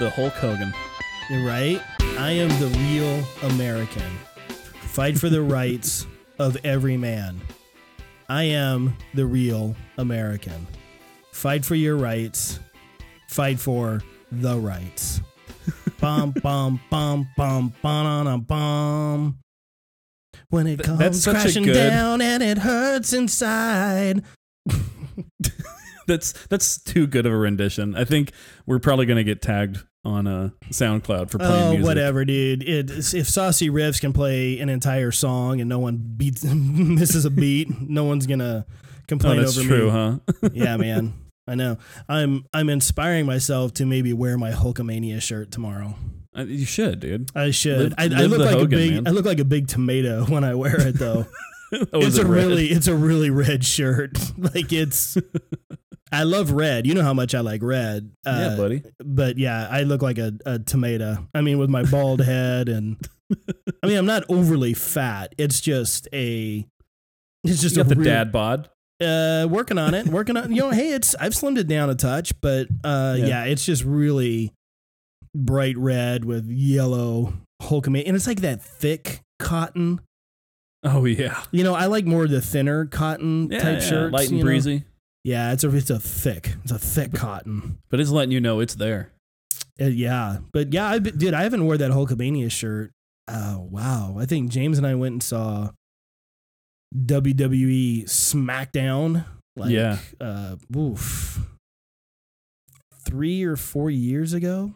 the Hulk Hogan. You're right? I am the real American. Fight for the rights of every man. I am the real American. Fight for your rights. Fight for the rights. bum bum bum bum bum bum. When it comes that's crashing good- down and it hurts inside. That's that's too good of a rendition. I think we're probably gonna get tagged on a SoundCloud for playing Oh, music. whatever, dude. It, if Saucy Riffs can play an entire song and no one beats misses a beat, no one's gonna Oh, complain that's over true, me. huh? yeah, man. I know. I'm I'm inspiring myself to maybe wear my Hulkamania shirt tomorrow. Uh, you should, dude. I should. Live- I, I look like Hogan, a big. man. I look like a big tomato when I wear it, though. Oh, it's a red? really, it's a really red shirt. like it's. I love red. You know how much I like red. Uh, yeah, buddy. But yeah, I look like a, a tomato. I mean, with my bald head and. I mean, I'm not overly fat. It's just a. It's just You a got the real- dad bod. uh, working on it. Working on. You know, hey, it's I've slimmed it down a touch, but uh, Yeah. yeah. it's just really bright red with yellow Hulkamania, and it's like that thick cotton. Oh yeah, You know, I like more of the thinner cotton yeah, type yeah, shirts. light and breezy. know? Yeah, it's a it's a thick, it's a thick cotton. but it's letting you know it's there. Uh, yeah, but yeah, I dude, I haven't worn that Hulkamania shirt. Oh wow, I think James and I went and saw WWE SmackDown. Like, Yeah. uh, oof, three or four years ago.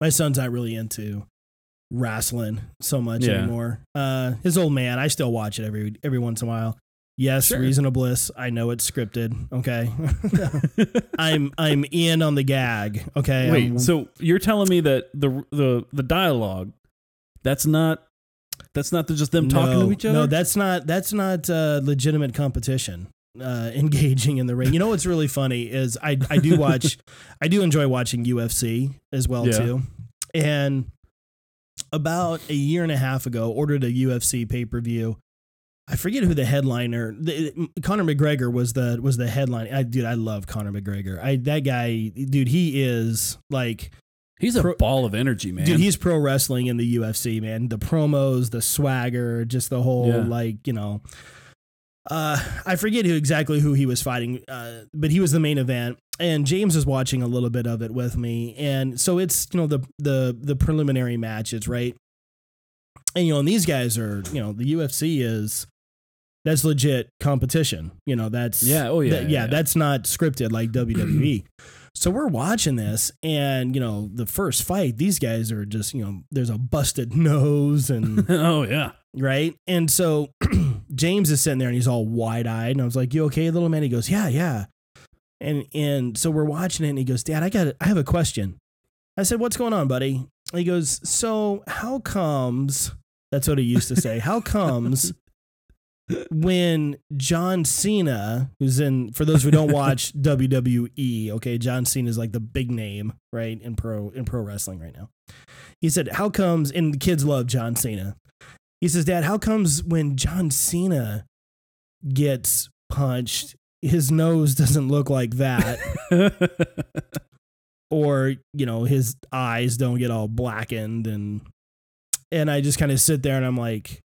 My son's not really into wrestling so much Yeah. anymore. Uh, his old man, I still watch it every every once in a while. Yes, Sure. Reasonable Bliss. I know it's scripted. Okay, I'm I'm in on the gag. Okay, Wait, I'm- so you're telling me that the the the dialogue that's not that's not just them talking no, to each other? No, that's not that's not uh, legitimate competition. Uh, engaging in the ring. You know what's really funny is I I do watch I do enjoy watching UFC as well Yeah. too, and about a year and a half ago ordered a UFC pay per view. I forget who the headliner. The, Conor McGregor was the was the headline. I dude, I love Conor McGregor. I that guy, dude, he is like He's a Pro- ball of energy, man. Dude, he's pro wrestling in the UFC, man. The promos, the swagger, just the whole Yeah. like, you know. Uh, I forget who exactly who he was fighting, uh, but he was the main event, and James is watching a little bit of it with me, and so it's you know the the the preliminary matches, right? And you know, and these guys are you know the UFC is that's legit competition, you know that's Yeah, oh, yeah, that- yeah, yeah. that's not scripted like WWE. So we're watching this, and you know, the first fight, these guys are just, you know, there's a busted nose, and oh yeah. right, and so James is sitting there, and he's all wide eyed, and I was like, "You okay, little man?" He goes, "Yeah, yeah," and and so we're watching it, and he goes, "Dad, I got, I have a question." I said, "What's going on, buddy?" He goes, "So how comes?" That's what he used to say. How comes? When John Cena, who's in, for those who don't watch WWE, okay, John Cena is like the big name, right, in pro in pro wrestling right now. He said, "How comes?" And the kids love John Cena. He says, "Dad, how comes when John Cena gets punched, his nose doesn't look like that, or you know, his eyes don't get all blackened?" And and I just kind of sit there and I'm like,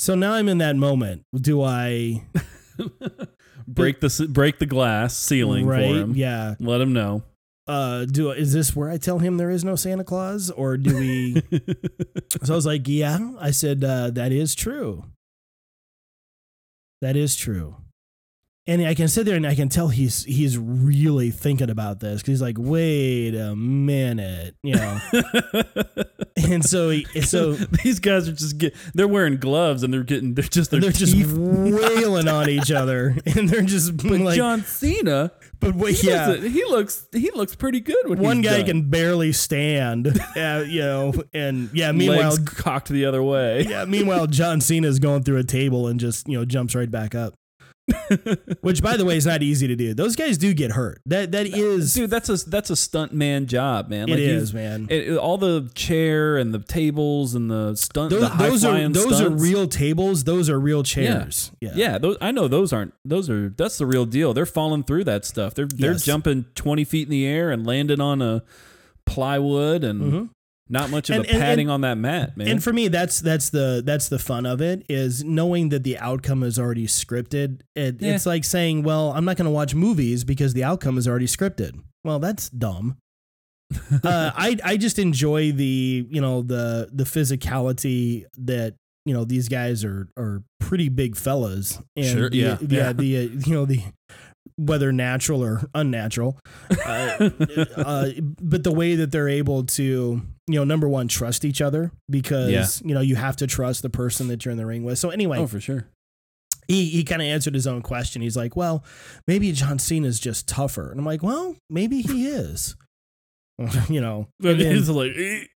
so now I'm in that moment. Do I break the break the glass ceiling right? for him. Yeah. Let him know. Uh, do is this where I tell him there is no Santa Claus, or do we? so I was like, yeah. I said uh, that is true. That is true. And I can sit there and I can tell he's he's really thinking about this because he's like, wait a minute, you know. and so he, so these guys are just get they're wearing gloves and they're getting they're just they're just wailing on each other, and they're just But like, John Cena, but wait, he, yeah. he looks he looks pretty good when one guy done. can barely stand, uh, you know, and yeah. Meanwhile, legs cocked the other way. yeah. Meanwhile, John Cena's going through a table and just you know jumps right back up. Which, by the way, is not easy to do. Those guys do get hurt. That that is Dude, that's a that's a stunt man job, man. it Like, you- man. it- it- all the chair and the tables and the stunt. those the those are those are real tables. Those are real chairs. Yeah. Yeah, those, I know those aren't. Those are that's the real deal. They're falling through that stuff. They're they're Yes. jumping twenty feet in the air and landing on a plywood and Mhm. Not much of And- a and- and- padding on that mat, man. And for me, that's that's the that's the fun of it is knowing that the outcome is already scripted. It, Yeah. It's like saying, "Well, I'm not going to watch movies because the outcome is already scripted." Well, that's dumb. uh, I I just enjoy the you know the the physicality that you know these guys are are pretty big fellas. And Sure, the- yeah, yeah. yeah. The uh, you know the whether natural or unnatural, uh, uh, but the way that they're able to you know number one trust each other because Yeah. you know you have to trust the person that you're in the ring with. So anyway, oh, for sure. he he kind of answered his own question. He's like, "Well, maybe John Cena's just tougher," and I'm like, "Well, maybe he is." you know, But then- like,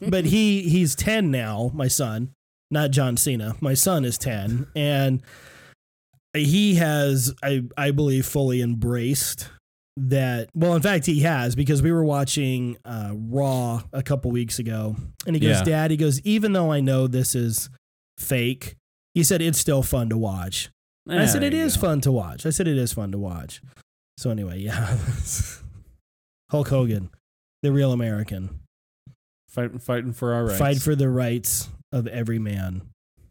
but he he's 10 now my son not john cena my son is 10 and he has i i believe fully embraced that well in fact he has because we were watching uh raw a couple weeks ago and he goes Yeah. dad he goes even though i know this is fake he said it's still fun to watch And i said it is go. fun to watch i said it is fun to watch so anyway yeah hulk hogan the real american Fighting, fighting for our rights. fight for the rights of every man.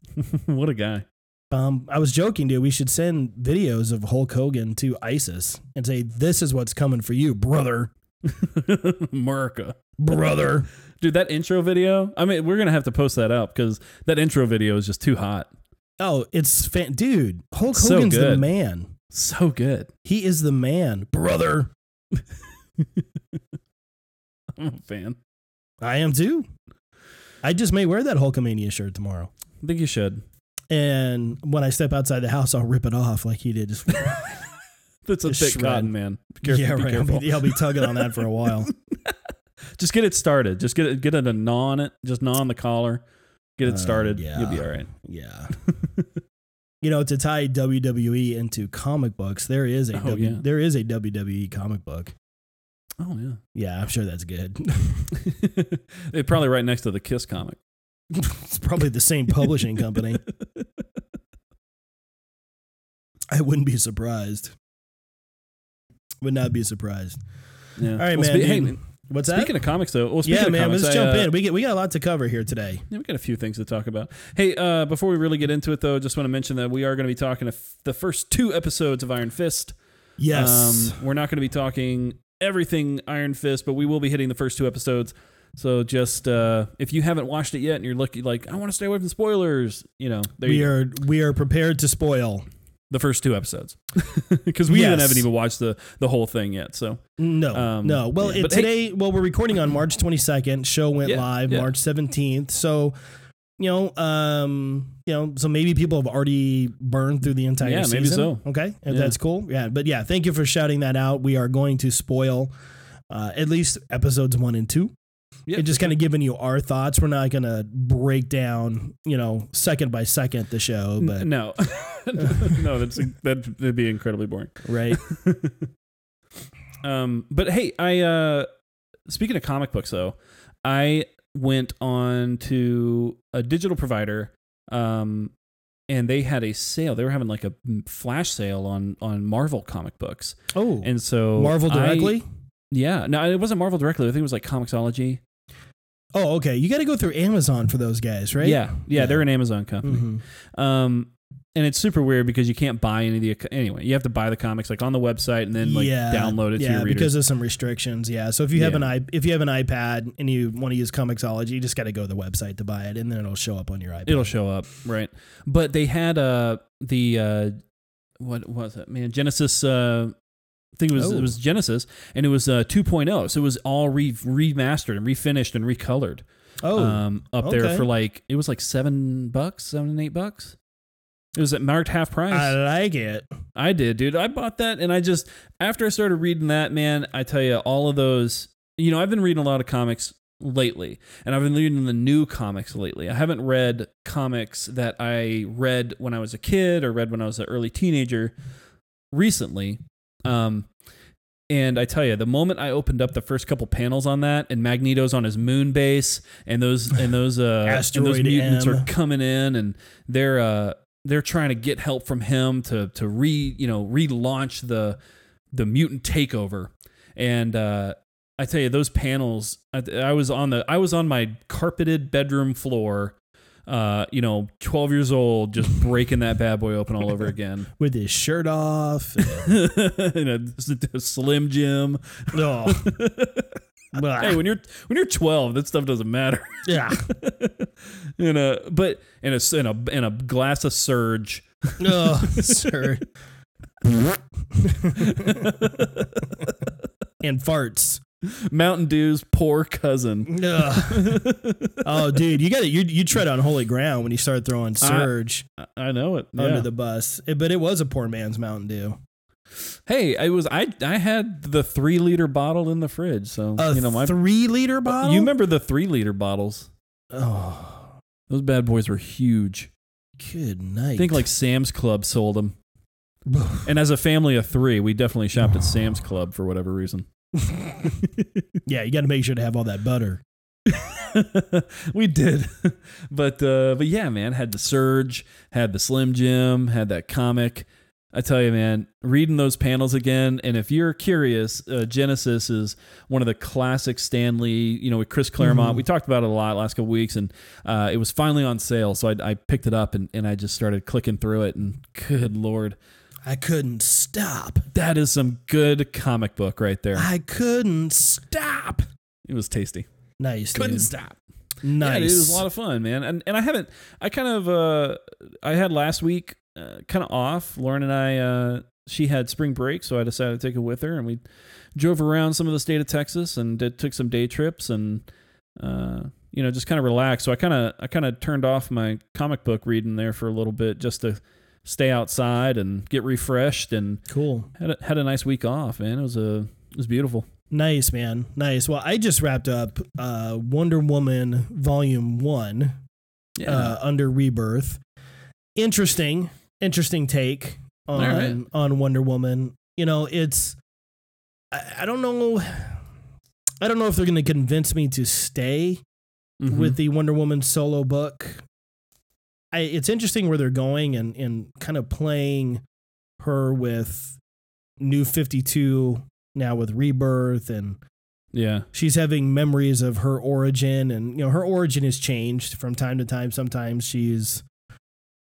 what a guy. Um, I was joking, dude. We should send videos of Hulk Hogan to ISIS and say, "This is what's coming for you, brother, America. brother." Dude, that intro video, I mean, we're going to have to post that up because that intro video is just too hot. Oh, it's fan, dude. Hulk So Hogan's the man. So good. He is the man, brother. I'm a fan. I am too. I just may wear that Hulkamania shirt tomorrow, I think you should. And when I step outside the house, I'll rip it off like he did. Just That's a Just thick shred. cotton, man. Be careful. yeah, be right. I'll be, I'll be tugging on that for a while. Just get it started. Just get it, get it a gnaw on it. Just gnaw on the collar. Get Uh, it started. yeah. You'll be all right. Yeah. you know, to tie WWE into comic books, there is a Oh, W- yeah. there is a WWE comic book. Oh yeah. Yeah, I'm sure that's good. They're probably right next to the Kiss comic. it's probably the same publishing company. I wouldn't be surprised. Would not be surprised. Yeah. All right, Well, man. spe- hey. What's that? speaking of comics, though, well, yeah, man. comics, let's I, jump uh, in. We get we got a lot to cover here today. Yeah, we got a few things to talk about. Hey, uh, before we really get into it, though, just want to mention that we are going to be talking f- the first two episodes of Iron Fist. Yes. Um, we're not going to be talking everything Iron Fist, but we will be hitting the first two episodes. So just uh, if you haven't watched it yet and you're looking like I want to stay away from spoilers, you know, there we you go. are we are prepared to spoil. the first two episodes because we even Yes. haven't even watched the the whole thing yet. So No, Um, no. Well, yeah, it, but hey- today, well, we're recording on March 22nd. Show went Yeah, live yeah. March 17th. So, you know, um, you know, so maybe people have already burned through the entire Yeah, season. maybe so. Okay, that's cool. Yeah, but yeah, thank you for shouting that out. We are going to spoil uh, at least episodes one and two. Yeah, and just kind of giving you our thoughts. We're not going to break down, you know, second by second the show, but no, no, that's that'd be incredibly boring. right. Um, but hey, I uh, speaking of comic books though, I went on to a digital provider, um, and they had a sale. They were having like a flash sale on on Marvel comic books, Oh, and so Marvel I- directly. yeah, no, it wasn't Marvel directly. I think it was like Comixology. Oh, okay. You got to go through Amazon for those guys, right? Yeah, yeah, Yeah. they're an Amazon company. hmm Um, and it's super weird because you can't buy any of the anyway. You have to buy the comics like on the website and then like yeah, download it yeah, to your readers. because of some restrictions. Yeah, so if you have Yeah. an i if you have an iPad and you want to use Comixology, you just got to go to the website to buy it, and then it'll show up on your iPad. It'll show up, right? But they had uh the uh what was it, man? Genesis uh I think it was Oh. it was Genesis and it was uh 2.0. So it was all re- remastered and refinished and recolored. Oh, um up there for like it was like 7 bucks, 7 and 8 bucks. It was at marked half price. I like it. I did, dude. I bought that and I just after I started reading that, man, I tell you all of those, you know, I've been reading a lot of comics lately and I've been reading the new comics lately. I haven't read comics that I read when I was a kid or read when I was an early teenager recently. Um and I tell you, the moment I opened up the first couple panels on that, and Magneto's on his moon base, and those and those uh, and those mutants M. are coming in, and they're uh, they're trying to get help from him to to re you know relaunch the the mutant takeover, and uh, I tell you, those panels. I, I was on the I was on my carpeted bedroom floor. Uh, you know, twelve years old, just breaking that bad boy open all over again. with his shirt off. In a, a Slim Jim. oh. Hey, when you're when you're twelve, that stuff doesn't matter. yeah. in a but in a in a in a glass of Surge. Oh, sir. and farts. Mountain Dew's poor cousin. Oh, dude, you got to you you tread on holy ground when you start throwing surge I- I know it. under yeah. the bus. It- but it was a poor man's Mountain Dew. Hey, I was I I had the three liter bottle in the fridge, so A you know my three liter bottle. you remember the three liter bottles? Oh, Those bad boys were huge. good night. I think like Sam's Club sold them. And as a family of three, we definitely shopped at Sam's Club for whatever reason. yeah, you got to make sure to have all that butter. we did, but uh, but yeah, man, had the Surge, had the Slim Jim, had that comic. I tell you, man, reading those panels again, and if you're curious, uh, Genesis is one of the classic Stanley. You know, with Chris Claremont, Mhm. we talked about it a lot last couple weeks, and uh, it was finally on sale, so I, I picked it up and, and I just started clicking through it, and good lord, I couldn't stop. that is some good comic book right there. I couldn't stop. It was tasty. Nice, Couldn't dude. stop. Nice. Yeah, dude, it was a lot of fun, man. And and I haven't. I kind of. Uh, I had last week uh, kind of off. Lauren and I. Uh, she had spring break, so I decided to take it with her, and we drove around some of the state of Texas and did, took some day trips and. Uh, you know, just kind of relax. So I kind of, I kind of turned off my comic book reading there for a little bit, just to stay outside and get refreshed, and cool. had a, had a nice week off. Man, it was a, it was beautiful. Nice, man. Nice. Well, I just wrapped up uh, Wonder Woman Volume 1 Yeah, uh, under Rebirth. Interesting, interesting take on right. on Wonder Woman. You know, it's I, I don't know I don't know if they're going to convince me to stay Mhm. with the Wonder Woman solo book. I, it's interesting where they're going and, and kind of playing her with New 52 now with Rebirth and yeah, she's having memories of her origin and you know her origin has changed from time to time sometimes she's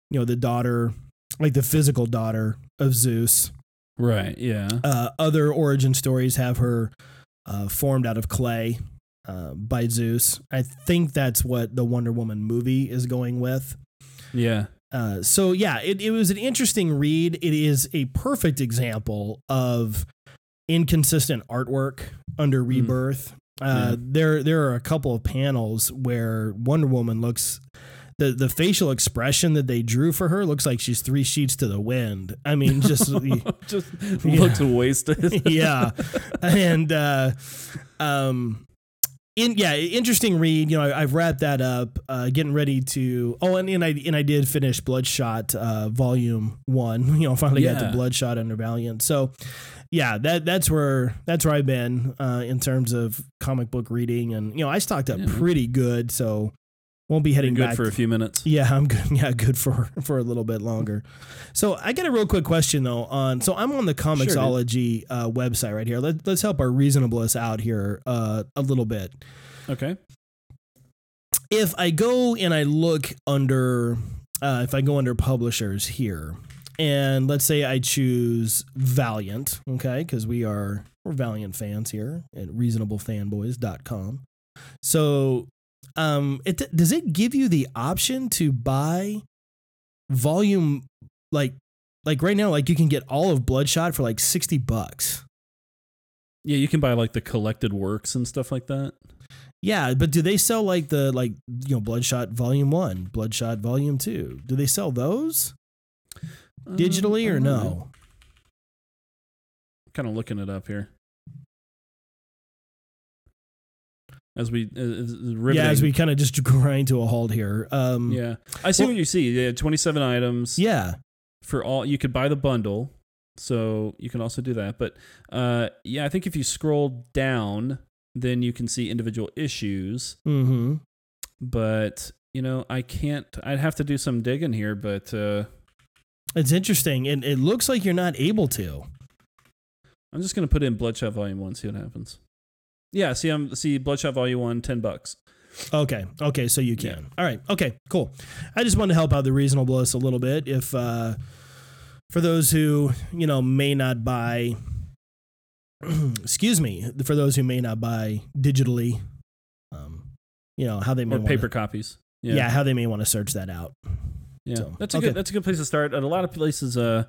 you know the daughter like the physical daughter of Zeus right, yeah, uh, other origin stories have her uh, formed out of clay uh, by Zeus. I think that's what the Wonder Woman movie is going with. Yeah. Uh, so yeah, it, it was an interesting read. It is a perfect example of inconsistent artwork under Rebirth. Uh, Yeah. There there are a couple of panels where Wonder Woman looks. The, the facial expression that they drew for her looks like she's three sheets to the wind. I mean, just just Yeah. looks wasted. yeah, and uh, um, in yeah, interesting read. You know, I, I've wrapped that up, uh, getting ready to. Oh, and, and I and I did finish Bloodshot uh, Volume One. You know, finally got Yeah. to Bloodshot under Valiant. So, yeah, that that's where that's where I've been uh, in terms of comic book reading, and you know, I stocked up Yeah, pretty good. So, won't be heading good back for a few minutes. yeah, I'm good. Yeah, good for for a little bit longer. So I got a real quick question though. On so I'm on the Comixology uh, website right here. Let, let's help our reasonablists out here uh, a little bit. Okay. If I go and I look under, uh, if I go under publishers here, and let's say I choose Valiant, okay, because we are we're Valiant fans here at reasonablefanboys.com. So, um, it does it give you the option to buy volume like like right now like you can get all of Bloodshot for like 60 bucks. Yeah, you can buy like the collected works and stuff like that. Yeah, but do they sell like the like you know Bloodshot Volume 1, Bloodshot Volume 2? Do they sell those digitally or no? Kind of looking it up here. As we, uh. Yeah, as we kind of just grind to a halt here. Um yeah, I see Well- what you see. Yeah, twenty-seven items. yeah. for all you could buy the bundle, so you can also do that. But uh, yeah, I think if you scroll down, then you can see individual issues. Mhm. But you know, I can't. I'd have to do some digging here. But uh, It's interesting and it looks like you're not able to. I'm just gonna put in Bloodshot Volume One, see what happens. Yeah, see, I'm see Bloodshot Volume One, 10 bucks. Okay. Okay. So you can. All right. Okay. Cool. I just wanted to help out the reasonableness a little bit. If uh, for those who you know may not buy, excuse me, for those who may not buy digitally, um, you know how they may Or wanna- paper copies. Yeah. how they may want to search that out. Yeah, So, that's a okay. good that's a good place to start. At a lot of places, uh,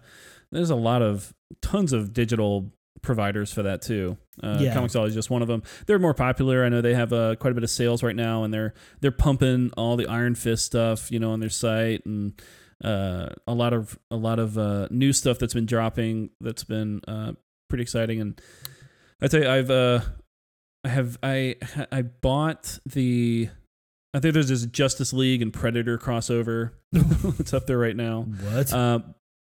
there's a lot of tons of digital providers for that too. Uh, Yeah. Comixology is just one of them. They're more popular. I know they have uh, quite a bit of sales right now, and they're they're pumping all the Iron Fist stuff, you know, on their site, and uh, a lot of a lot of uh, new stuff that's been dropping. That's been uh, pretty exciting. And I tell you, I've uh, I have I I bought the. I think there's this Justice League and Predator crossover. it's up there right now. What?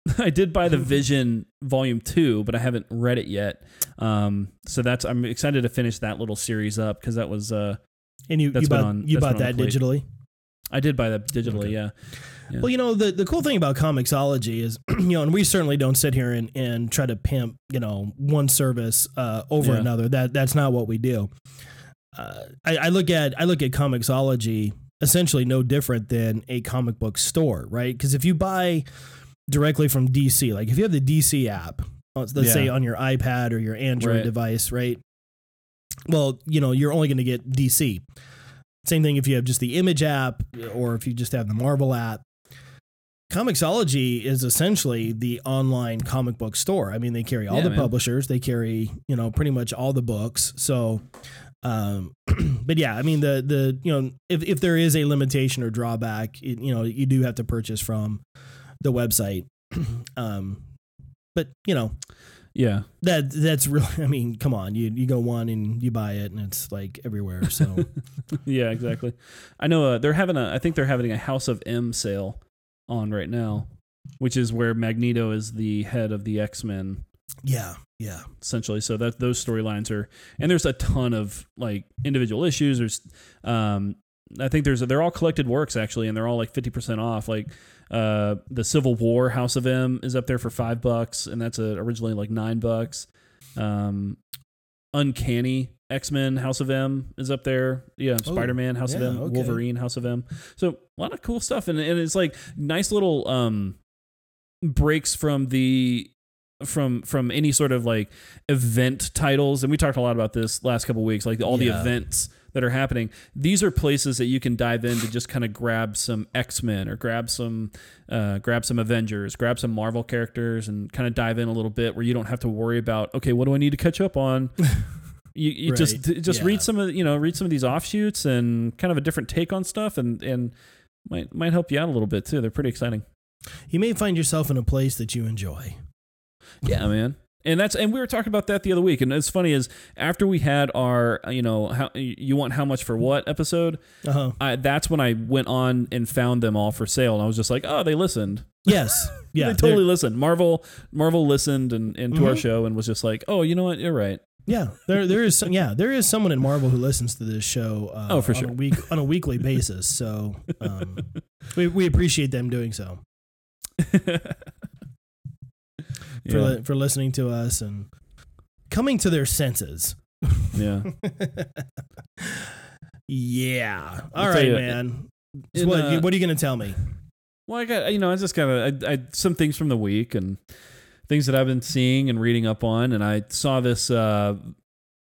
I did buy the Vision Volume Two, but I haven't read it yet. Um, so that's I'm excited to finish that little series up because that was uh, and you that's you bought on- you bought that digitally. I did buy that digitally. Okay. Yeah, Yeah. Well, you know the the cool thing about Comixology is, you know, and we certainly don't sit here and, and try to pimp, you know, one service uh, over Yeah. another. That that's not what we do. Uh, I, I look at I look at Comixology essentially no different than a comic book store, right? Because if you buy directly from DC, like if you have the DC app, uh, let's Yeah. say on your iPad or your Android Right. device, right? Well, you know, you're only going to get DC. Same thing if you have just the Image app or if you just have the Marvel app. Comixology is essentially the online comic book store. I mean, they carry all Yeah, the man. publishers, they carry, you know, pretty much all the books. So, um, but yeah, I mean, the, the, you know, if, if there is a limitation or drawback, it, you know, you do have to purchase from the website. um, but, you know, yeah. that that's really, I mean, come on, you, you go one and you buy it and it's like everywhere. So, yeah, exactly. I know uh, they're having a. I think they're having a House of M sale on right now, which is where Magneto is the head of the X Men yeah, yeah. essentially. So that those storylines are, and there's a ton of like individual issues. There's, um, I think there's they're all collected works actually, and they're all like fifty percent off. Like, uh, the Civil War House of M is up there for five bucks, and that's uh originally like nine bucks. Um, Uncanny X Men House of M is up there. Yeah, Oh, Spider Man House of M, okay. Wolverine House of M. So a lot of cool stuff, and and it's like nice little um breaks from the from from any sort of like event titles and we talked a lot about this last couple weeks like all the events that are happening these are places that you can dive in to just kind of grab some x-men or grab some uh, grab some avengers grab some marvel characters and kind of dive in a little bit where you don't have to worry about okay what do i need to catch up on you, you just just Yeah. read some of you know read some of these offshoots and kind of a different take on stuff and and might might help you out a little bit too they're pretty exciting You may find yourself in a place that you enjoy. Yeah, man. And that's and we were talking about that the other week. And it's funny is after we had our you know how you want how much for what episode, Uh huh. I, that's when I went on and found them all for sale. And I was just like, oh, they listened. Yes. Yeah. they totally listened. Marvel Marvel listened and, and to our show and was just like, oh, you know what, you're right. Yeah, there there is some, yeah there is someone in Marvel who listens to this show. Uh, Oh, for on sure. A week on a weekly basis. So um, we we appreciate them doing so for yeah, for listening to us and coming to their senses. yeah. yeah. All I'll right, you, man. So what, uh, what are you going to tell me? Well, I got you know I just got I, I some things from the week and things that I've been seeing and reading up on, and I saw this uh,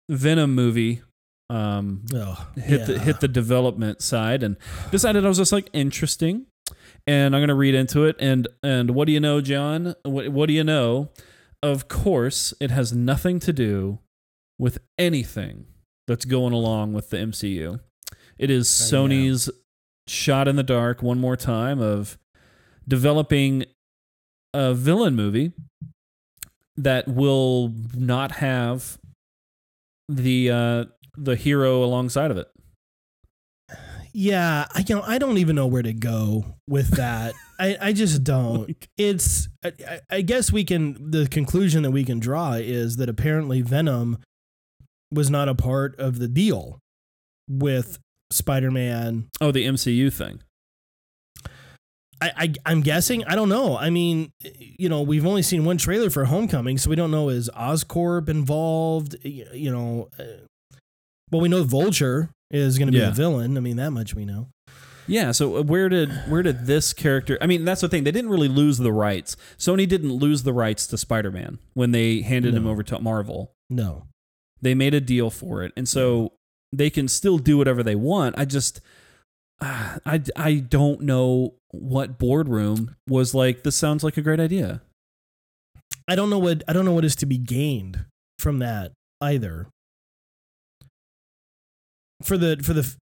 Venom movie um, Oh, hit the hit the development side and decided I was just like interesting, and I'm gonna read into it. And and what do you know, John? What what do you know? Of course, it has nothing to do with anything that's going along with the MCU. It is yeah. Sony's shot in the dark one more time of developing a villain movie that will not have the uh the hero alongside of it. Yeah, I you know I don't even know where to go with that. I I just don't. It's I, I- guess we can the conclusion that we can draw is that apparently Venom was not a part of the deal with Spider-Man. oh, the MCU thing. I, I I'm guessing. I don't know. I mean, you know, we've only seen one trailer for Homecoming, so we don't know is Oscorp involved. You, you know, uh, Well, we know Vulture is going to be Yeah. the villain. I mean, that much we know. Yeah, so uh, where did where did this character? I mean, that's the thing. They didn't really lose the rights. Sony didn't lose the rights to Spider-Man when they handed him over to Marvel. No. They made a deal for it, and so they can still do whatever they want. I just, ah, I I don't know what boardroom was like. This sounds like a great idea. I don't know what I don't know what is to be gained from that either. For the for the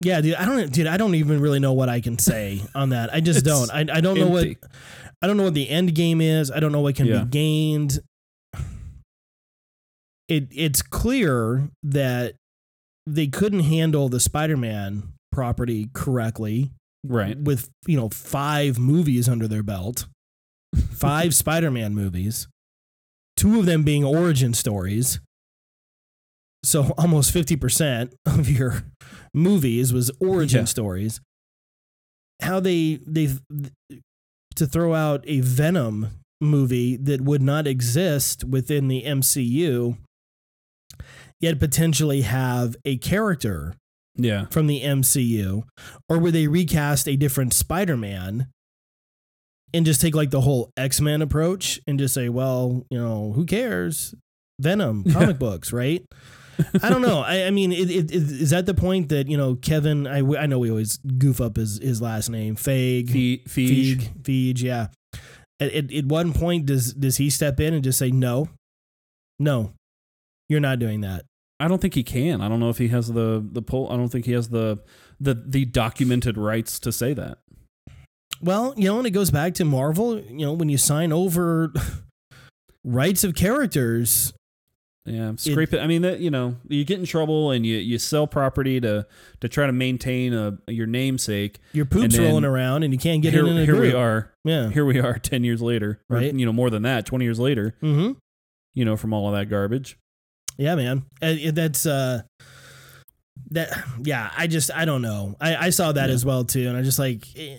yeah, dude, I don't dude, I don't even really know what I can say on that. I just don't. I I don't know what I don't know what the end game is. I don't know what can Yeah. be gained. It it's clear that they couldn't handle the Spider-Man property correctly right. with you know five movies under their belt, five Spider-Man movies, two of them being origin stories. So almost fifty percent of your movies was origin Yeah. stories. How they they to throw out a Venom movie that would not exist within the MCU, yet potentially have a character Yeah. from the MCU, or would they recast a different Spider-Man and just take like the whole X-Men approach and just say, well, you know, who cares? Venom comic books, right? I don't know. I, I mean, it, it, it, is that the point that you know Kevin? I, I know we always goof up his his last name, Feig, Fe- Feige. Feig, Feig, yeah. At, at, at one point, does does he step in and just say no, no, you're not doing that? I don't think he can. I don't know if he has the the pull. I don't think he has the the the documented rights to say that. Well, you know, and it goes back to Marvel. You know, when you sign over rights of characters, Yeah, scrape it. I mean, that you know, you get in trouble and you you sell property to to try to maintain a your namesake. your poop's rolling around and you can't get here, it in here we are. Yeah. Here we are, ten years later, or, Right. You know, more than that, twenty years later. Mm-hmm. You know, from all of that garbage. Yeah, man. And that's uh that yeah, I just I don't know. I I saw that Yeah. as well too and I just like eh.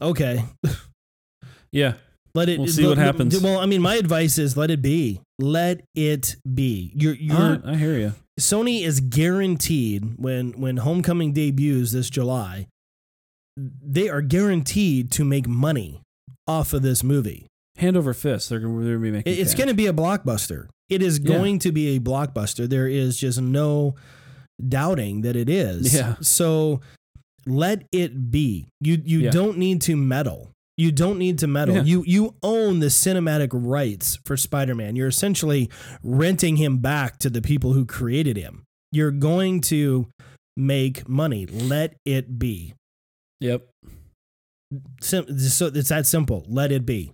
okay, Yeah, let it We'll see let- what happens. Well, I mean, my advice is let it be. Let it be. You're you're right, I hear you. Sony is guaranteed when when Homecoming debuts this July, they are guaranteed to make money off of this movie. Hand over fist. They're gonna, they're gonna be making. It's going to be a blockbuster. It is Yeah. going to be a blockbuster. There is just no doubting that it is. Yeah. So let it be. You you Yeah. don't need to meddle. You don't need to meddle. Yeah. You you own the cinematic rights for Spider-Man. You're essentially renting him back to the people who created him. You're going to make money. Let it be. Yep. Sim- so it's that simple. Let it be.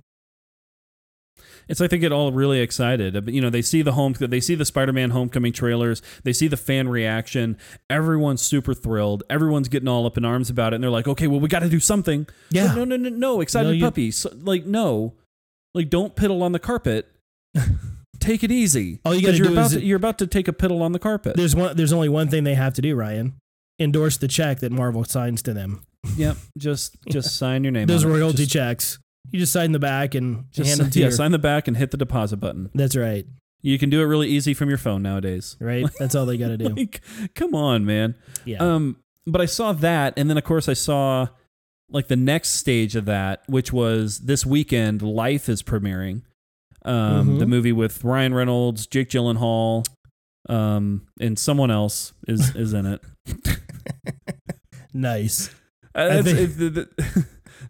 It's like they get all really excited. You know, they see the home, they see the Spider-Man Homecoming trailers, they see the fan reaction. Everyone's super thrilled. Everyone's getting all up in arms about it, and they're like, "Okay, well, we got to do something." Yeah. But no, no, no, no, excited No, you- puppy. So, like, no, like, don't piddle on the carpet. Take it easy. All you gotta you're do about is- to, you're about to take a piddle on the carpet. There's one. There's only one thing they have to do, Ryan. Endorse the check that Marvel signs to them. Yep. Just just sign your name. Those it. royalty Just, checks. You just sign the back and just hand them to yeah, your. sign the back and hit the deposit button. That's right. You can do it really easy from your phone nowadays. Right. That's all they got to do. Like, come on, man. Yeah. Um, but I saw that, and then of course I saw like the next stage of that, which was this weekend. Life is premiering. Um, Mhm. the movie with Ryan Reynolds, Jake Gyllenhaal, um, and someone else is is in it. nice. Uh,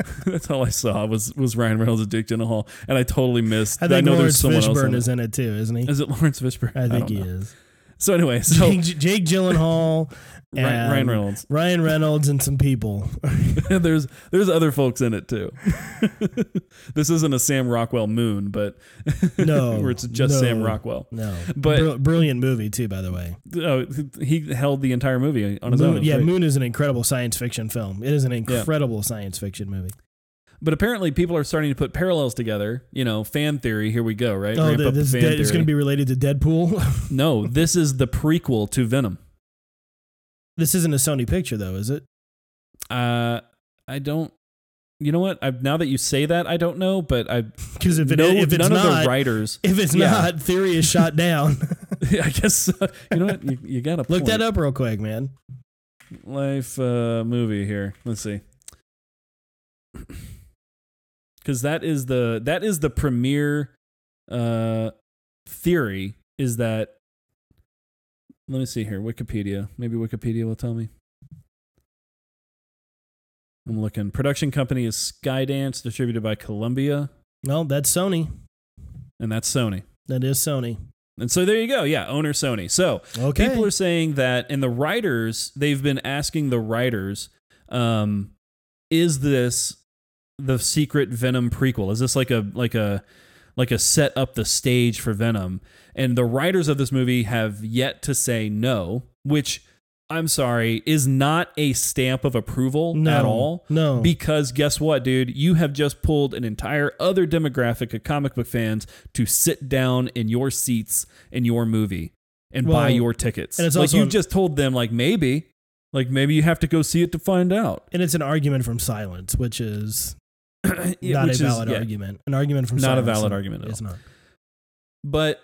that's, think- it- the- the- that's all I saw was was Ryan Reynolds and Jake Gyllenhaal, and I totally missed. I think know Laurence there's someone else Fishburne in is in it too, isn't he? Is it Laurence Fishburne? I think don't he know. is. So anyway, so Jake, Jake Gyllenhaal, Ryan, Ryan Reynolds. Ryan Reynolds, and some people. there's there's other folks in it too. this isn't a Sam Rockwell moon, but No, where it's just no. Sam Rockwell. No, But- Bri- brilliant movie too, by the way. Oh, he held the entire movie on his Moon, own. Yeah, great. Moon is an incredible science fiction film. It is an incredible science fiction movie. But apparently, people are starting to put parallels together. You know, fan theory. Here we go. Right? Oh, the, this dead, it's going to be related to Deadpool. no, this is the prequel to Venom. This isn't a Sony picture, though, is it? Uh, I don't. you know what? I, now that you say that, I don't know, but I Because if, it, if it's none of not, the writers. if it's Yeah. not, theory is shot down. I guess uh, you know what you, you got to Look that up real quick, man. Life uh, movie here. Let's see. Because that is the that is the premier uh, theory is that. Let me see here. Wikipedia. Maybe Wikipedia will tell me. I'm looking. Production company is Skydance, distributed by Columbia, No, that's Sony. and that's Sony. That is Sony. And so there you go. Yeah, owner Sony. So Okay. people are saying that, and the writers, they've been asking the writers, um, is this the secret Venom prequel? Is this like a like a like a set up the stage for Venom? And the writers of this movie have yet to say no, which I'm sorry is not a stamp of approval no, at all. No. Because guess what, dude? You have just pulled an entire other demographic of comic book fans to sit down in your seats in your movie and buy your tickets. and it's like you an- just told them, like maybe, like maybe you have to go see it to find out. and it's an argument from silence, which is Yeah, not a is- valid yeah. argument. An argument from Not a valid argument at is not. But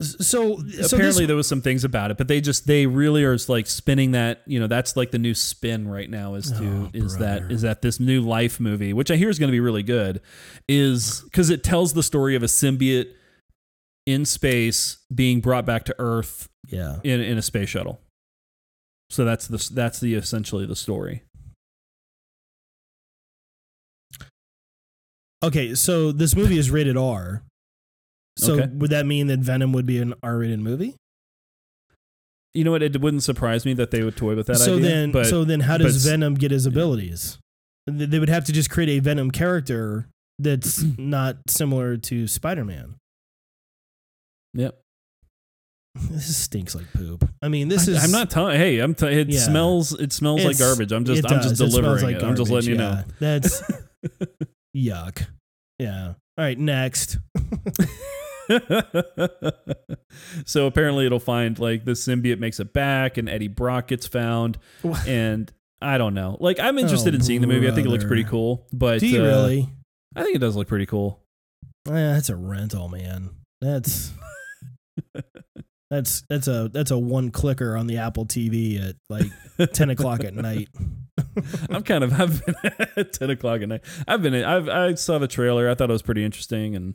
So, so apparently this, there was some things about it, but they just they really are like spinning that. You know, that's like the new spin right now. Is to Oh, is brother. that is that this new Life movie, which I hear is going to be really good, is because it tells the story of a symbiote in space being brought back to Earth yeah. in in a space shuttle. So that's the that's the essentially the story. Okay, so this movie is rated R. So Okay. would that mean that Venom would be an R-rated movie? You know what? It wouldn't surprise me that they would toy with that so idea. then, but so then, how does Venom get his abilities? Th- They would have to just create a Venom character that's not similar to Spider-Man. yep. This stinks like poop. I mean, this I, is. I'm not telling. Hey, I'm. T- it Yeah. smells. It smells like garbage. I'm just. it I'm just does. It smells delivering like it. I'm just letting you know. That's yuck. Yeah. All right. Next. so apparently, it'll find like the symbiote makes it back, and Eddie Brock gets found, What? and I don't know. Like, I'm interested Oh, in seeing the movie. I think it looks pretty cool. But Do you uh, really? I think it does look pretty cool. Yeah, that's a rental, man. That's that's that's a that's a one clicker on the Apple TV at like ten o'clock at night. I'm kind of. I've been at ten o'clock at night. I've been. I've. I saw the trailer. I thought it was pretty interesting, and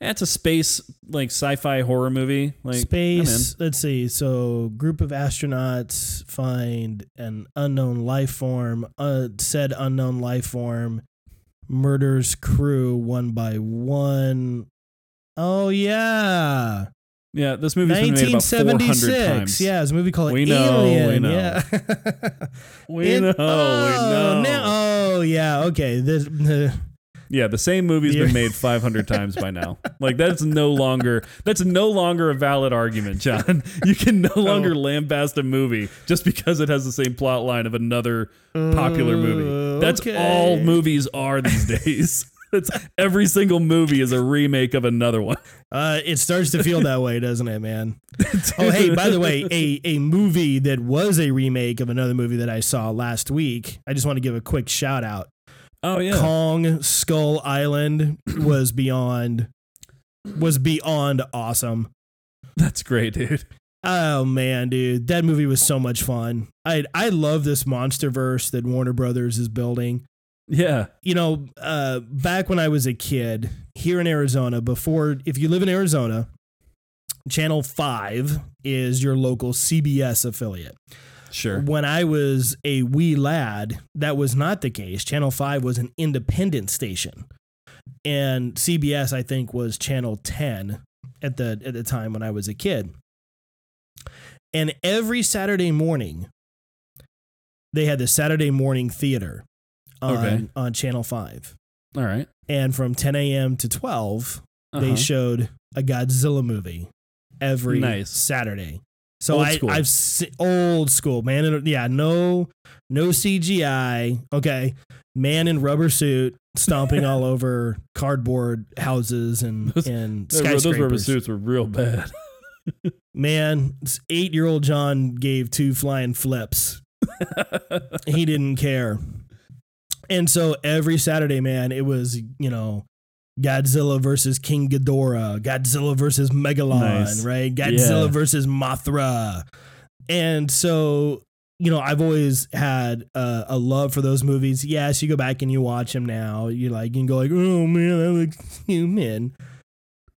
yeah, it's a space like sci-fi horror movie. Like Space. Let's see. So, group of astronauts find an unknown life form. Uh, said unknown life form murders crew one by one. Oh yeah. Yeah, this movie's been made about 400 1976. times. Yeah, it's a movie called We know, we Alien. know. Yeah. we It- know. oh, we know. now- oh yeah. Okay. This. the- Yeah, the same movie's been made 500 times by now. Like that's no longer that's no longer a valid argument, John. You can no oh. longer lambast a movie just because it has the same plot line of another popular movie. That's oh, Okay. all movies are these days. That's every single movie is a remake of another one. Uh, it starts to feel that way, doesn't it, man? Oh, hey, by the way, a, a movie that was a remake of another movie that I saw last week. I just want to give a quick shout out. Oh yeah. Kong Skull Island was beyond was beyond awesome. That's great, dude. Oh man, dude, that movie was so much fun. I I love this monster verse that Warner Brothers is building. Yeah. You know, uh, back when I was a kid here in Arizona, before if you live in Arizona, Channel Five is your local CBS affiliate. Sure. When I was a wee lad, that was not the case. Channel 5 was an independent station. And CBS I think was channel 10 at the at the time when I was a kid. And every Saturday morning they had the Saturday morning theater on Okay. on channel 5. All right. And from 10 a.m. to 12, they Uh-huh. showed a Godzilla movie every Nice. Saturday. So Old I, school. I've se- old school man. Yeah, no, no CGI. Okay, man in rubber suit stomping all over cardboard houses and Those- and Those those rubber suits were real bad. Man, eight year old John gave two flying flips. he didn't care. And so every Saturday, man, it was, you know, Godzilla versus King Ghidorah, Godzilla versus Megalon, Nice. right? Godzilla Yeah. versus Mothra. And so, you know, I've always had a, a love for those movies. Yes, you go back and you watch them now. You like, you can go like, oh man, that looks human.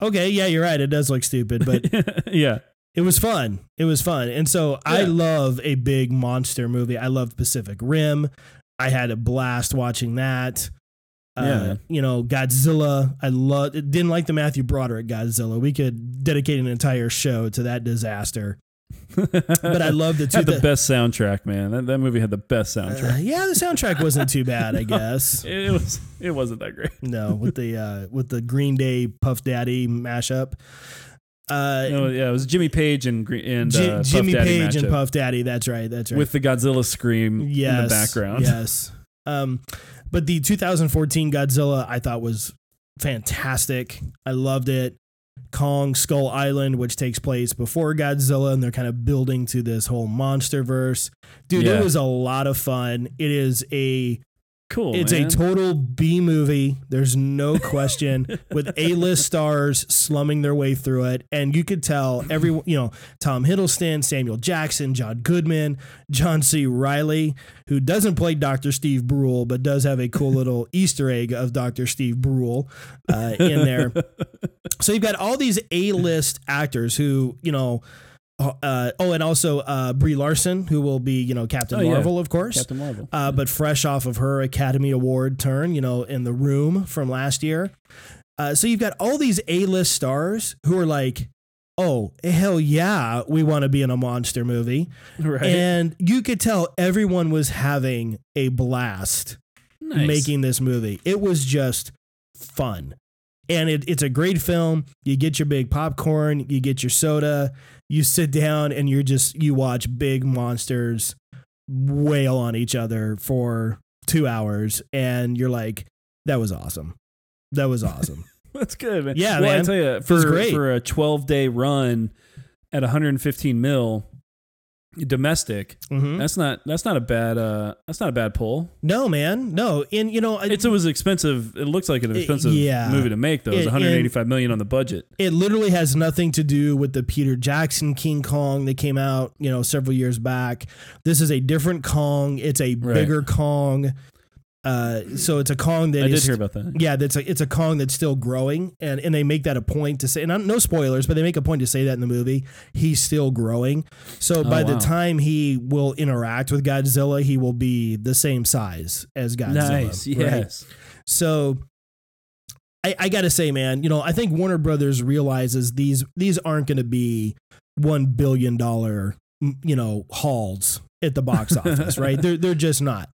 Okay, yeah, you're right. It does look stupid, but yeah. it was fun. It was fun. And so I love a big monster movie. I loved Pacific Rim. I had a blast watching that. Uh, Yeah, you know, Godzilla. I love didn't like the Matthew Broderick Godzilla. We could dedicate an entire show to that disaster. But I love the two had the that- best soundtrack, man. That, that movie had the best Uh, soundtrack. yeah, the soundtrack wasn't too bad, I guess. it was it wasn't that great. No, with the uh, with the Green Day Puff Daddy mashup. Uh, No, yeah, it was Jimmy Page and and Ji- uh, Jimmy Daddy Page and Puff Daddy. That's right. That's right. with the Godzilla scream yes, in the background. Yes. Um, but the 2014 Godzilla I thought was fantastic. I loved it. Kong Skull Island, which takes place before Godzilla, and they're kind of building to this whole monster verse. Dude, Yeah. it was a lot of fun. It is a Cool. it's man. a total B movie. There's no question with A-list stars slumming their way through it, and you could tell every you know Tom Hiddleston, Samuel Jackson, John Goodman, John C. Reilly, who doesn't play Dr. Steve Brule but does have a cool little Easter egg of Dr. Steve Brule uh, in there. so you've got all these A-list actors who you know. Uh, oh, and also uh, Brie Larson, who will be, you know, Captain Oh, yeah. Marvel, of course Captain Marvel. uh, but fresh off of her Academy Award turn, you know, in the room from last year. Uh, so you've got all these A-list stars who are like, "Oh hell yeah, we want to be in a monster movie," right. and you could tell everyone was having a blast Nice. making this movie. It was just fun. And it, it's a great film. You get your big popcorn, you get your soda, you sit down and you're just you watch big monsters wail on each other for two hours and you're like, that was awesome. That was awesome. That's good, man. Yeah, well, I man. tell you, for for a 12 day run at 115 mil domestic, Mhm. that's not that's not a bad uh that's not a bad pull. No, man. No. And you know, I- It's it was expensive. It looks like an It- expensive yeah. movie to make though. It was It- 185 million on the budget. it literally has nothing to do with the Peter Jackson King Kong that came out, you know, several years back. This is a different Kong. It's a Right. bigger Kong. Uh, so it's a Kong that I did hear about that. yeah, that's a, it's a Kong that's still growing, and and they make that a point to say, and I'm- no spoilers, but they make a point to say that in the movie. He's still growing, so by the Oh, time he will interact with Godzilla, he will be the same size as Godzilla. Nice. right? Yes. So I, I gotta say, man, you know, I think Warner Brothers realizes these these aren't going to be one billion dollar, you know, hauls at the box office, right? They're they're just not.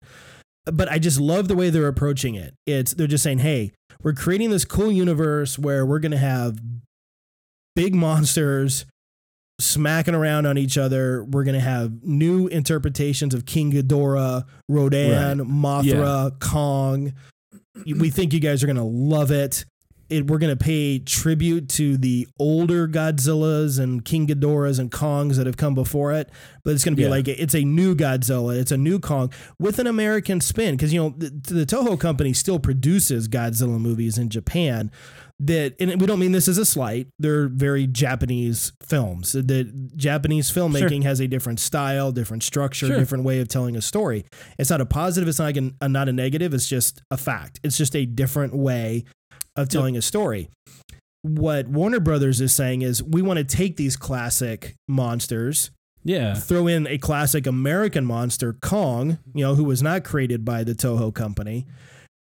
But I just love the way they're approaching it. It's they're just saying, hey, we're creating this cool universe where we're going to have big monsters smacking around on each other. We're going to have new interpretations of King Ghidorah, Rodan, Mothra, Kong. We think you guys are going to love it. It. We're going to pay tribute to the older Godzillas and King Ghidorahs and Kongs that have come before it, but it's going to be Yeah. like it's a new Godzilla, it's a new Kong with an American spin because you know the, the Toho company still produces Godzilla movies in Japan, that and we don't mean this as a slight they're very japanese films the japanese filmmaking has a different style different structure Sure. different way of telling a story it's not a positive it's not a, not a negative it's just a fact it's just a different way of telling a story what warner brothers is saying is we want to take these classic monsters Yeah. throw in a classic American monster, Kong, you know, who was not created by the Toho company,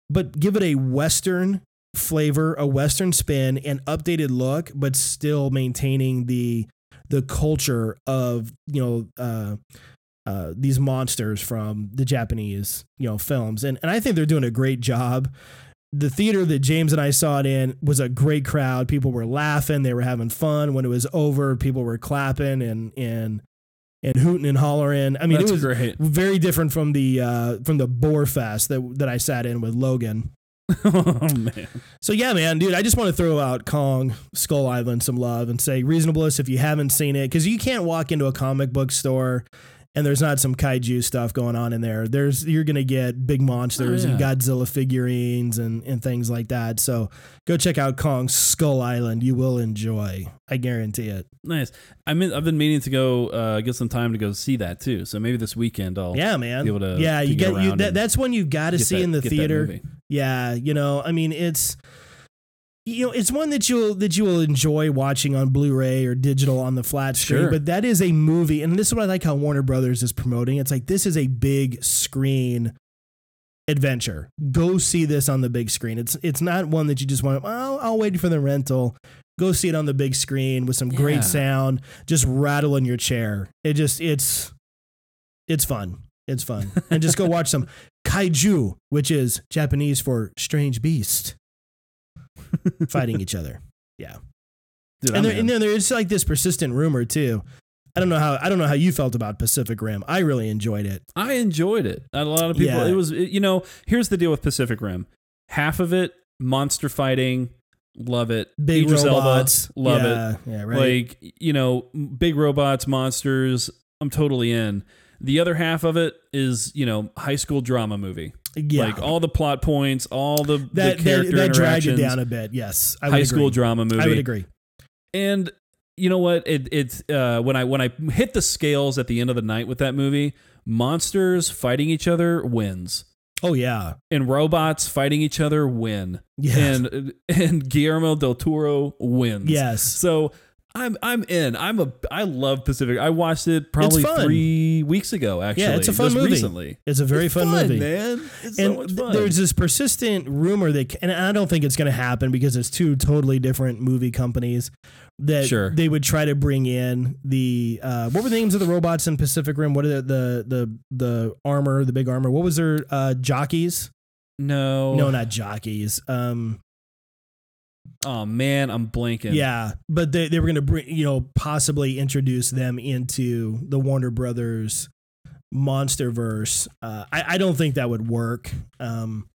but give it a Western flavor, a Western spin, and updated look, but still maintaining the the culture of you know uh, uh, these monsters from the Japanese you know films, and and I think they're doing a great job. The theater that James and I saw it in was a great crowd. People were laughing, they were having fun. When it was over, people were clapping and and and hooting and hollering. I mean, That's it was great. very different from the uh, from the Boar Fest that that I sat in with Logan. oh man. So yeah, man, dude, I just want to throw out Kong Skull Island some love and say reasonableness if you haven't seen it because you can't walk into a comic book store and there's not some kaiju stuff going on in there. There's you're gonna get big monsters Oh, and. Godzilla figurines and and things like that. So go check out Kong Skull Island. You will enjoy. I guarantee it. Nice. I mean, I've been meaning to go uh, get some time to go see that too. So maybe this weekend I'll Yeah, man. be able to yeah, you get get you. That, that's one you've got to see that- in the theater. Yeah, you know, I mean, it's you know, it's one that you'll that you will enjoy watching on Blu-ray or digital on the flat screen. Sure. But that is a movie, and this is what I like how Warner Brothers is promoting. It's like this is a big screen adventure. Go see this on the big screen. It's it's not one that you just want. Well, I'll wait for the rental. Go see it on the big screen with some Yeah. great sound. Just rattle in your chair. It just it's it's fun. It's fun. and just go watch some kaiju, which is Japanese for strange beast, fighting each other. Dude, and there, and then there's like this persistent rumor too. I don't know how I don't know how you felt about Pacific Rim. I really enjoyed it. I enjoyed it. A lot of people. Yeah. It was it- you know. Here's the deal with Pacific Rim. Half of it monster fighting. Love it. Big Idris Elba, robots, love it. yeah, Yeah, right. Like you know, big robots, monsters. I'm totally in. The other half of it is you know high school drama movie. Yeah, Like all the plot points, all the, that the character that, that dragged it down a bit. Yes, I would high agree. school drama movie. I would agree. And you know what? It, it's uh, when I when I hit the scales at the end of the night with that movie, monsters fighting each other wins, Oh yeah, and robots fighting each other win, yeah, and and Guillermo del Toro wins. yes. So I'm I'm in. I'm a I love Pacific. I watched it probably three weeks ago. Actually, yeah, it's a fun movie. recently. It's a very It's fun, movie. man. It's and so much fun. there's this persistent rumor that, and I don't think it's going to happen because it's two totally different movie companies that Sure. they would try to bring in the uh, what were the names of the robots in Pacific Rim? What are the the the, the armor, the big armor? What was their uh, jockeys? no, No, not jockeys. Um, Oh man, I'm blanking. yeah, but they they were going to bring you know possibly introduce them into the Warner Brothers MonsterVerse. Uh, I I don't think that would work. Um,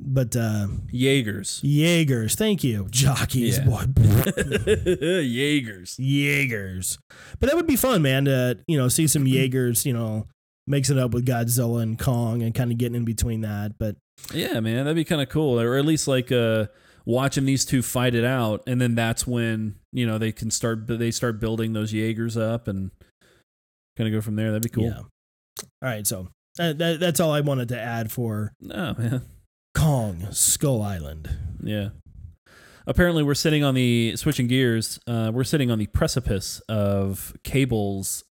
but uh, Jaegers. Jaegers, thank you. Jockeys, Yeah. boy. Jaegers. Jaegers. But that would be fun, man, to, you know, see some Jaegers, you know, mixing up with Godzilla and Kong and kind of getting in between that. But Yeah, man, that'd be kind of cool. Or at least like uh watching these two fight it out and then that's when, you know, they can start they start building those Jaegers up and kind of go from there. That'd be cool. yeah. All right. So uh, that, that's all I wanted to add for Oh, man. Kong Skull Island. Yeah. Apparently, we're sitting on the switching gears. Uh, we're sitting on the precipice of Cable's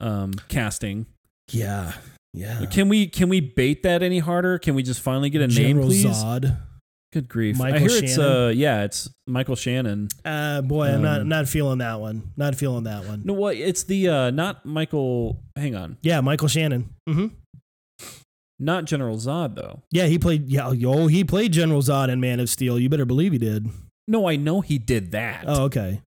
um, casting. Yeah. Yeah. Can we can we bait that any harder? Can we just finally get a name, please? Zod. Good grief! I Michael hear it's uh yeah, it's Michael Shannon. Uh, boy, I'm not Um, not feeling that one. Not feeling that one. No, what? It's the uh not Michael. Hang on, Yeah, Michael Shannon. hmm not General Zod though. Yeah, he played. Yeah, oh, he played General Zod in Man of Steel. You better believe he did. No, I know he did that. Oh, okay.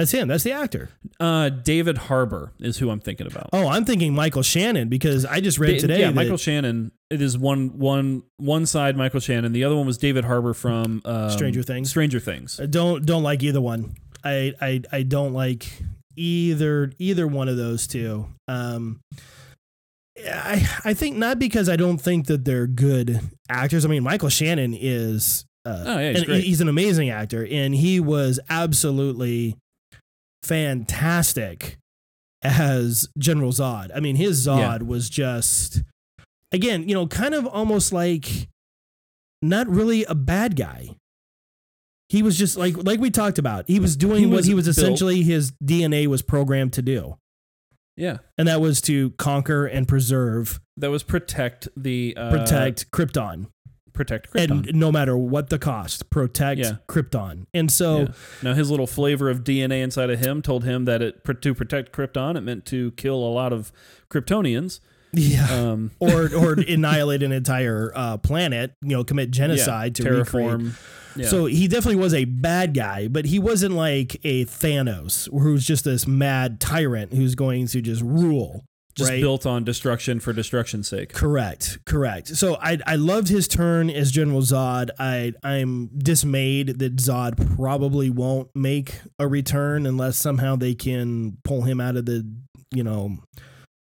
That's him. That's the actor. Uh, David Harbour is who I'm thinking about. Oh, I'm thinking Michael Shannon because I just read Da- today. yeah, that- Michael Shannon. It is one one one side Michael Shannon. The other one was David Harbour from um, Stranger Things. Stranger Things. I don't don't like either one. I I I don't like either either one of those two. Um, I I think not because I don't think that they're good actors. I mean, Michael Shannon is. Uh, Oh, yeah, he's and great. he's an amazing actor, and he was absolutely fantastic as General Zod. I mean, his Zod Yeah. was just again, you know, kind of almost like not really a bad guy. He was just like like we talked about. He was doing He what he was built- essentially his DNA was programmed to do. Yeah, And that was to conquer and preserve, that was protect the uh, protect Krypton. Protect Krypton. And no matter what the cost, protect Yeah. Krypton. And so Yeah. Now his little flavor of DNA inside of him told him that it to protect Krypton, it meant to kill a lot of Kryptonians. yeah. Um, or or annihilate an entire uh, planet, you know, commit genocide yeah, to recreate. terraform. Yeah. So he definitely was a bad guy, but he wasn't like a Thanos, who's just this mad tyrant who's going to just rule. Just right? built on destruction for destruction's sake. Correct, correct. So I I loved his turn as General Zod. I I'm dismayed that Zod probably won't make a return unless somehow they can pull him out of the you know,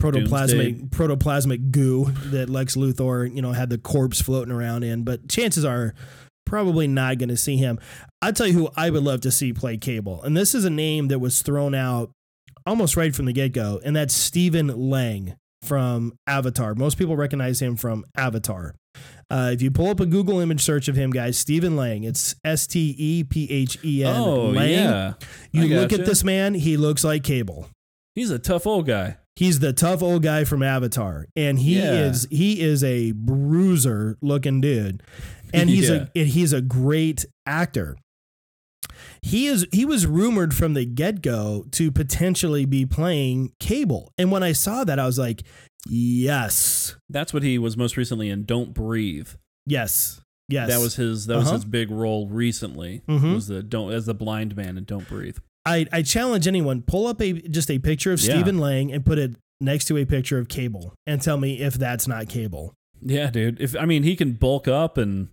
protoplasmic protoplasmic goo that Lex Luthor, you know, had the corpse floating around in. But chances are, probably not going to see him. I'll tell you who I would love to see play Cable, and this is a name that was thrown out almost right from the get go, and that's Stephen Lang from Avatar. Most people recognize him from Avatar. Uh, if you pull up a Google image search of him, guys, Stephen Lang, it's S T E P H E N. Oh Lang. yeah, You look at this man, he looks like Cable. he's a tough old guy. He's the tough old guy from Avatar, and he Yeah. is he is a bruiser looking dude, and he's Yeah. a and he's a great actor. He is he was rumored from the get go to potentially be playing Cable, and when I saw that, I was like, yes, That's what he was most recently in. Don't breathe. yes, yes. That was his. That was Uh-huh. his big role recently. Mhm. Was the don't as the blind man and don't breathe. I I challenge anyone pull up a just a picture of Yeah. Stephen Lang and put it next to a picture of Cable, and tell me if that's not Cable. Yeah, dude. If I mean, he can bulk up and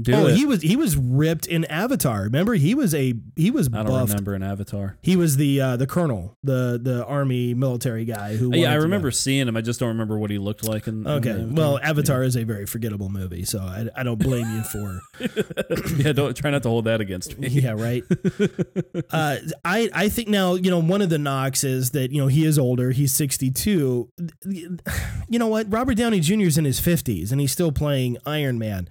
do oh, it. he was he was ripped in Avatar. Remember, he was a he was I don't buffed. remember an Avatar. He was the uh, the colonel, the the army military guy who. Yeah, I remember seeing him. I just don't remember what he looked like. In, in Okay, well, Avatar is a very forgettable movie, so I, I don't blame you for. yeah, don't try not to hold that against me. yeah, right. Uh, I I think now you know one of the knocks is that you know he is older. He's sixty two. You know what? Robert Downey Jr. is in his fifties and he's still playing Iron Man.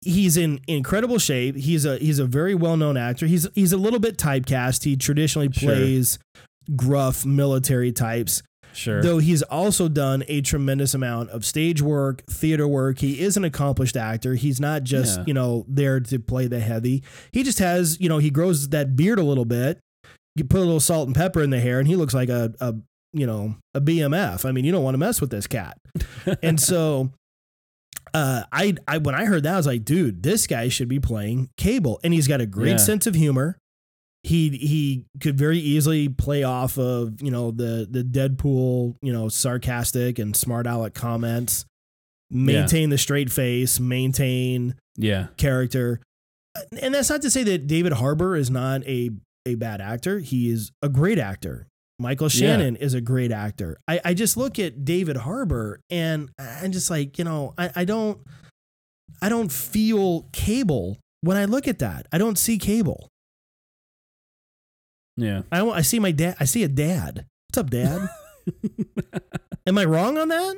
He's in incredible shape. He's a he's a very well known actor. He's he's a little bit typecast. He traditionally Sure. plays gruff military types. Sure. Though he's also done a tremendous amount of stage work, theater work. He is an accomplished actor. He's not just, Yeah. you know, there to play the heavy. He just has, you know, he grows that beard a little bit. You put a little salt and pepper in the hair and he looks like a, a you know, a BMF. I mean, you don't want to mess with this cat. and so uh, I, I when I heard that, I was like, dude, this guy should be playing Cable, and he's got a great Yeah. sense of humor. He he could very easily play off of you know the the Deadpool you know sarcastic and smart aleck comments, maintain the straight face, maintain yeah. character, and that's not to say that David Harbour is not a a bad actor. He is a great actor. Michael Yeah. Shannon is a great actor. I, I just look at David Harbour and I'm just like, you know, I, I don't I don't feel cable when I look at that. I don't see cable. Yeah. I I see my dad I see a dad. What's up, dad? Am I wrong on that?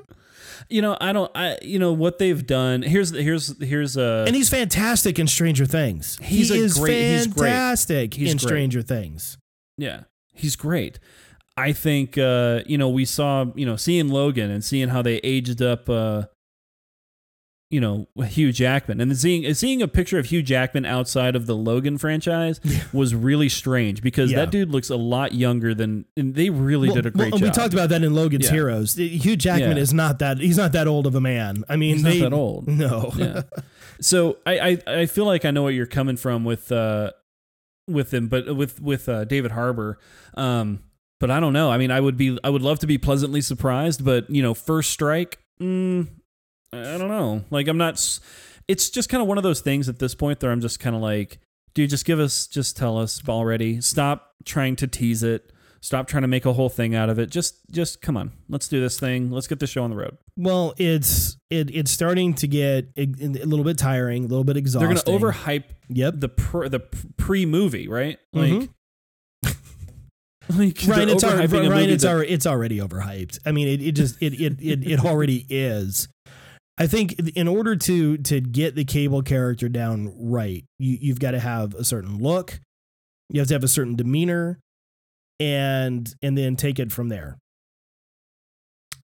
You know, I don't. I you know what they've done. Here's here's here's a. And he's fantastic in Stranger Things. He's he a is great- he's great. fantastic He's in great. Stranger Things. Yeah, he's great. I think uh, you know we saw you know seeing Logan and seeing how they aged up. Uh, you know Hugh Jackman and seeing seeing a picture of Hugh Jackman outside of the Logan franchise was really strange because Yeah. that dude looks a lot younger than and they really Well- did a great well, job. We talked about that in Logan's Yeah. Heroes. Hugh Jackman Yeah. is not that. He's not that old of a man. I mean, He's not that old. No. So I, I I feel like I know what you're coming from with uh with him, but with with uh, David Harbour. Um, but I don't know. I mean, I would be I would love to be pleasantly surprised, but you know, first strike. Mm, I don't know. Like I'm not. It's just kind of one of those things at this point where I'm just kind of like, dude, just give us, just tell us already. Stop trying to tease it. Stop trying to make a whole thing out of it. Just, just come on. Let's do this thing. Let's get the show on the road. Well, it's it it's starting to get a, a little bit tiring, a little bit exhausting. They're gonna overhype Yep. the pr- the pre movie, right? Like, Mhm. Like Right, it's already, a it's that- already it's already overhyped. I mean, it, it just it, it it it already is. I think in order to to get the cable character down right, you you've got to have a certain look, you have to have a certain demeanor, and and then take it from there.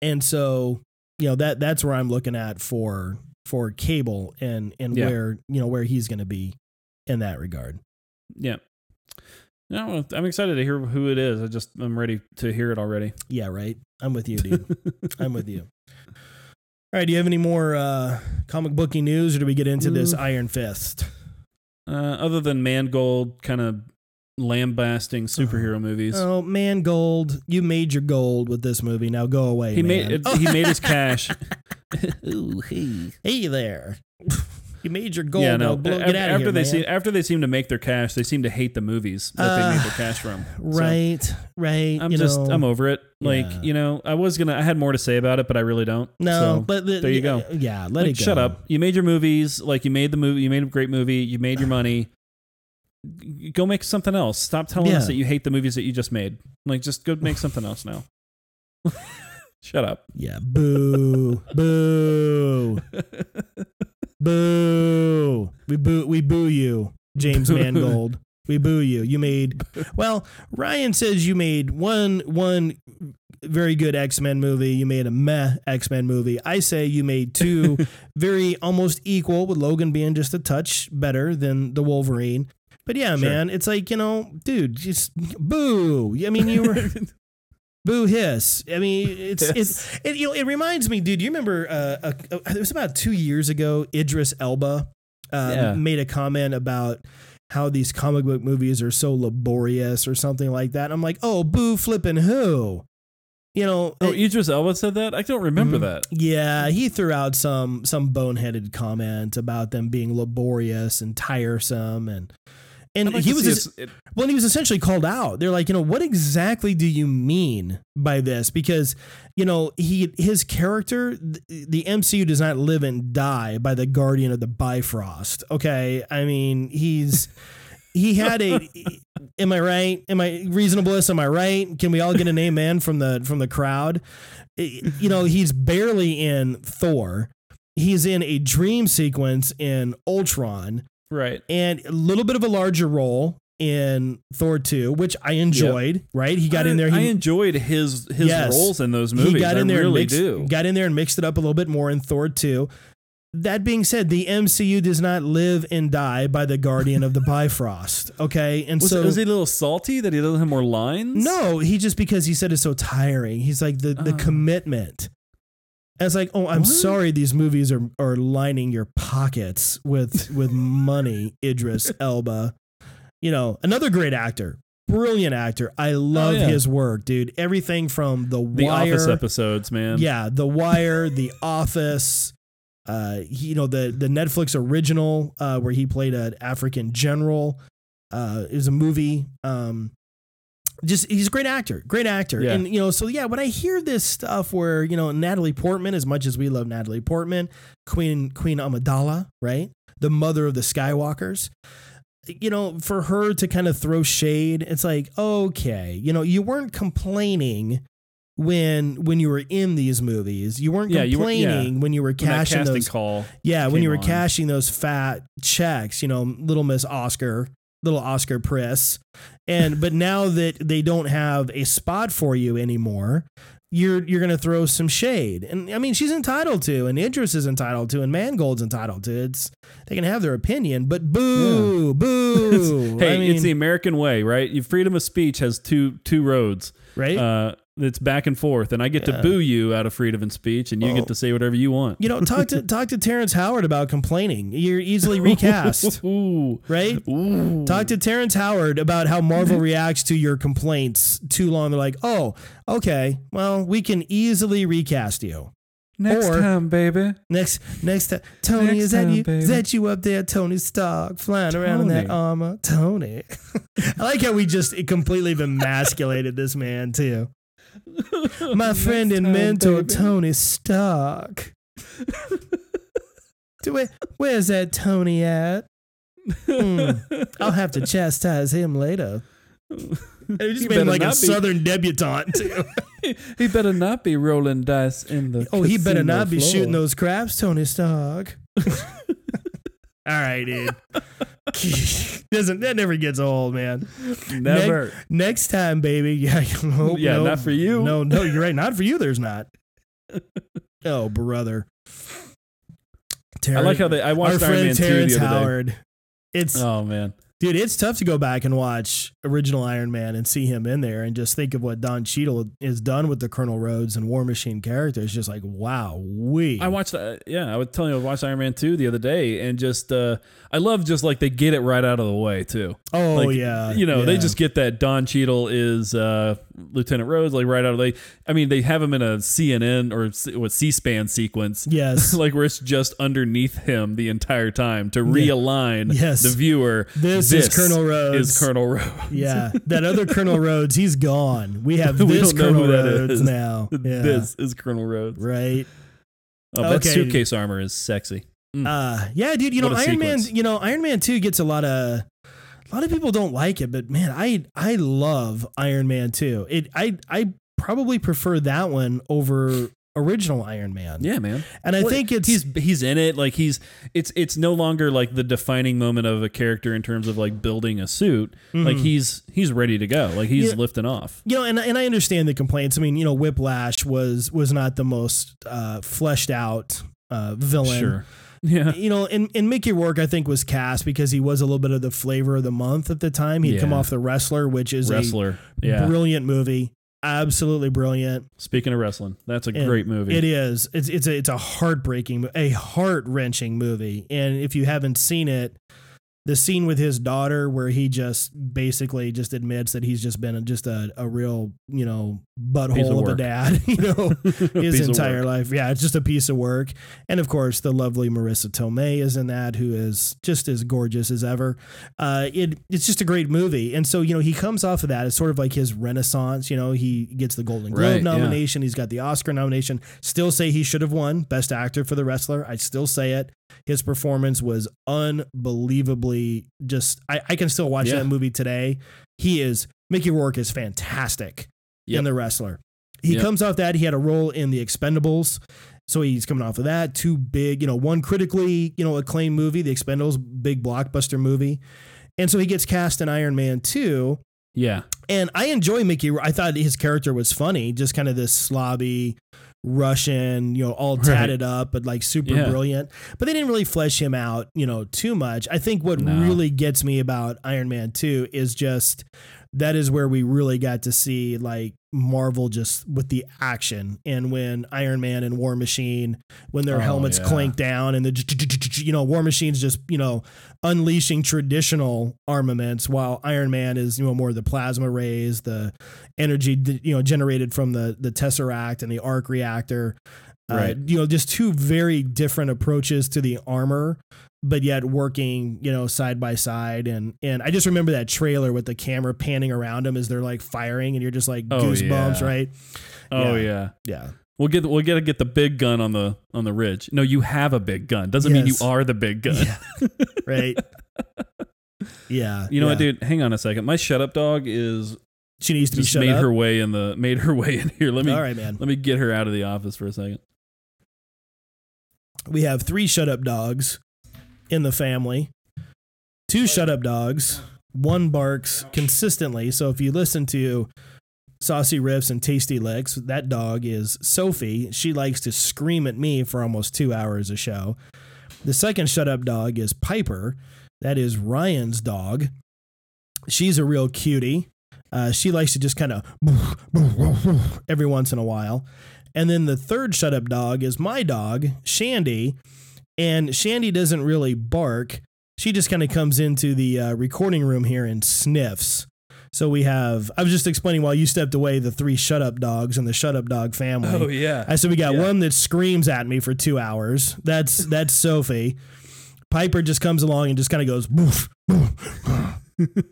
And so, you know that that's where I'm looking at for for cable and and Yeah. where you know where he's going to be in that regard. yeah. No, I'm excited to hear who it is. I just I'm ready to hear it already. Yeah, right. I'm with you, dude. I'm with you. All right. Do you have any more uh, comic booky news, or do we get into this Mm. Iron Fist? Uh, other than Mangold kind of lambasting superhero movies, Oh, man, gold! You made your gold with this movie. Now go away. he man. made he made his cash. Ooh, hey, hey there. You made your goal. yeah, no. Blow, a- get out after here, they man. seem after they seem to make their cash, they seem to hate the movies that they Uh, made their cash from. So right, right. I'm you just know. I'm over it. Like Yeah. you know, I was gonna I had more to say about it, but I really don't. no, So, but the, there you go. Yeah, let like, it go. shut up. You made your movies. Like you made the movie. You made a great movie. You made your money. Go make something else. Stop telling Yeah. us that you hate the movies that you just made. Like just go make something else now. Shut up. Yeah, boo, boo, boo. We boo, we boo you, James Mangold. We boo you. You made well. Ryan says you made one one very good X Men movie. You made a meh X Men movie. I say you made two very almost equal, with Logan being just a touch better than the Wolverine. But yeah, Sure. man, it's like you know, dude, just boo. I mean, you were. Boo hiss. I mean, it's Hiss. it. You know, it reminds me, dude. You remember? Uh, uh, it was about two years ago. Idris Elba uh, Yeah. made a comment about how these comic book movies are so laborious or something like that. I'm like, oh, boo, flipping who? You know? Oh, it- Idris Elba said that. I don't remember Mhm. that. yeah, he threw out some some boneheaded comment about them being laborious and tiresome and. And like he was it- well, he was essentially called out. They're like, you know, what exactly do you mean by this? Because, you know, he his character, th- the MCU does not live and die by the Guardian of the Bifrost. Okay, I mean, he's he had a. am I right? Am I reasonableness? Am I right? Can we all get an amen from the from the crowd? You know, he's barely in Thor. He's in a dream sequence in Ultron right. and a little bit of a larger role in Thor 2, which I enjoyed, right? He got in there. I He, enjoyed his his Yes. roles in those movies. he got in I there really and mixed, do. got in there and mixed it up a little bit more in Thor 2. That being said, the MCU does not live and die by the Guardian of the Bifrost. Okay. And Was, so was he a little salty that he doesn't have more lines? no, he just because he said it's so tiring. He's like the the Oh. commitment. And it's like, oh, I'm What? sorry, these movies are are lining your pockets with with money, Idris Elba. You know, another great actor, brilliant actor. I love Oh, yeah. his work, dude. Everything from The The Wire, Office episodes, man. yeah, The Wire, The Office. Uh, he, you know the the Netflix original uh, where he played an African general. Uh, it was a movie. Um, just he's a great actor, great actor, Yeah. and you know so yeah. When I hear this stuff where you know Natalie Portman, as much as we love Natalie Portman, Queen Queen Amidala, right, the mother of the Skywalkers. You know, for her to kind of throw shade, it's like okay, you know, you weren't complaining when when you were in these movies. You weren't Yeah, you were- yeah. complaining when you were cashing those call. yeah, when you were on. cashing those fat checks, you know, little Miss Oscar, little Oscar Priss. And but now that they don't have a spot for you anymore, you're you're gonna throw some shade. And I mean she's entitled to, and Idris is entitled to, and Mangold's entitled to. It's they can have their opinion, but boo, boo. Hey, I mean, it's the American way, right? Freedom of speech has two two roads. right? Uh, it's back and forth, and I get Yeah. to boo you out of freedom of speech, and you Well, get to say whatever you want. you know, talk to talk to Terrence Howard about complaining. You're easily recast, Ooh, right? ooh. Talk to Terrence Howard about how Marvel reacts to your complaints too long. They're like, oh, okay, well, we can easily recast you. next or- time, baby. Next, next time, Tony, Next is that time, you? baby. Is that you up there, Tony Stark, flying around in that armor, Tony? I like how we just completely emasculated this man too. My friend and mentor, baby. Tony Stark. Where, where's that Tony at? Hmm. I'll have to chastise him later. He just made like a be- southern debutante too. he better not be rolling dice in the. oh, he better not be floor. shooting those craps, Tony Stark. All right, dude. Doesn't that never gets old, man? Never. Next time, baby. Yeah, no, Yeah, no, not for you. No, no, you're right. Not for you. There's not. Oh, brother. I like how they. I our watched Iron friend Man Terrence the other day. Howard. It's Oh man, Dude, it's tough to go back and watch original Iron Man and see him in there and just think of what Don Cheadle has done with the Colonel Rhodes and War Machine character. It's just like, wow, we. I watched that. Yeah, I was telling you, I watched Iron Man 2 the other day, and just, uh, I love just like they get it right out of the way, too. oh, like, yeah. You know, they just get that Don Cheadle is uh, Lieutenant Rhodes, like right out of the. I mean, they have him in a CNN or C- what C-SPAN sequence, Yes. like where it's just underneath him the entire time to realign Yes. the viewer. This is Colonel Rhodes. Is Colonel Rhodes. yeah. That other Colonel Rhodes, he's gone. We have We this Colonel Rhodes is. now. Yeah. This is Colonel Rhodes. Right. Oh, that Okay. suitcase armor is sexy. Mm. Uh yeah, dude, you know, What Iron Man, you know, Iron Man 2 gets a lot of a lot of people don't like it, but man, I I love Iron Man 2. It I I probably prefer that one over original Iron Man. yeah, man. And I Well, think it's he's he's in it like he's it's it's no longer like the defining moment of a character in terms of like building a suit like Mhm. he's he's ready to go like he's Yeah. lifting off you know, and and I understand the complaints. I mean, you know, Whiplash was was not the most uh, fleshed out uh, villain. sure yeah You know, and, and Mickey Rourke, I think, was cast because he was a little bit of the flavor of the month at the time. He'd come off The Wrestler, which is wrestler a yeah brilliant movie, absolutely brilliant. speaking of wrestling that's a And great movie It is. It's it's a it's a heartbreaking, a heart wrenching movie. And if you haven't seen it, the scene with his daughter where he just basically just admits that he's just been just a, a real you know Piece of butthole of, a dad you know his entire life. Yeah it's just a piece of work. And of course the lovely Marisa Tomei is in that who is just as gorgeous as ever. Uh it it's just a great movie. And so you know he comes off of that it's sort of like his renaissance you know he gets the Golden Globe Right, yeah. nomination he's got the Oscar nomination. Still say he should have won best actor for the wrestler. I still say it. His performance was unbelievably just I, I can still watch Yeah. that movie today. He is Mickey Rourke is fantastic Yep. in the wrestler. He Yep. comes off that. He had a role in the Expendables. So he's coming off of that. Two big, you know, one critically, you know, acclaimed movie, The Expendables, big blockbuster movie. And so he gets cast in Iron Man 2. yeah And I enjoy Mickey. I thought his character was funny, just kind of this slobby Russian, you know, all Right. tatted up, but like super Yeah. brilliant. But they didn't really flesh him out, you know, too much. I think what No. really gets me about Iron Man 2 is just that is where we really got to see like Marvel just with the action and when Iron Man and War Machine when their Oh, helmets yeah. clank down and the you know War Machine's just you know unleashing traditional armaments while Iron Man is you know more the plasma rays the energy you know generated from the the Tesseract and the arc reactor uh, Right. you know just two very different approaches to the armor but yet working you know side by side. And and I just remember that trailer with the camera panning around them as they're like firing and you're just like Oh, goosebumps yeah. right? Oh Yeah. yeah. Yeah. We'll get we'll get to get the big gun on the on the ridge. No you have a big gun. Doesn't mean you are the big gun. Yeah. Right. Yeah. You know what dude? Hang on a second. My shut up dog is she needs to be shut made up? her way in the made her way in here. Let me all right man. let me get her out of the office for a second we have three shut up dogs in the family. Two shut up dogs. One barks consistently. So if you listen to Saucy Riffs and Tasty Licks, that dog is Sophie. She likes to scream at me for almost two hours a show. The second shut up dog is Piper. That is Ryan's dog. She's a real cutie. Uh, she likes to just kind of every once in a while. And then the third shut up dog is my dog, Shandy. And Shandy doesn't really bark. She just kind of comes into the uh, recording room here and sniffs. So we have, I was just explaining while you stepped away the three shut up dogs and the shut up dog family. Oh, yeah I said we got Yeah. one that screams at me for two hours. That's that's Sophie. Piper just comes along and just kind of goes boof, boof.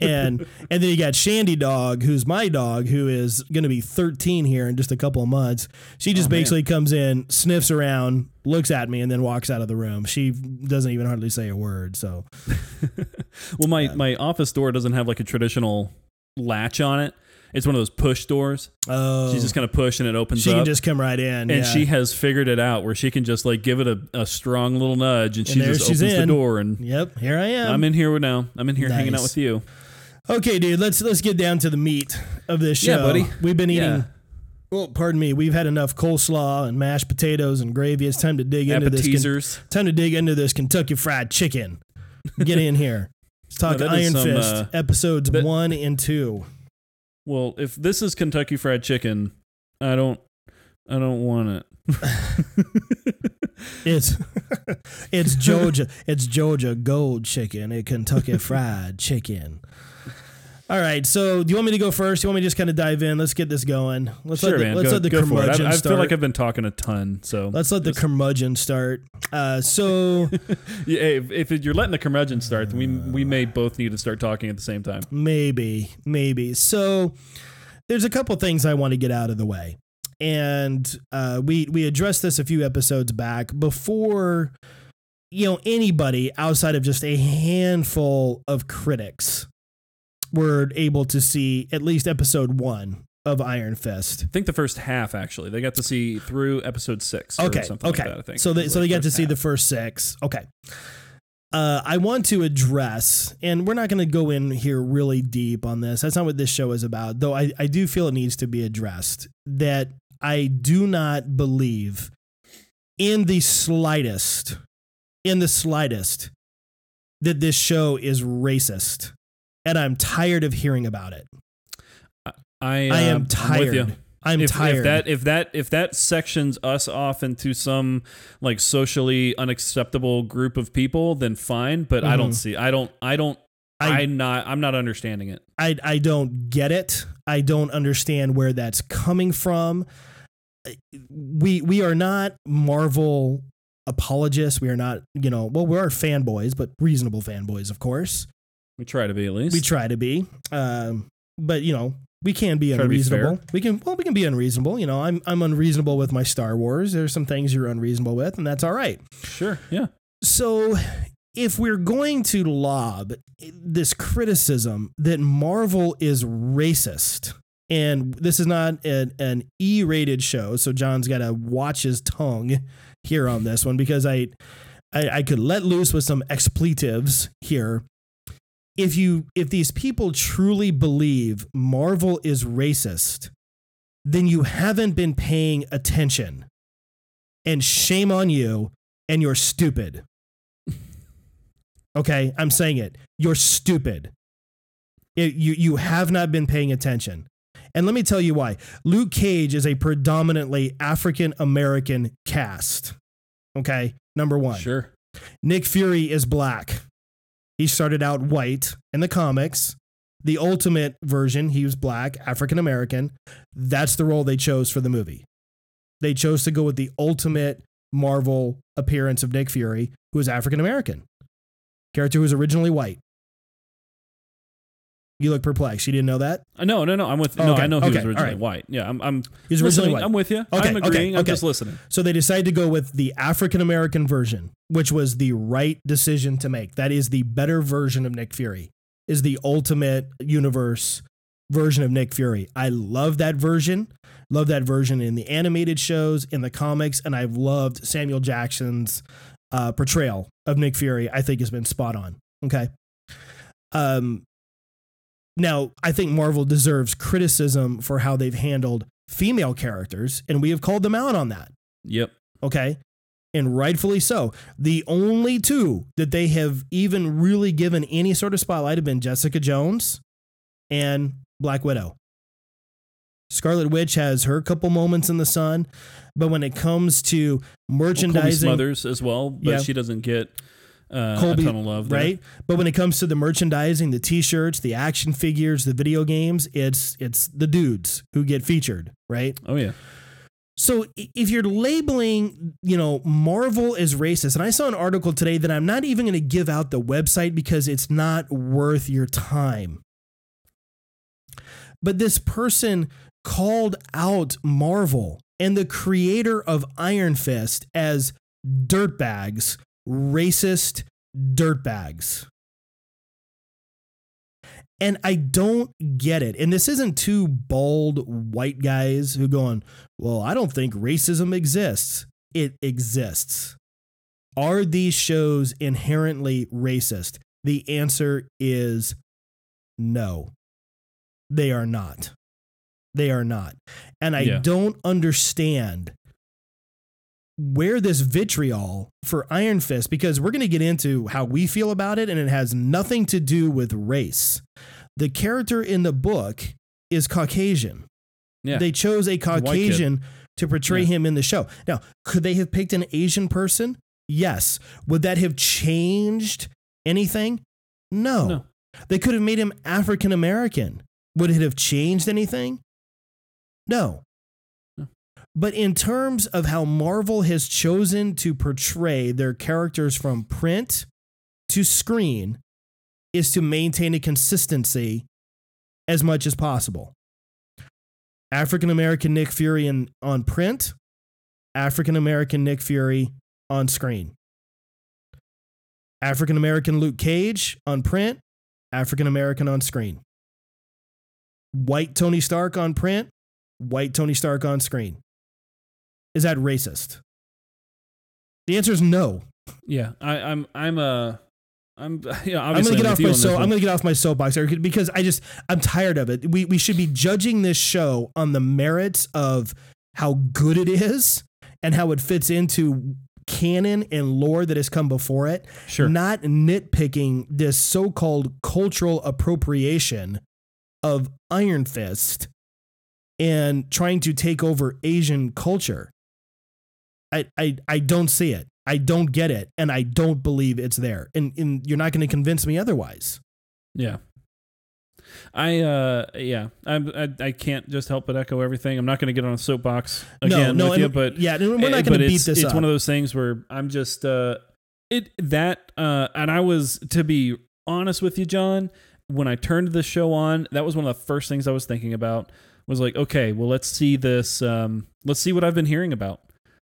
And and then you got Shandy Dog, who's my dog, who is going to be 13 here in just a couple of months. She just Oh, man. basically comes in, sniffs around, looks at me, and then walks out of the room. She doesn't even hardly say a word. So well my my office door doesn't have like a traditional latch on it it's one of those push doors oh, she's just gonna push and it opens she up can just come right in, and yeah. she has figured it out where she can just like give it a, a strong little nudge and she there just she's opens the door and Yep, here I am. I'm in here now. I'm in here hanging out with you. Okay, dude, let's let's get down to the meat of this show. Yeah, buddy. We've been eating. Yeah. Well, pardon me. We've had enough coleslaw and mashed potatoes and gravy. It's time to dig into this. Appetizers. Time to dig into this Kentucky Fried Chicken. Get in here. Let's talk is Iron some, Fist uh, episodes that- one and two. Well, if this is Kentucky Fried Chicken, I don't, I don't want it. It's it's Georgia it's Georgia Gold Chicken and Kentucky Fried Chicken. All right, so do you want me to go first? You want me to just kind of dive in? Let's get this going. Let's sure, let the, man. let's go, let the go curmudgeon I, I feel like I've been talking a ton, so let's let the curmudgeon start. Uh, so yeah, if, if you're letting the curmudgeon start, then we we may both need to start talking at the same time. Maybe, maybe. So there's a couple things I want to get out of the way. And uh, we we addressed this a few episodes back before you know anybody outside of just a handful of critics were able to see at least episode one of Iron Fist. I think the first half actually. They got to see through episode six. Or Okay, something okay. Like that, I think. So they so the they got to see the first six. Okay. Uh, I want to address, and we're not going to go in here really deep on this. That's not what this show is about, though. I, I do feel it needs to be addressed that I do not believe in the slightest, in the slightest, that this show is racist, and I'm tired of hearing about it. I, I uh, am I'm with tired. you. I'm if, tired. If that if that if that sections us off into some like socially unacceptable group of people, then fine. But I don't Mhm. see. I don't. I don't. I- I, am not. I'm not understanding it. I I don't get it. I don't understand where that's coming from. We we are not Marvel apologists. We are not, you know, well, we are fanboys, but reasonable fanboys, of course. We try to be at least. We try to be. Um, but you know, we can be Try to be unreasonable. we can well, we can be unreasonable. You know, I'm I'm unreasonable with my Star Wars. There's some things you're unreasonable with, and that's all right. Sure. Yeah. So, if we're going to lob this criticism that Marvel is racist, and this is not an, an E rated show, so John's got to watch his tongue here on this one because I, I, I could let loose with some expletives here. If you if these people truly believe Marvel is racist, then you haven't been paying attention. And shame on you, and you're stupid. Okay, I'm saying it. You're stupid. It- you you have not been paying attention. And let me tell you why. Luke Cage is a predominantly African American cast. Okay, number 1. Sure. Nick Fury is black. He started out white in the comics. The ultimate version, he was black, African American. That's the role they chose for the movie. They chose to go with the ultimate Marvel appearance of Nick Fury, who is African American. Character who was originally white. You look perplexed. You didn't know that? Uh, No, no, no. I'm with. Oh, no, okay, I know he was originally all right. white. Yeah, I'm. I'm He was originally white. I'm with you. Okay, I'm okay, agreeing. I'm okay. just listening. So they decided to go with the African American version, which was the right decision to make. That is the better version of Nick Fury. Is the ultimate universe version of Nick Fury. I love that version. Love that version in the animated shows, in the comics, and I've loved Samuel Jackson's uh, portrayal of Nick Fury. I think has been spot on. Okay. Um. Now, I think Marvel deserves criticism for how they've handled female characters, and we have called them out on that Yep. okay? And rightfully so. The only two that they have even really given any sort of spotlight have been Jessica Jones and Black Widow. Scarlet Witch has her couple moments in the sun, but when it comes to Well, merchandising, Smothers as well, but Yeah. she doesn't get uh, Colby, a ton of love. right? But when it comes to the merchandising, the T-shirts, the action figures, the video games, it's it's the dudes who get featured, right? Oh yeah. So if you're labeling, you know, Marvel as racist, and I saw an article today that I'm not even going to give out the website because it's not worth your time. But this person called out Marvel and the creator of Iron Fist as dirtbags, racist dirtbags. And I don't get it. And this isn't two bald white guys who going, well, I don't think racism exists. It exists. Are these shows inherently racist? The answer is no. They are not. They are not. And I Yeah. don't understand wear this vitriol for Iron Fist because we're going to get into how we feel about it, and it has nothing to do with race. The character in the book is Caucasian. Yeah. They chose a. Caucasian to portray Yeah. him in the show. Now, could they have picked an Asian person? Yes. Would that have changed anything? No. No. They could have made him African American. Would it have changed anything? No. But in terms of how Marvel has chosen to portray their characters from print to screen, is to maintain a consistency as much as possible. African American Nick Fury in, on print, African American Nick Fury on screen. African American Luke Cage on print, African American on screen. White Tony Stark on print, white Tony Stark on screen. Is that racist? The answer is no. Yeah, I, I'm I'm a I'm yeah. I'm gonna get with off my so. I'm gonna get off my soapbox because I just I'm tired of it. We we should be judging this show on the merits of how good it is and how it fits into canon and lore that has come before it. sure. Not nitpicking this so-called cultural appropriation of Iron Fist and trying to take over Asian culture. I I I don't see it. I don't get it, and I don't believe it's there. And, and you're not going to convince me otherwise. Yeah. I uh yeah I'm I, I can't just help but echo everything. I'm not going to get on a soapbox again no, no, with you, but yeah, we're eh, not going to beat it's, this It's up. one of those things where I'm just uh it that uh and I was to be honest with you, John, when I turned the show on, that was one of the first things I was thinking about was like, okay, well let's see this um let's see what I've been hearing about.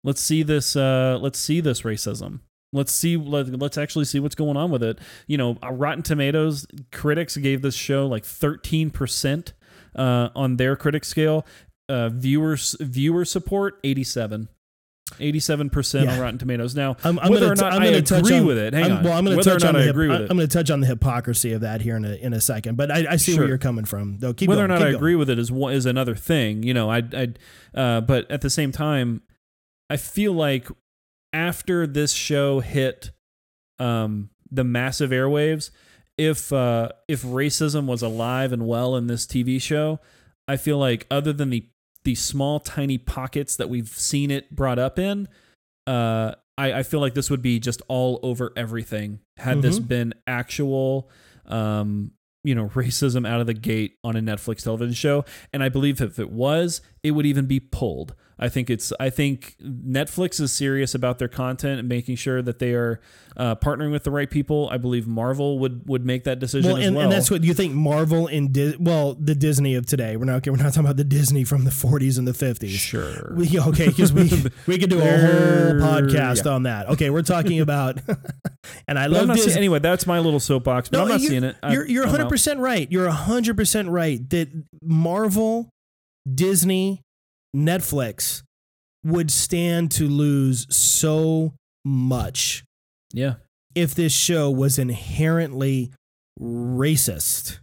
Let's see this uh let's see this racism. Let's see let, let's actually see what's going on with it. You know, uh, Rotten Tomatoes critics gave this show like 13% uh on their critic scale. Uh viewers viewer support 87. 87% Yeah. on Rotten Tomatoes. Now, I'm, I'm whether gonna or not I'm I agree touch on, with it, hang I'm, on. Well, I'm going to touch on the i'm going to touch on the hypocrisy of that here in a in a second. But I, I see Sure. where you're coming from, though. Keep whether going, or not I going. agree with it is is another thing. You know, I I uh, but at the same time, I feel like after this show hit um, the massive airwaves, if uh, if racism was alive and well in this TV show, I feel like other than the the small tiny pockets that we've seen it brought up in, uh, I, I feel like this would be just all over everything had this Mhm. been actual um, you know racism out of the gate on a Netflix television show. And I believe if it was, it would even be pulled. I think it's I think Netflix is serious about their content and making sure that they are uh, partnering with the right people. I believe Marvel would would make that decision Well, as and, well. and that's what you think Marvel and Dis- well, the Disney of today. We're not we're not talking about the Disney from the 40s and the 50s. sure. We, okay, because we we could do a whole podcast yeah. on that. Okay, we're talking about, and I But love I'm not Disney. seeing, anyway. That's my little soapbox, but I'm not seeing it. I- You're you're 100 percent right. You're 100 percent right that Marvel, Disney, Netflix would stand to lose so much Yeah, if this show was inherently racist.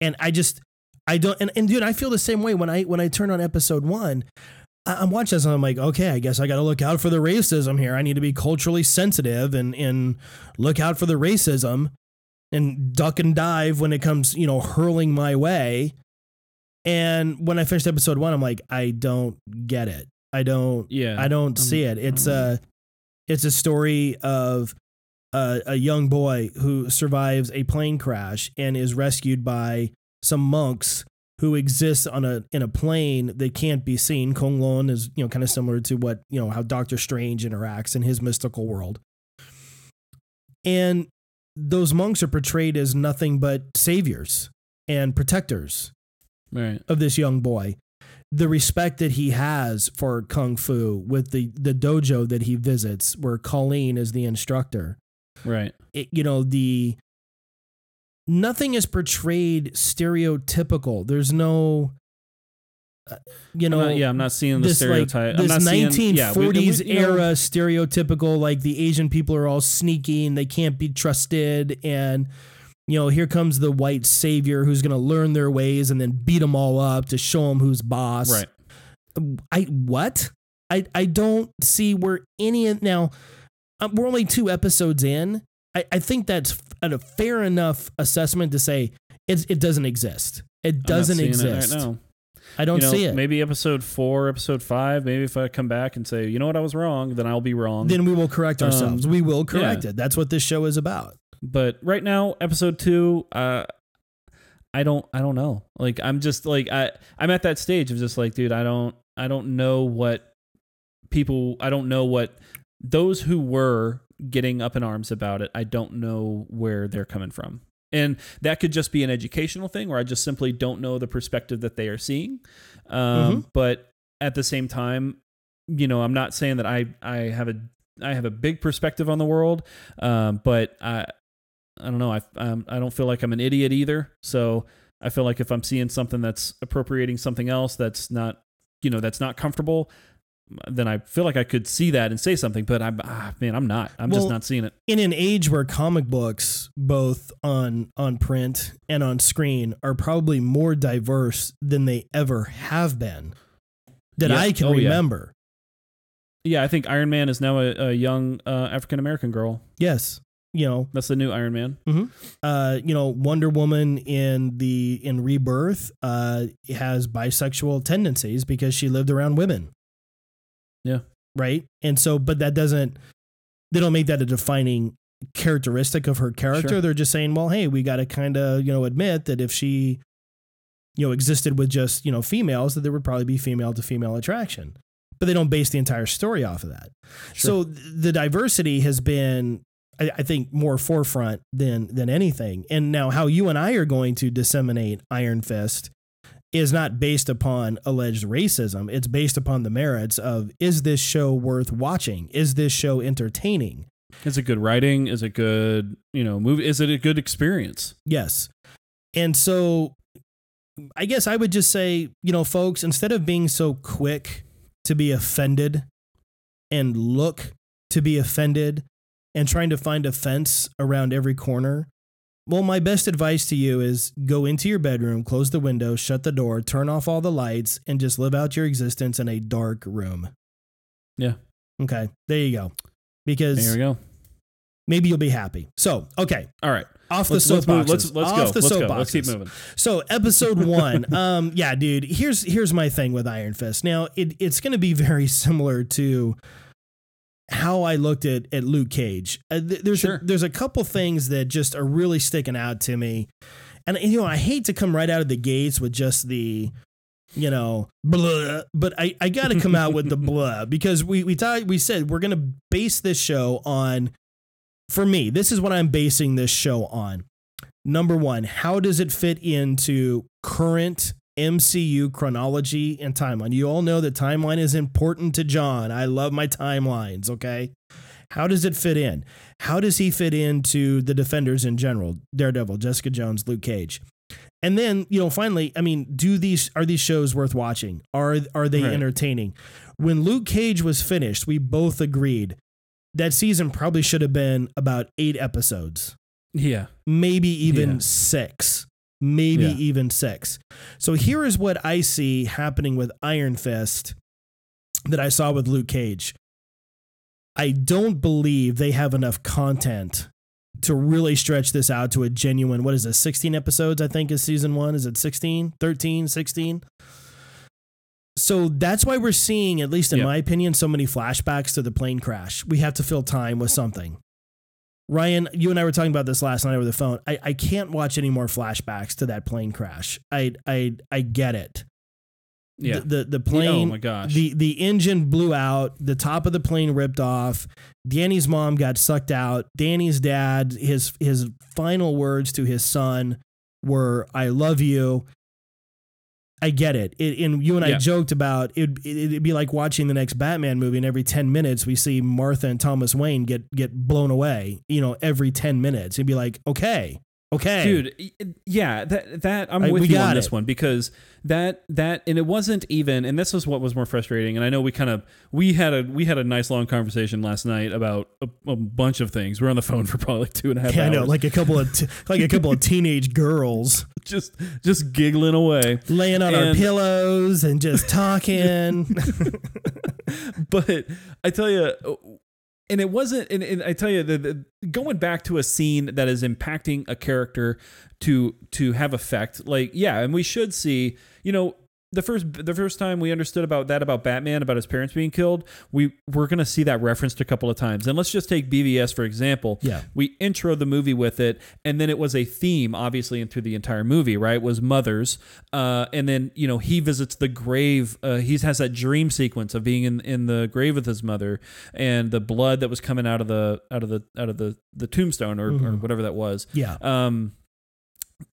And I just I don't and, and dude, I feel the same way when I when I turn on episode one. I- I'm watching this and I'm like, okay, I guess I got to look out for the racism here. I need to be culturally sensitive and and look out for the racism and duck and dive when it comes, you know, hurling my way. And when I finished episode one, I'm like, I don't get it. I don't yeah. I don't Um, see it. It's a it's a story of a, a young boy who survives a plane crash and is rescued by some monks who exist on a in a plane that can't be seen. K'un-Lun is you know kind of similar to what you know how Doctor Strange interacts in his mystical world, and those monks are portrayed as nothing but saviors and protectors right. of this young boy the respect that he has for kung fu with the the dojo that he visits where Colleen is the instructor Right. it, you know the nothing is portrayed stereotypical there's no uh, you I'm know not- yeah, I'm not seeing the this like stereotype. I'm this not seeing, yeah, we- 1940s we- you know, era stereotypical like the Asian people are all sneaky and they can't be trusted and you know here comes the white savior who's going to learn their ways and then beat them all up to show them who's boss Right. I what I I don't see where any of now. Um, we're only two episodes in. I, I think that's a fair enough assessment to say it it doesn't exist. It doesn't seeing it exist. right now. I don't You know, see it. Maybe episode four, episode five. Maybe if I come back and say, you know what, I was wrong, then I'll be wrong. then we will correct Um, ourselves. we will correct it. That's what this show is about. But right now, episode two, uh, I don't, I don't know. Like, I'm just like, I, I'm at that stage of just like, dude, I don't, I don't know what people, I don't know what those who were getting up in arms about it. I don't know where they're coming from. And that could just be an educational thing where I just simply don't know the perspective that they are seeing. Um, But at the same time, you know, I'm not saying that I, I have a, I have a big perspective on the world. Um, but I, I don't know. I, um, I don't feel like I'm an idiot either. So I feel like if I'm seeing something that's appropriating something else that's not, you know, that's not comfortable, then I feel like I could see that and say something. But I'm, ah, man, I'm not. I'm just not seeing it. in an age where comic books both on on print and on screen are probably more diverse than they ever have been that Yeah. I can Oh, yeah. remember. Yeah, I think Iron Man is now a, a young uh, African American girl. Yes. You know, That's the new Iron Man. uh, you know, Wonder Woman in the in Rebirth uh, has bisexual tendencies because she lived around women. Yeah. Right. And so, but that doesn't. They don't make that a defining characteristic of her character. Sure. They're just saying, well, hey, we got to kind of you know admit that if she, you know, existed with just you know females, that there would probably be female to female attraction. But they don't base the entire story off of that. So th- the diversity has been, I, I think, more forefront than than anything. And now, how you and I are going to disseminate Iron Fist is not based upon alleged racism. It's based upon the merits of is this show worth watching? Is this show entertaining? Is it good writing? Is it good, you know, movie? Is it a good experience? Yes. And so I guess I would just say, you know, folks, instead of being so quick to be offended and look to be offended and trying to find a fence around every corner, well, my best advice to you is go into your bedroom, close the window, shut the door, turn off all the lights, and just live out your existence in a dark room. Yeah. Okay. There you go. Because There we go. maybe you'll be happy. So, okay. All right. Off the Let's, let's Let's let's Off go. the Let's go. Let's keep moving. So episode one, um, yeah, dude. Here's here's my thing with Iron Fist. Now it, it's going to be very similar to how I looked at at Luke Cage. Uh, th- there's Sure. a, there's a couple things that just are really sticking out to me, and you know I hate to come right out of the gates with just the you know blah, but I I got to come out with the blah because we we thought we said we're going to base this show on. For me, this is what I'm basing this show on number one, how does it fit into current MCU chronology and timeline? You all know that timeline is important to John. I love my timelines, okay? How does it fit in? How does he fit into the Defenders in general? Daredevil, Jessica Jones, Luke Cage. And then, you know, finally, I mean, do these are these shows worth watching? Are are they Right. entertaining? When Luke Cage was finished, we both agreed that season probably should have been about 8 episodes Yeah. maybe even Yeah. six, maybe Yeah. even six. So here is what I see happening with Iron Fist that I saw with Luke Cage. I don't believe they have enough content to really stretch this out to a genuine what is it 16 episodes i think is season 1 is it 16 13 16 so that's why we're seeing at least in Yeah. my opinion so many flashbacks to the plane crash we have to fill time with something Ryan, you and I were talking about this last night over the phone. I, I can't watch any more flashbacks to that plane crash. I I I get it. Yeah. The the, the oh my gosh. the the engine blew out, the top of the plane ripped off. Danny's mom got sucked out. Danny's dad, his his final words to his son were "I love you." I get it. it and you and I Yeah. joked about it. It'd be like watching the next Batman movie, and every ten minutes we see Martha and Thomas Wayne get get blown away. You know, every ten minutes, it'd be like, okay, Okay, dude yeah that that i'm I- with you on this one because that that and it wasn't even and this was what was more frustrating and i know we kind of we had a we had a nice long conversation last night about a, a bunch of things. We are on the phone for probably like two and a half Yeah, I hours. know, like a couple of t- like a couple of teenage girls. Just just giggling away. Laying on our pillows and just talking. but I tell you, and it wasn't. And, and I tell you, the, the, going back to a scene that is impacting a character to to have effect, like yeah, and we should see, you know. The first, the first time we understood about that about Batman, about his parents being killed, we we're gonna see that referenced a couple of times. And let's just take BVS for example. Yeah. we intro the movie with it, and then it was a theme, obviously, and through the entire movie, right? Was mothers, uh, and then you know he visits the grave. Uh, he has that dream sequence of being in in the grave with his mother, and the blood that was coming out of the out of the out of the the tombstone or, or Mhm. whatever that was. yeah, Um,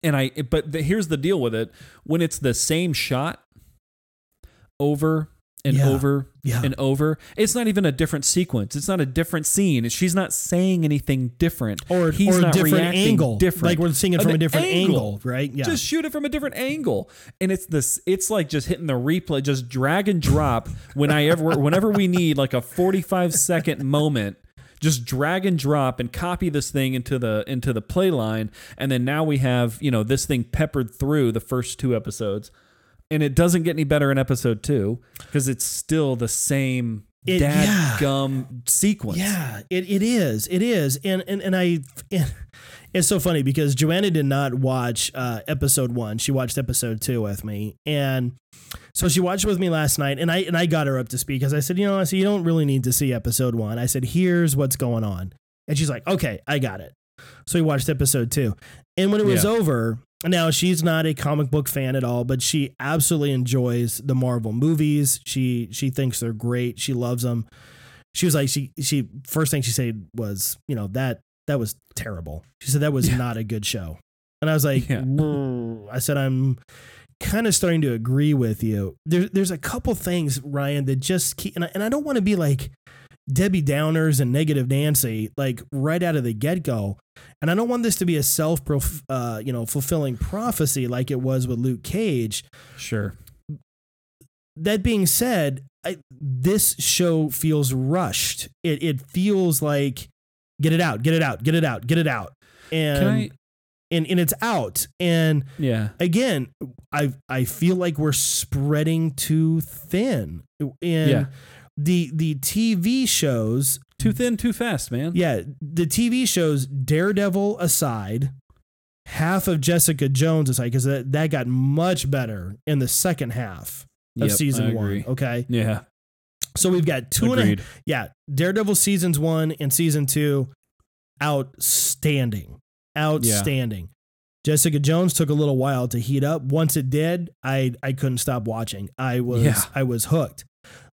and I, but the, here's the deal with it: when it's the same shot over and Yeah. over yeah, and over, it's not even a different sequence. It's not a different scene. She's not saying anything different. or he's or a not different reacting angle. different. Like we're seeing it from An a different angle. angle, right? Yeah, Just shoot it from a different angle, and it's this. It's like just hitting the replay, just drag and drop. when I ever, whenever we need like a forty-five second moment, just drag and drop and copy this thing into the into the play line, and then now we have you know this thing peppered through the first two episodes, and it doesn't get any better in episode two because it's still the same It- dad yeah. gum sequence. Yeah, it, it is. It is. And and, and I and it's so funny because Joanna did not watch uh, episode one. She watched episode two with me. And so she watched with me last night and I and I got her up to speed because I said, you know, I said, you don't really need to see episode one. I said, here's what's going on. And she's like, okay, I got it. So we watched episode two. And when it was Yeah. over, now she's not a comic book fan at all, but she absolutely enjoys the Marvel movies. She she thinks they're great. She loves them. She was like she she first thing she said was, you know, that that was terrible. She said that was Yeah. not a good show. And I was like, Yeah. I said I'm kind of starting to agree with you. There, there's a couple things, Ryan, that just keep, and I, and I don't want to be like Debbie Downers and negative Nancy, like right out of the get go. And I don't want this to be a self, uh, you know, fulfilling prophecy like it was with Luke Cage. sure. That being said, I, this show feels rushed. It it feels like get it out, get it out, get it out, get it out, and I? and and it's out. And Yeah. again, I I feel like we're spreading too thin. And Yeah. The the TV shows, Too thin, too fast, man. yeah, the TV shows, Daredevil aside, half of Jessica Jones aside, because that, that got much better in the second half of Yep, season one. Okay. Yeah. So we've got two and a yeah, Daredevil seasons one and season two, outstanding, outstanding. Jessica Jones took a little while to heat up. Once it did, I I couldn't stop watching. I was Yeah. I was hooked.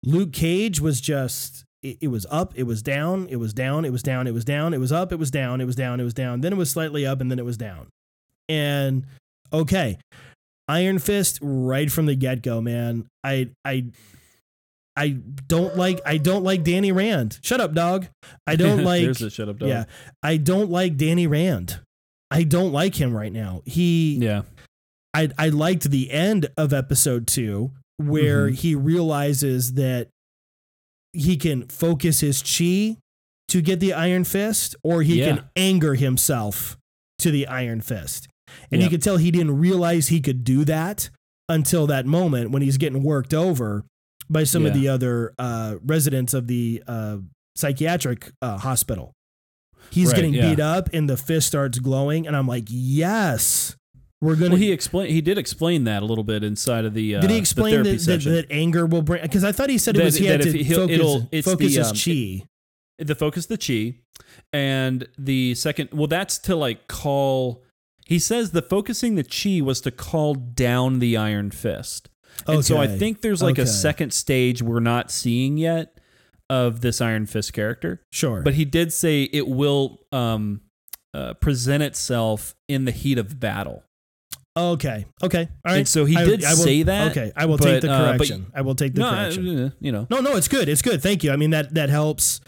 Luke Cage was just it, it was up, it was down, it was down, it was down, it was down, it was up, it was down, it was down, it was down. Then it was slightly up, and then it was down. And okay, Iron Fist right from the get go, man. I I I don't like I don't like Danny Rand. Shut up, dog. I don't like There's a shut up dog. yeah. I don't like Danny Rand. I don't like him right now. He Yeah. I I liked the end of episode 2 where Mhm. he realizes that he can focus his chi to get the iron fist or he Yeah. can anger himself to the iron fist. And you Yep. could tell he didn't realize he could do that until that moment when he's getting worked over by some of the other uh, residents of the uh, psychiatric uh, hospital. He's Right, getting yeah. beat up and the fist starts glowing. And I'm like, yes, we're gonna. Well, he explained. He did explain that a little bit inside of the. Uh, Did he explain therapy that, that, that anger will bring? Because I thought he said it That- was he had to focus, it's focus the, his um, chi. the focus the chi, and the second. Well, that's to like call. He says the focusing the chi was to call down the Iron Fist. And so I think there's like Okay. a second stage we're not seeing yet of this Iron Fist character. sure, But he did say it will um, uh, present itself in the heat of battle. Okay, okay, all right. And so he I- did I will- say that. Okay, I will but, take the uh, but- correction. I will take the no, correction. uh, you know. No, no, it's good. It's good. Thank you. I mean that that helps.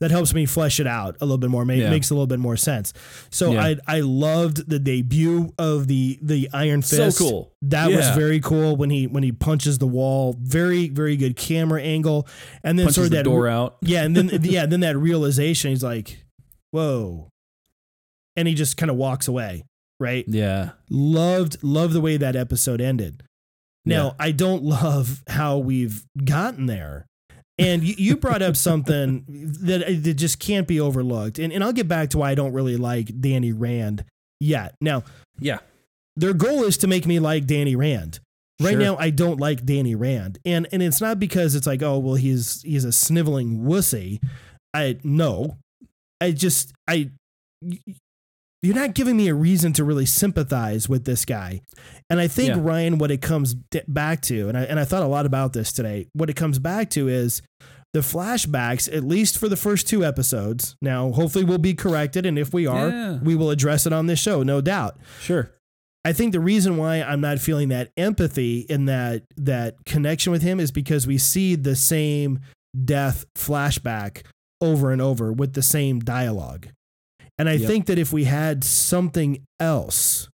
that helps me flesh it out a little bit more. Make, Yeah. Makes a little bit more sense. So Yeah. I I loved the debut of the the Iron Fist. So cool. That was very cool when he when he punches the wall. Very very good camera angle, and then Punches sort of that door out. yeah, and then yeah, then that realization. He's like, whoa, and he just kind of walks away. Right. Yeah. Loved loved the way that episode ended. Now Yeah. I don't love how we've gotten there. And you, you brought up something that, uh, that just can't be overlooked. And, and I'll get back to why I don't really like Danny Rand yet. Now, Yeah. their goal is to make me like Danny Rand. Right Sure. now, I don't like Danny Rand, and and it's not because it's like, oh well, he's he's a sniveling wussy. I no, I just I. You're not giving me a reason to really sympathize with this guy, and I think Yeah. Ryan, what it comes back to, and I and I thought a lot about this today. What it comes back to is the flashbacks, at least for the first two episodes. Now, hopefully, we'll be corrected, and if we are, Yeah. we will address it on this show, no doubt. Sure. I think the reason why I'm not feeling that empathy and that that connection with him is because we see the same death flashback over and over with the same dialogue. And I Yep. think that if we had something else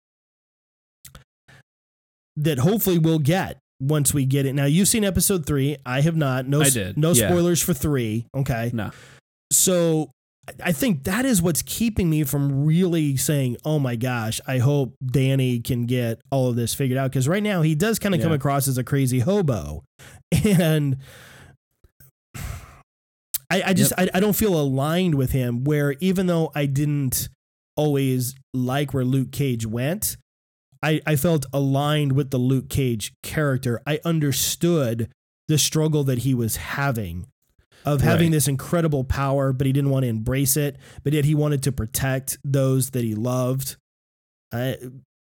that hopefully we'll get once we get it. Now you've seen episode 3, I have not. No I did, no yeah. spoilers for 3, okay? No. So I- I think that is what's keeping me from really saying, "Oh my gosh, I hope Danny can get all of this figured out." Because right now he does kind of come across as a crazy hobo, and I, I just I, I don't feel aligned with him. Where even though I didn't always like where Luke Cage went, I I felt aligned with the Luke Cage character. I understood the struggle that he was having of having Right. this incredible power, but he didn't want to embrace it. But yet he wanted to protect those that he loved. Uh,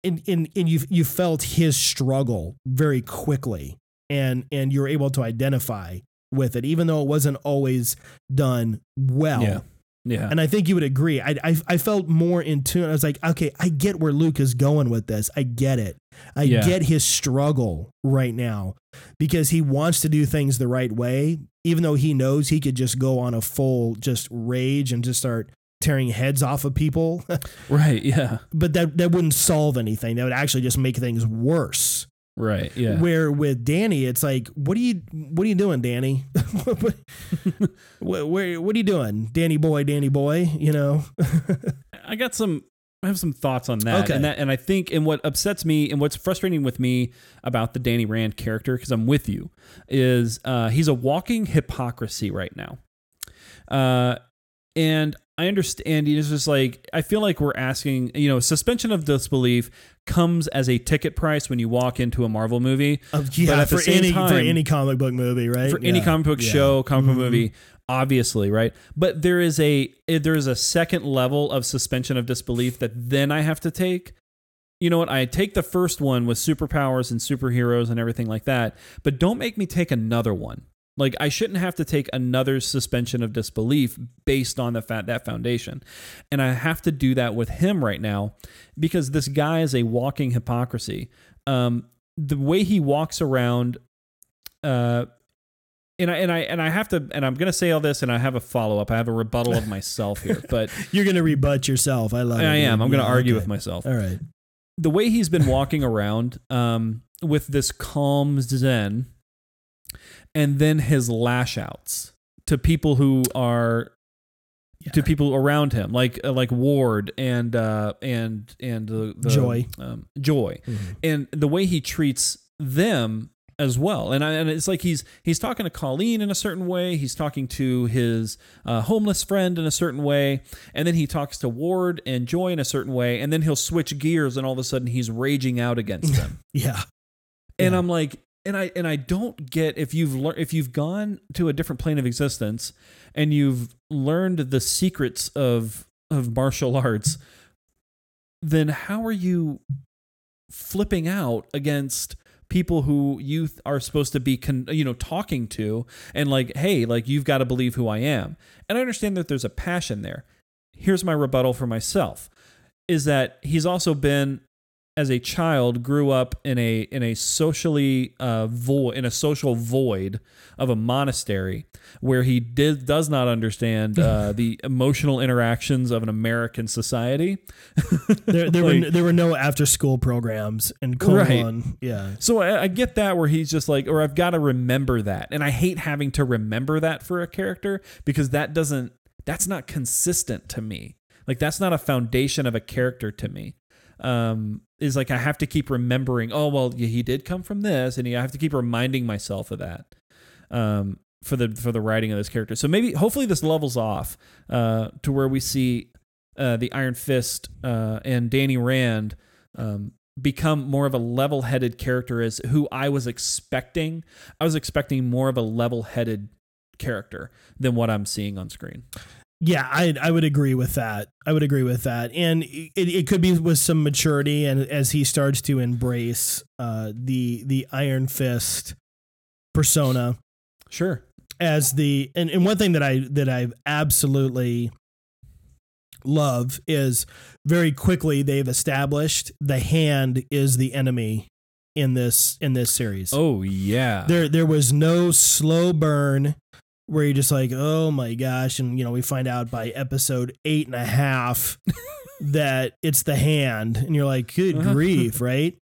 and and and you you felt his struggle very quickly, and and you're able to identify with it, even though it wasn't always done well. Yeah. Yeah. And I think you would agree. I, I I felt more in tune. I was like, okay, I get where Luke is going with this. I get it. I Yeah. get his struggle right now because he wants to do things the right way, even though he knows he could just go on a full just rage and just start tearing heads off of people. right. Yeah. but that that wouldn't solve anything. That would actually just make things worse. Right. Yeah. Where with Danny, it's like, what are you what are you doing, Danny? what, what, where, what are you doing, Danny boy, Danny boy? You know. I got some. I have some thoughts on that, Okay. and that, and I think, and what upsets me, and what's frustrating with me about the Danny Rand character, because I'm with you, is uh, he's a walking hypocrisy right now, uh, and I understand. He's just like I feel like we're asking, you know, suspension of disbelief comes as a ticket price when you walk into a Marvel movie. Uh, yeah, for any for any comic book movie, right? for any comic book Yeah. show, comic book Mhm. movie, obviously, right? But there is a there is a second level of suspension of disbelief that then I have to take. You know what? I take the first one with superpowers and superheroes and everything like that, but don't make me take another one. Like I shouldn't have to take another suspension of disbelief based on the fact that foundation. And I have to do that with him right now because this guy is a walking hypocrisy. Um, the way he walks around uh and I and I and I have to and I'm gonna say all this and I have a follow up. I have a rebuttal of myself here, but You're gonna rebut yourself. I love it. I am. I'm gonna argue okay. with myself. All right. The way he's been walking around um, with this calm zen, and then his lash outs to people who are to people around him, like uh, like Ward and uh, and and the, the Joy. um, Joy, Mhm. and the way he treats them as well. And I, and it's like he's he's talking to Colleen in a certain way. He's talking to his uh, homeless friend in a certain way, and then he talks to Ward and Joy in a certain way, and then he'll switch gears, and all of a sudden he's raging out against them. Yeah. and Yeah. I'm like, and I and I don't get if you've learned if you've gone to a different plane of existence and you've learned the secrets of of martial arts, then how are you flipping out against people who you are supposed to be con- you know talking to and like hey like you've got to believe who I am. And I understand that there's a passion there. Here's my rebuttal for myself is that he's also been as a child grew up in a in a socially uh, void in a social void of a monastery where he did does not understand uh, the emotional interactions of an American society. There, there were there were no after school programs in Right. Yeah. So I, I get that where he's just like, or I've got to remember that, and I hate having to remember that for a character because that doesn't that's not consistent to me. Like that's not a foundation of a character to me. Um, is like I have to keep remembering. Oh well, he did come from this, and I have to keep reminding myself of that. Um, for the for the writing of this character. So maybe hopefully this levels off uh, to where we see uh, the Iron Fist uh, and Danny Rand um, become more of a level-headed character as who I was expecting. I was expecting more of a level-headed character than what I'm seeing on screen. Yeah, I I would agree with that. I would agree with that, and it, it could be with some maturity, and as he starts to embrace uh, the the Iron Fist persona Sure. as the and, and one thing that I that I absolutely love is very quickly they've established the hand is the enemy in this in this series. Oh yeah. There there was no slow burn where you're just like, oh my gosh, and you know, we find out by episode eight and a half that it's the hand, and you're like, good grief, right?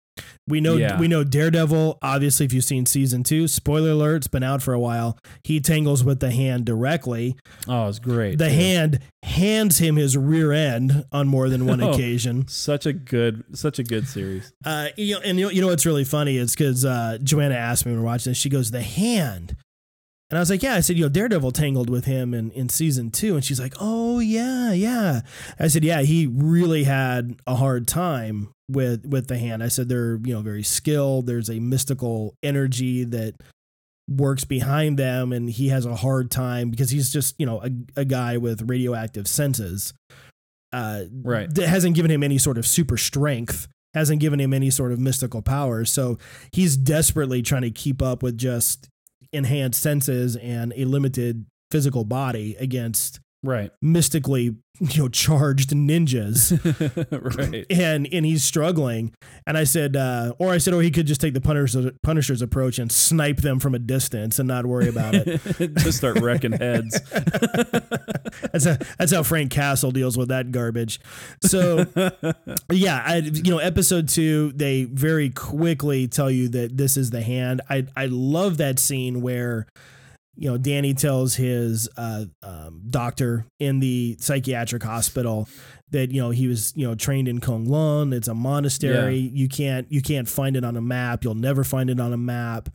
We know Yeah. we know Daredevil, obviously, if you've seen season two, spoiler alert, it's been out for a while. He tangles with the hand directly. oh, it's great. The too. hand hands him his rear end on more than one Oh. occasion. Such a good, such a good series. Uh, you know, and you know, you know what's really funny is because uh, Joanna asked me when we we're watching this, she goes, "The hand," and I was like, "Yeah." I said, "You know, Daredevil tangled with him in in season two. and she's like, "Oh yeah, yeah." I said, "Yeah, he really had a hard time with with the hand." I said, "They're you know very skilled. There's a mystical energy that." works behind them and he has a hard time because he's just you know a, a guy with radioactive senses uh Right. that hasn't given him any sort of super strength, hasn't given him any sort of mystical powers. So he's desperately trying to keep up with just enhanced senses and a limited physical body against Right. mystically, you know, charged ninjas. right. And and he's struggling. And I said, uh, or I said, or he could just take the Punisher's, Punisher's approach and snipe them from a distance and not worry about it. Just start wrecking heads. that's how, that's how Frank Castle deals with that garbage. So yeah, I you know episode two they very quickly tell you that this is the hand. I I love that scene where you know Danny tells his uh, um, doctor in the psychiatric hospital that you know he was you know trained in Kowloon. It's a monastery. You can't you can't find it on a map. You'll never find it on a map.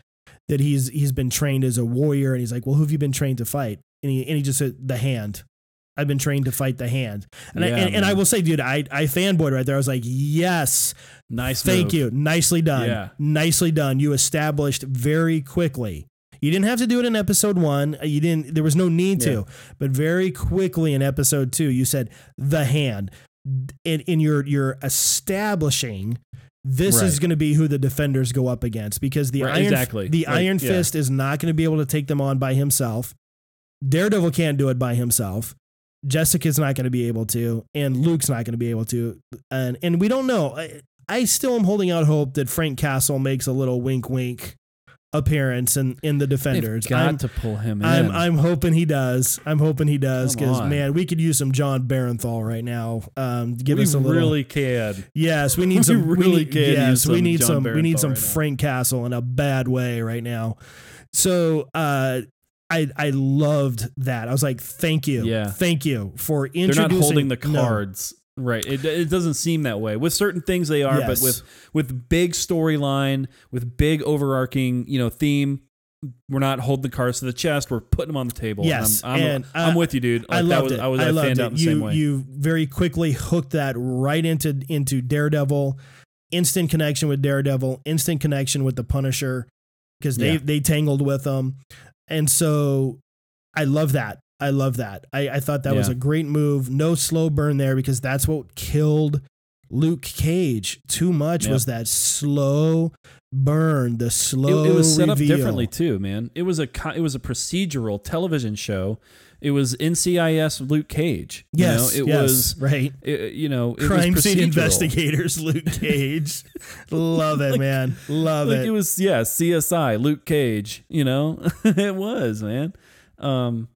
That he's he's been trained as a warrior, and he's like, well, who have you been trained to fight? And he and he just said the hand. I've been trained to fight the hand. And, I, and, and I will say, dude, I, I fanboyed right there. I was like, yes, Nice. thank move. you. Nicely done. Yeah. Nicely done. You established very quickly. You didn't have to do it in episode one. Uh, you didn't, there was no need to, but very quickly in episode two, you said the hand. And in your, you're establishing this is going to be who the defenders go up against because the Right, iron exactly. the Like, Iron yeah. Fist is not going to be able to take them on by himself. Daredevil can't do it by himself. Jessica's not going to be able to, and Luke's not going to be able to, and and we don't know. I, I still am holding out hope that Frank Castle makes a little wink, wink appearance in in the Defenders. They've got I'm, to pull him in. I'm I'm hoping he does. I'm hoping he does because man, we could use some Jon Bernthal right now. Um, give we us a little. really can. Yes, we need We some. really need, can Yes, use we some need John some. we need Bernthal some right now. Frank Castle in a bad way right now. So, uh, I I loved that. I was like, thank you, Yeah. thank you for They're introducing. not holding the No. Right. It, it doesn't seem that way. With certain things they are, Yes. but with with big storyline, with big overarching, you know, theme, we're not holding the cards to the chest. We're putting them on the table. Yes, I'm, I'm, and, uh, I'm with you, dude. I Like, that loved was, it. I was I I loved it. you same way. you very quickly hooked that right into into Daredevil. Instant connection with Daredevil. Instant connection with the Punisher because they Yeah. they tangled with them, and so I love that. I love that. I, I thought that was a great move. No slow burn there because that's what killed Luke Cage. Too much Yep. was that slow burn, the slow. it was set reveal. up differently too, man. It was a it was a procedural television show, It was NCIS Luke Cage. Yes, you know, it yes, was right. it- you know it Crime was scene investigators, Luke Cage. Love it, man. Love Like it. it was yeah, CSI, Luke Cage, you know? it was, man. Um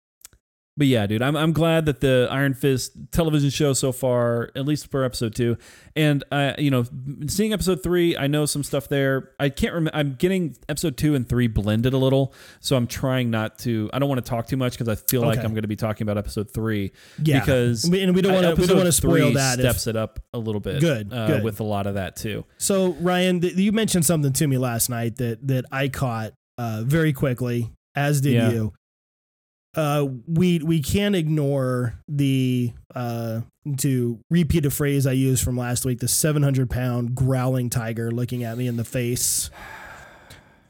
but yeah, dude, I'm I'm glad that the Iron Fist television show so far, at least for episode 2, and I you know, seeing episode 3, I know some stuff there. I can't remember I'm getting episode 2 and 3 blended a little, so I'm trying not to I don't want to talk too much cuz I feel like I'm going to be talking about episode 3 yeah. because We- and we don't want to we episode don't want to spoil three that. if- Steps it up a little bit. Good, uh, good. with a lot of that too. So Ryan, th- you mentioned something to me last night that that I caught uh, very quickly, as did Yeah. you. Uh, we we can't ignore the uh, to repeat a phrase I used from last week: the seven hundred pound growling tiger looking at me in the face.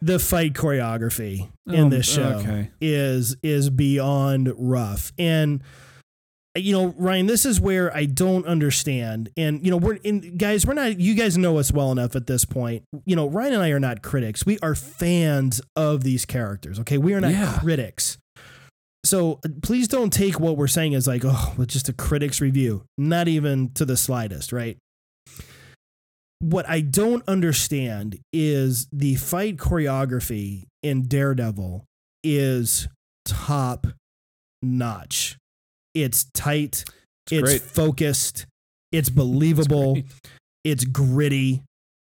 The fight choreography in Oh, this show okay. is is beyond rough and you know ryan this is where i don't understand and you know we're in guys we're not you guys know us well enough at this point you know ryan and i are not critics we are fans of these characters okay we are not Yeah. critics so please don't take what we're saying as like oh it's just a critic's review not even to the slightest right what i don't understand is the fight choreography in daredevil is top notch. It's tight, it's, great. focused, it's believable, great. it's gritty,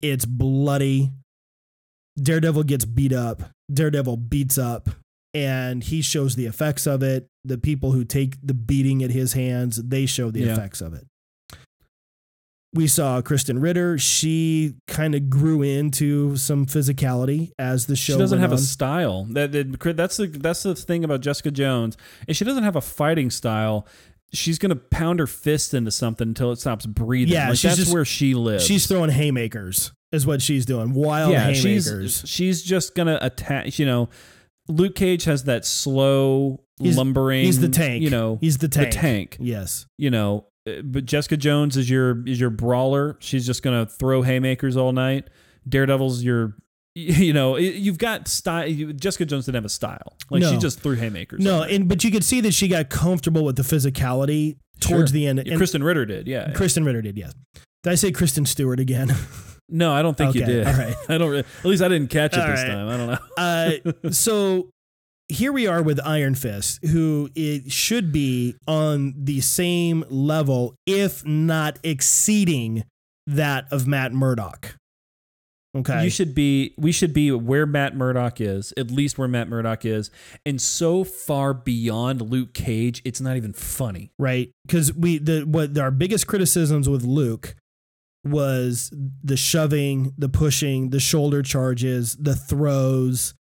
it's bloody. Daredevil gets beat up, Daredevil beats up, and he shows the effects of it. The people who take the beating at his hands, they show the Yeah. effects of it. We saw Krysten Ritter. She kind of grew into some physicality as the show She doesn't have on. a style. That, that that's the that's the thing about Jessica Jones. If she doesn't have a fighting style, she's gonna pound her fist into something until it stops breathing. Yeah, like, that's just- where she lives. She's throwing haymakers, is what she's doing. Wild yeah, haymakers. she's she's just gonna attack. You know, Luke Cage has that slow He's- lumbering. He's the tank. You know, he's the tank. the tank. Yes. You know, uh, but Jessica Jones is your is your brawler. She's just gonna throw haymakers all night. Daredevil's your you know, you've got style. Jessica Jones didn't have a style. Like she just threw haymakers. No, and but you could see that she got comfortable with the physicality towards Sure. the end. Yeah, And Krysten Ritter did. Yeah. yeah. Krysten Ritter did, yes. Did I say Kristen Stewart again? No, I don't think you did. all right. I don't. re- At least I didn't catch it All this right. time. I don't know. uh, so here we are with Iron Fist, who it should be on the same level, if not exceeding that of Matt Murdock. Okay. You should be. We should be where Matt Murdock is. At least where Matt Murdock is, and so far beyond Luke Cage, it's not even funny. right because we the what our biggest criticisms with luke was the shoving the pushing the shoulder charges the throws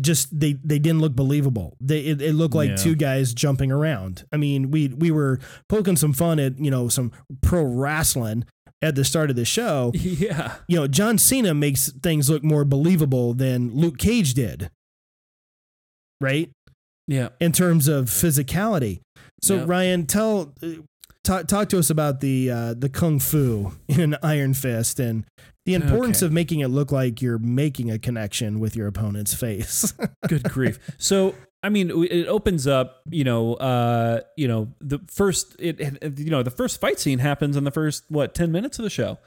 just they they didn't look believable they it, it looked like Yeah. two guys jumping around i mean we we were poking some fun at you know some pro wrestling at the start of the show Yeah. you know john cena makes things look more believable than luke cage did right Yeah. in terms of physicality. So Yeah. Ryan, tell talk talk to us about the uh, the kung fu in an Iron Fist and the importance Okay. of making it look like you're making a connection with your opponent's face. Good grief. So I mean, it opens up. You know, uh, you know, the first. It, it you know the first fight scene happens in the first what ten minutes of the show.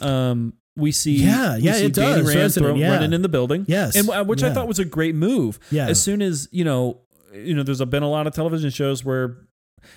Um, we see. Yeah, yeah, see it Danny does, Rand doesn't it? throw- Yeah. running in the building. Yes, and uh, which I thought was a great move. yeah, As soon as you know, you know, there's been a lot of television shows where.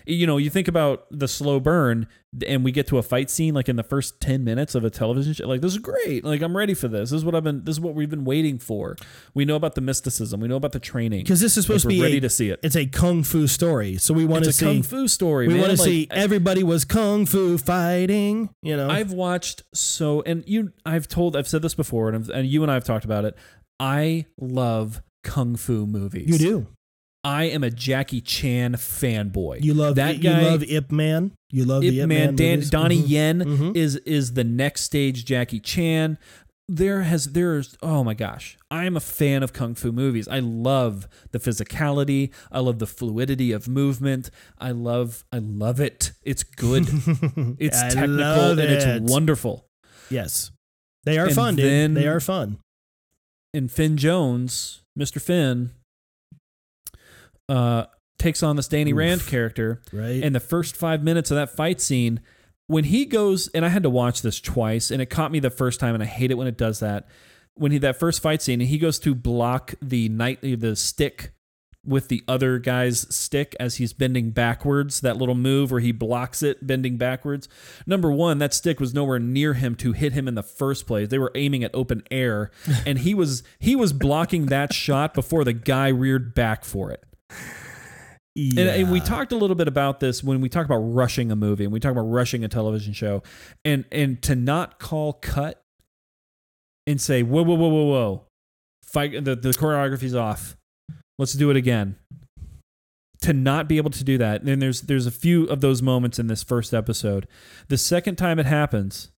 You know, you think about the slow burn, and we get to a fight scene like in the first ten minutes of a television show. Like this is great. Like I'm ready for this. This is what I've been. This is what we've been waiting for. We know about the mysticism. We know about the training. because this is supposed we're to be ready a, to see it. it's a kung fu story. So we want to It's a see kung fu story. we want to Like, see everybody was kung fu fighting. You know, I've watched so, and you, I've told, I've said this before, and, I've, and you and I have talked about it. I love kung fu movies. you do. I am a Jackie Chan fanboy. You love that You guy. love Ip Man. You love the Ip Ip Man, Man. Dan. Donnie Mhm. Yen Mhm. is is the next stage Jackie Chan. There has there's oh my gosh, I am a fan of kung fu movies. I love the physicality. I love the fluidity of movement. I love I love it. It's good. It's technical and it. it's wonderful. Yes, they are And fun, dude. then- They are fun. And Finn Jones, Mr. Finn, uh, takes on this Danny Oof. Rand character, right? and the first five minutes of that fight scene, when he goes, and I had to watch this twice, and it caught me the first time, and I hate it when it does that. When he that first fight scene, and he goes to block the knight, the stick with the other guy's stick as he's bending backwards. That little move where he blocks it, bending backwards. Number one, that stick was nowhere near him to hit him in the first place. They were aiming at open air, and he was he was blocking that shot before the guy reared back for it. And, and we talked a little bit about this when we talk about rushing a movie and we talk about rushing a television show, and and to not call cut and say whoa whoa whoa whoa whoa, fight the the choreography's off, let's do it again. To not be able to do that, and there's there's a few of those moments in this first episode. The second time it happens,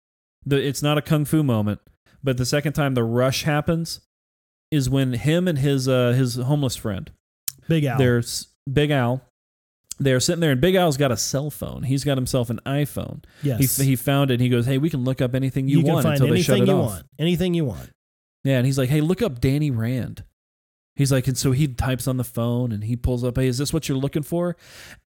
the it's not a kung fu moment, but the second time the rush happens is when him and his uh his homeless friend Big Al. there's Big Al. They're sitting there, and Big Al's got a cell phone. He's got himself an iPhone. yes. He, he found it. And he goes, "Hey, we can look up anything you, can want until they shut anything it you off." want. Anything you want. Yeah, and he's like, "Hey, look up Danny Rand." He's like, and so he types on the phone and he pulls up, "Hey, is this what you're looking for?"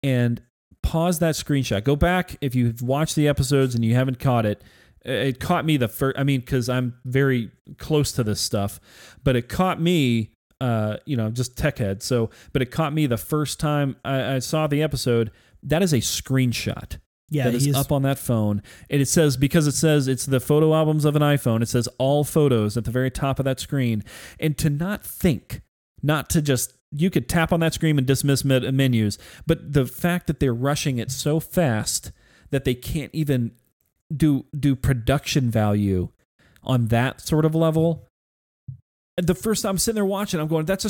And pause that screenshot. Go back if you've watched the episodes and you haven't caught it. It caught me the first. I mean, because I'm very close to this stuff, but it caught me. Uh, you know, just tech head. So, but it caught me the first time I, I saw the episode. That is a screenshot Yeah, that is he's up on that phone. And it says because it says it's the photo albums of an iPhone. It says all photos at the very top of that screen. And to not think, not to just you could tap on that screen and dismiss med- menus, but the fact that they're rushing it so fast that they can't even do do production value on that sort of level. The first time I'm sitting there watching, I'm going, "That's a,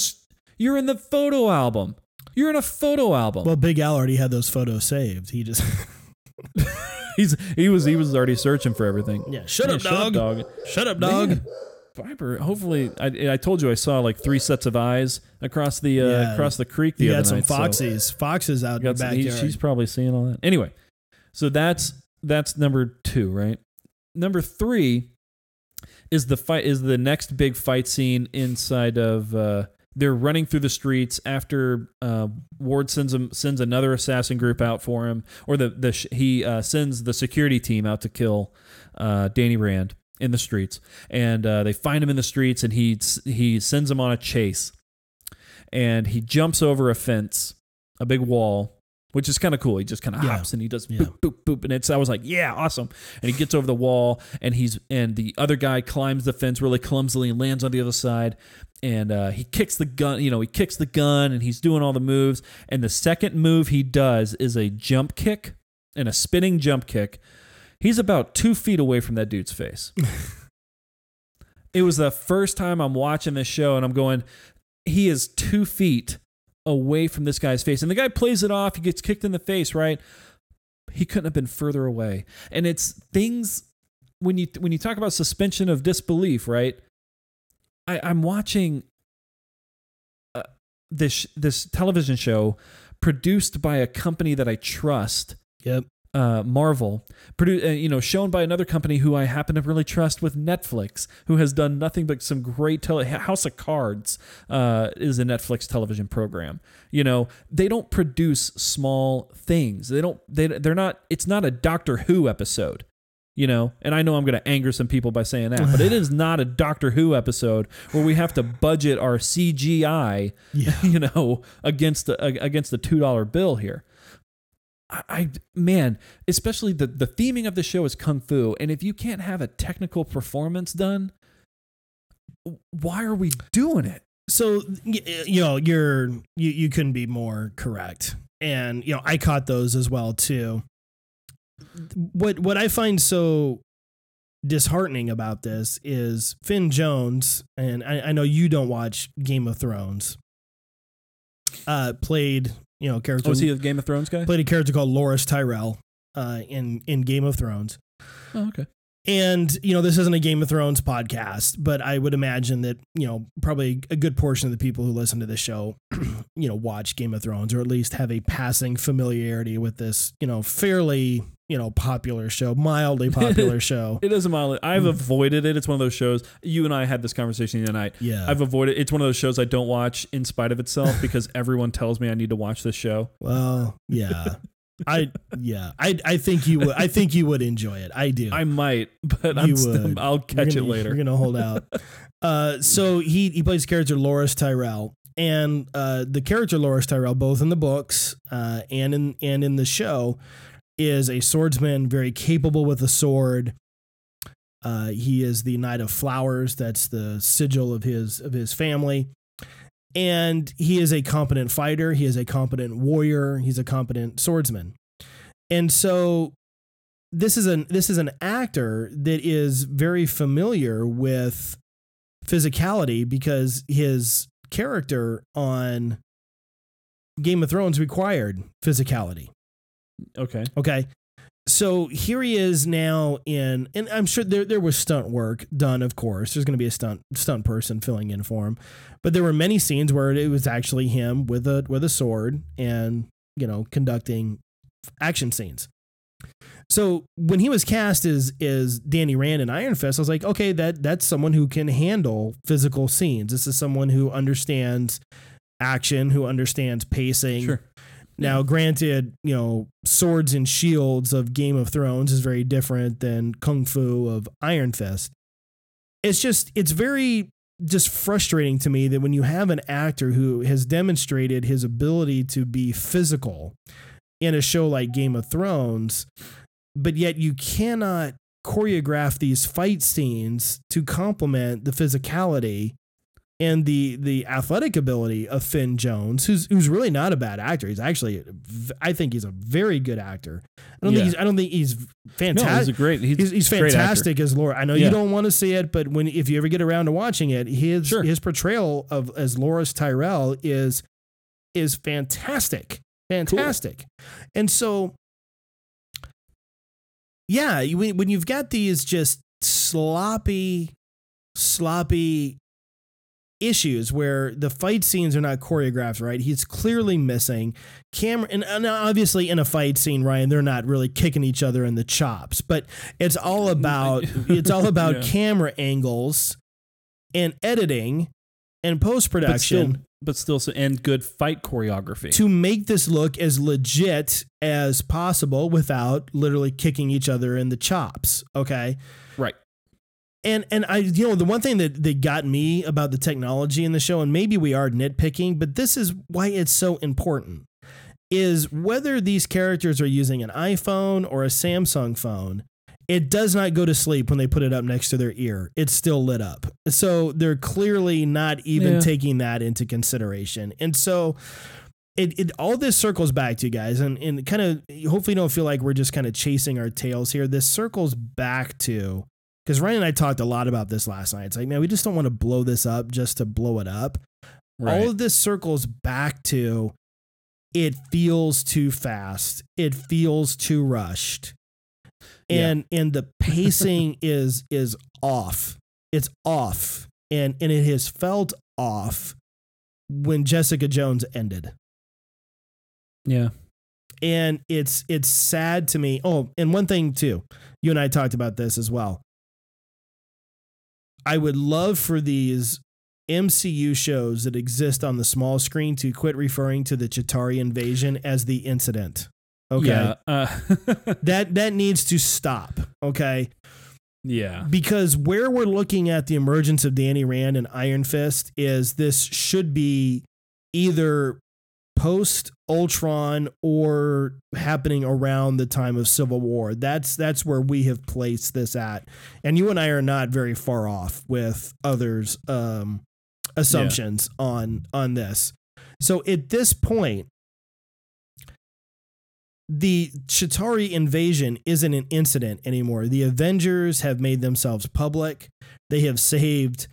you're in the photo album. You're in a photo album." well, Big Al already had those photos saved. He just He's he was he was already searching for everything. yeah. Shut Yeah, up, dog. dog. Shut up, dog. Man, Viper. Hopefully, I, I told you I saw like three sets of eyes across the uh, Yeah. across the creek the You other had some night. so. Foxes out in the some- he- backyard. she's probably seeing all that. Anyway, so that's that's number two, right? Number three is the fight is the next big fight scene inside of. Uh, they're running through the streets after uh, Ward sends him sends another assassin group out for him, or the the he uh, sends the security team out to kill uh, Danny Rand in the streets, and uh, they find him in the streets, and he he sends him on a chase, and he jumps over a fence, a big wall, which is kind of cool. He just kind of Yeah. hops and he does Yeah. boop boop boop, and it's I was like, yeah, awesome. And he gets over the wall, and he's and the other guy climbs the fence really clumsily and lands on the other side, and uh, he kicks the gun. You know, he kicks the gun, and he's doing all the moves. And the second move he does is a jump kick and a spinning jump kick. He's about two feet away from that dude's face. it was the first time I'm watching this show, and I'm going, he is two feet away from this guy's face. And the guy plays it off. He gets kicked in the face, right? He couldn't have been further away. And it's things when you when you talk about suspension of disbelief, right? I, I'm watching uh, this this television show produced by a company that I trust Yep. Uh, Marvel, produ- uh, you know, shown by another company who I happen to really trust with Netflix, who has done nothing but some great tele- House of Cards uh, is a Netflix television program. You know, they don't produce small things. They don't. They they're not. It's not a Doctor Who episode. You know, and I know I'm going to anger some people by saying that, but it is not a Doctor Who episode where we have to budget our CGI Yeah. you know, against the against the two dollar bill here. I, I man, especially the the theming of the show is kung fu, and if you can't have a technical performance done, why are we doing it? so you know you're you, you couldn't be more correct. And you know i caught those as well too. What what i find so disheartening about this is finn jones and i, I know you don't watch game of thrones uh played you know character Oh, is he a Game of Thrones guy? played a character called Loras Tyrell uh in in game of thrones Oh, okay. and, you know, this isn't a Game of Thrones podcast, but I would imagine that, you know, probably a good portion of the people who listen to this show, you know, watch Game of Thrones or at least have a passing familiarity with this, you know, fairly you know popular show, mildly popular show. It is a mildly. I've avoided it. It's one of those shows. You and I had this conversation the other night. Yeah. I've avoided. It's one of those shows I don't watch in spite of itself because everyone tells me I need to watch this show. Well, yeah. I yeah. I I think you would I think you would enjoy it. I do. I might, but I'm You still, would. I'll catch You're it later. You're gonna hold out. uh, so he he plays the character Loras Tyrell, and uh, the character Loras Tyrell, both in the books uh, and in and in the show, is a swordsman, very capable with a sword. Uh, he is the Knight of Flowers. That's the sigil of his of his family. And he is a competent fighter. He is a competent warrior. He's a competent swordsman. And so this is an this is an actor that is very familiar with physicality because his character on Game of Thrones required physicality. Okay. Okay. So here he is now in, and I'm sure there, there was stunt work done, of course. There's going to be a stunt stunt person filling in for him, but there were many scenes where it was actually him with a with a sword and you know conducting action scenes. So when he was cast as is Danny Rand in Iron Fist, I was like, okay, that that's someone who can handle physical scenes. This is someone who understands action, who understands pacing, Sure. Mm-hmm. now, granted, you know, swords and shields of Game of Thrones is very different than kung fu of Iron Fist. It's just, it's very just frustrating to me that when you have an actor who has demonstrated his ability to be physical in a show like Game of Thrones, but yet you cannot choreograph these fight scenes to complement the physicality and the the athletic ability of Finn Jones, who's who's really not a bad actor. He's actually, I think he's a very good actor. I don't Yeah. think he's I don't think he's No, fantastic. he's a great. He's, He's, he's a great actor. fantastic as Laura. I know Yeah. you don't want to see it, but when if you ever get around to watching it, his Sure. his portrayal of as Loras Tyrell is is fantastic, fantastic. And so, yeah, when when you've got these just sloppy, sloppy issues where the fight scenes are not choreographed right. He's clearly missing camera, and, and obviously in a fight scene, Ryan, they're not really kicking each other in the chops, but it's all about it's all about Yeah. camera angles and editing and post but production still, but still, so, and good fight choreography. to make this look as legit as possible without literally kicking each other in the chops. Okay. And and I you know the one thing that that got me about the technology in the show and maybe we are nitpicking but this is why it's so important is whether these characters are using an iPhone or a Samsung phone it does not go to sleep when they put it up next to their ear. It's still lit up. So they're clearly not even Yeah. taking that into consideration. And so it, it all this circles back to you guys and, and kind of hopefully you don't feel like we're just kind of chasing our tails here. This circles back to because Ryan and I talked a lot about this last night. It's like, man, we just don't want to blow this up just to blow it up. Right. All of this circles back to it feels too fast. It feels too rushed. Yeah. And and the pacing is is off. It's off. And and it has felt off when Jessica Jones ended yeah. and it's it's sad to me. Oh, and one thing too, you and I talked about this as well. I would love for these MCU shows that exist on the small screen to quit referring to the Chitauri invasion as the incident. Okay. Yeah. Uh, That that needs to stop. Okay. yeah. Because where we're looking at the emergence of Danny Rand and Iron Fist is this should be either post Ultron or happening around the time of Civil War. That's that's where we have placed this at. And you and I are not very far off with others um assumptions on on this. So at this point the Chitauri invasion isn't an incident anymore. The Avengers have made themselves public. They have saved,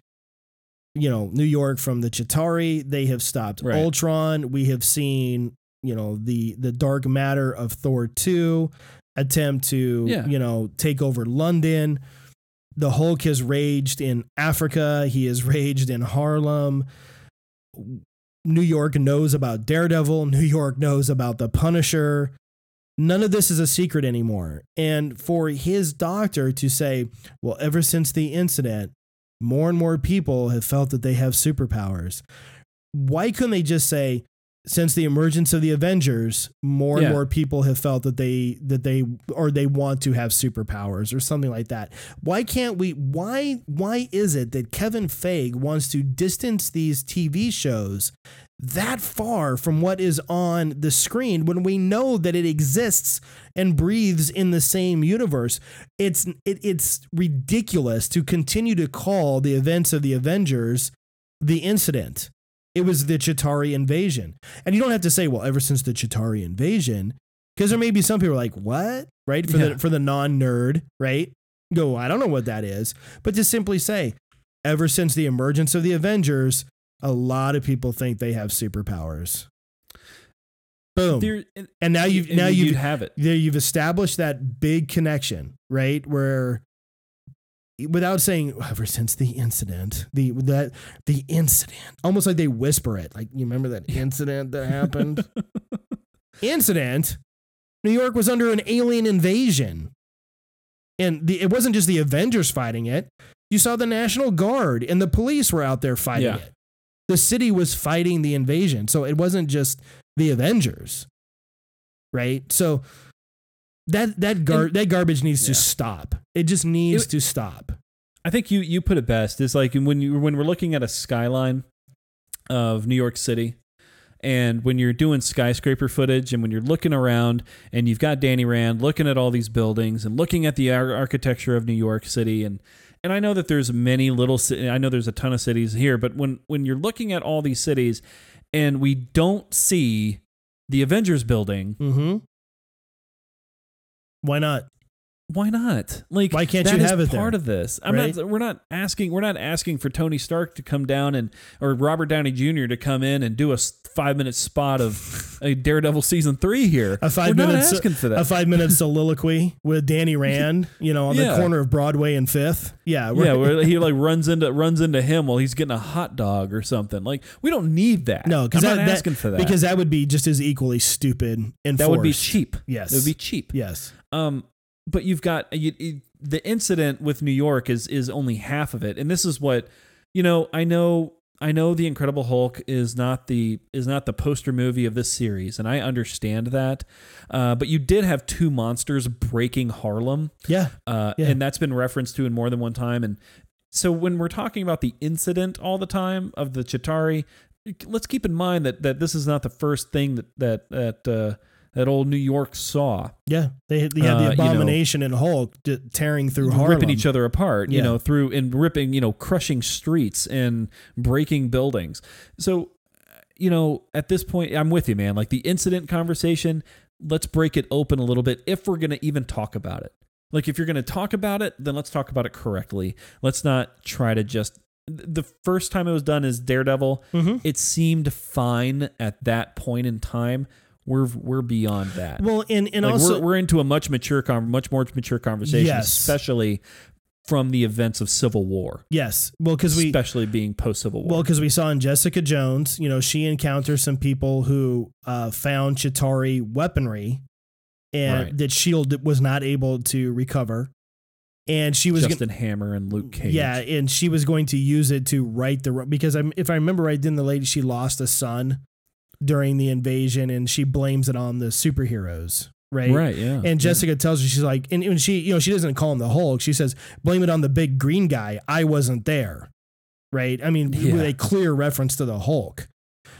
you know, New York from the Chitauri. They have stopped Right. Ultron. We have seen, you know, the the dark matter of Thor 2 attempt to, Yeah. you know, take over London. The Hulk has raged in Africa. He has raged in Harlem. New York knows about Daredevil. New York knows about the Punisher none of this is a secret anymore. And for his doctor to say, well, ever since the incident, more and more people have felt that they have superpowers. Why couldn't they just say, since the emergence of the Avengers, more Yeah. and more people have felt that they that they or they want to have superpowers or something like that. Why can't we why why is it that Kevin Feige wants to distance these TV shows that far from what is on the screen when we know that it exists and breathes in the same universe? It's it, it's ridiculous to continue to call the events of the Avengers the incident. It was the Chitauri invasion. And you don't have to say, well, ever since the Chitauri invasion, because there may be some people like, what? Right? For Yeah. the for the non-nerd, right? Go, I don't know what that is. But to simply say, ever since the emergence of the Avengers, a lot of people think they have superpowers. Boom. There, and, now you've and now you've have it. there you've established that big connection, right? Where without saying ever since the incident, the that the incident, almost like they whisper it, like you remember that incident that happened. incident. New York was under an alien invasion, and the, it wasn't just the Avengers fighting it. You saw the National Guard and the police were out there fighting Yeah. it. The city was fighting the invasion, so it wasn't just the Avengers, right? So that that gar- that garbage needs to stop. It just needs It- to stop. I think you you put it best. It's like when you when we're looking at a skyline of New York City, and when you're doing skyscraper footage, and when you're looking around, and you've got Danny Rand looking at all these buildings and looking at the ar- architecture of New York City, and and I know that there's many little. I know there's a ton of cities here, but when when you're looking at all these cities, and we don't see the Avengers building, Mm-hmm. Why not? Why not? Like, Why can't you have it part there? of this? I'm Right? not. We're not asking. We're not asking for Tony Stark to come down and or Robert Downey Jr. to come in and do a five minute spot of a Daredevil season three here. A five we're minutes Not asking for that. a five minute soliloquy with Danny Rand, you know, on the corner of Broadway and Fifth. Yeah, we're- yeah, where he like runs into runs into him while he's getting a hot dog or something. Like we don't need that. no, because I'm that, not that- asking for that because that would be just as equally stupid and that would be cheap. Yes, It would be cheap. yes. Um, but you've got you, you- the incident with New York is is only half of it, and this is what you know. I know. I know the Incredible Hulk is not the is not the poster movie of this series, and I understand that. Uh, but you did have two monsters breaking Harlem, Yeah, uh, Yeah. and that's been referenced to in more than one time. And so when we're talking about the incident all the time of the Chitauri, let's keep in mind that that this is not the first thing that that that uh, that old New York saw. yeah. They, they had Uh, the you know- abomination and Hulk d- tearing through Harlem, ripping each other apart, you know, through and ripping, you know, crushing streets and breaking buildings. So, you know, at this point, I'm with you, man. Like the incident conversation, let's break it open a little bit if we're going to even talk about it. Like if you're going to talk about it, then let's talk about it correctly. Let's not try to just. The first time it was done as Daredevil, Mhm. it seemed fine at that point in time. We're we're beyond that. Well, and and Like, also we're, we're into a much mature, con- much more mature conversation, Yes. especially from the events of Civil War, yes, well, because we especially being post Civil War. Well, because we saw in Jessica Jones, you know, she encounters some people who uh, found Chitauri weaponry and Right. that Shield was not able to recover, and she was gonna- Justin Hammer and Luke Cage. yeah, and she was going to use it to right the because I'm, if I remember right, then the lady she lost a son during the invasion, and she blames it on the superheroes, right? right. Yeah, And Jessica tells her, she's like, and when she, you know, she doesn't call him the Hulk. She says, blame it on the big green guy. I wasn't there. Right. I mean, Yeah. with a clear reference to the Hulk.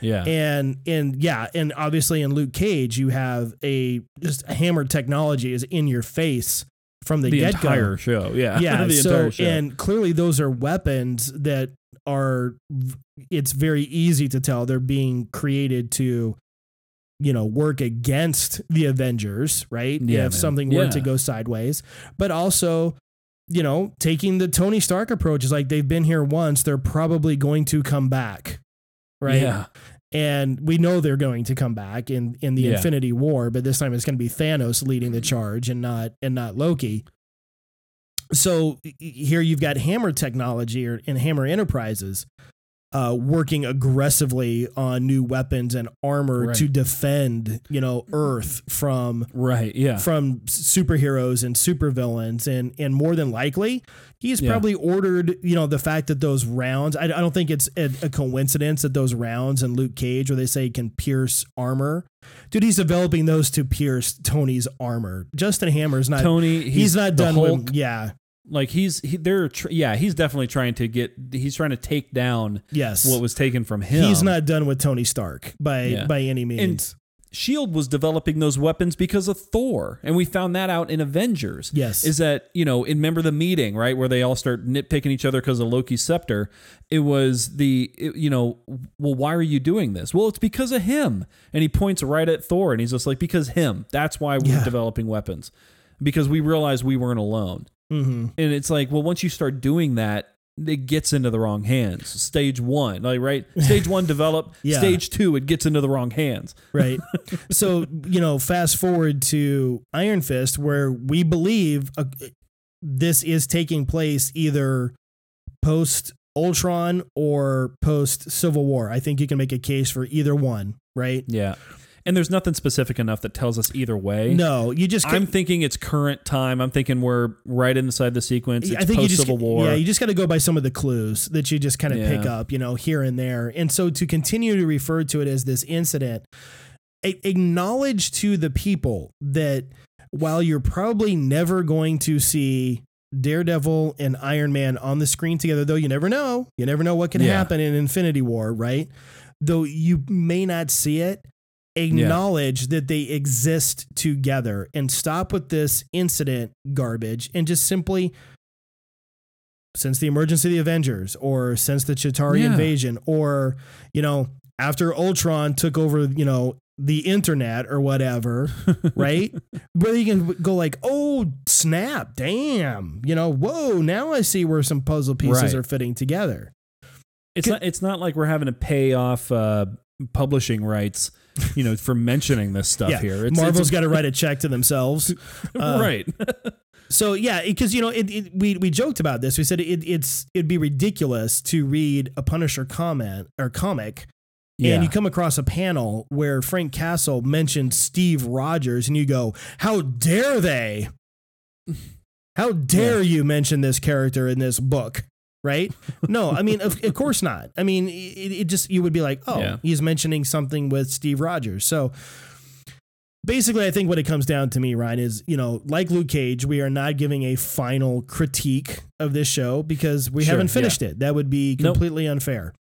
yeah, And, and yeah. And obviously in Luke Cage, you have a Justin Hammer technology is in your face from the, the get go. entire show. Yeah, Yeah. the so, entire show. and clearly those are weapons that are, it's very easy to tell they're being created to, you know, work against the Avengers, right? Yeah, if man. something were Yeah. to go sideways, but also, you know, taking the Tony Stark approach is like they've been here once, they're probably going to come back, right? Yeah, And we know they're going to come back in in the Yeah. Infinity War, but this time it's going to be Thanos leading the charge and not and not Loki. So y- y- here you've got Hammer technology or in Hammer Enterprises. uh, working aggressively on new weapons and armor Right. to defend, you know, Earth from Right. Yeah. from superheroes and supervillains and and more than likely he's Yeah. probably ordered you know the fact that those rounds I, I don't think it's a, a coincidence that those rounds in Luke Cage where they say can pierce armor dude he's developing those to pierce Tony's armor Justin Hammer's not Tony. he's, He's, not done Hulk. with yeah like he's he, they're tr- yeah he's definitely trying to get he's trying to take down yes what was taken from him. he's not done with Tony Stark by Yeah. by any means Shield was developing those weapons because of Thor, and we found that out in Avengers. Yes. is that you know? and Remember the meeting, right, where they all start nitpicking each other because of Loki's scepter? It was the it- you know, well, why are you doing this? Well, it's because of him, and he points right at Thor, and he's just like, because him. That's why we're Yeah. developing weapons, because we realized we weren't alone. hmm And it's like, well, once you start doing that, it gets into the wrong hands. Stage one, like right, stage one develop. Yeah. Stage two, it gets into the wrong hands. right? so you know, fast forward to Iron Fist, where we believe uh, this is taking place either post Ultron or post Civil War. I think you can make a case for either one, right? Yeah. And there's nothing specific enough that tells us either way. No, you just I'm thinking it's current time. I'm thinking we're right inside the sequence. It's I think you just Civil War. yeah, you just got to go by some of the clues that you just kind of pick up, you know, here and there. And so to continue to refer to it as this incident, a- acknowledge to the people that while you're probably never going to see Daredevil and Iron Man on the screen together, though you never know, you never know what can Yeah. happen in Infinity War, right? Though you may not see it, acknowledge that they exist together and stop with this incident garbage and just simply since the emergence of the Avengers or since the Chitauri Yeah. invasion or you know after Ultron took over you know the internet or whatever right where you can go like oh snap damn you know whoa now I see where some puzzle pieces Right. are fitting together It's not. It's not like we're having to pay off uh, publishing rights, you know, for mentioning this stuff yeah here. It's, Marvel's got to write a check to themselves uh, right. So yeah, because you know, it, it, we we joked about this. We said it, it's it'd be ridiculous to read a Punisher comment or comic, yeah. and you come across a panel where Frank Castle mentioned Steve Rogers, and you go, "How dare they? How dare you mention this character in this book?" Right? No, I mean, of, of course not. I mean, it, it just you would be like, "Oh, Yeah. he's mentioning something with Steve Rogers." So basically, I think what it comes down to me, Ryan, is you know, like Luke Cage, we are not giving a final critique of this show because we Sure, haven't finished it. That would be Nope. completely unfair.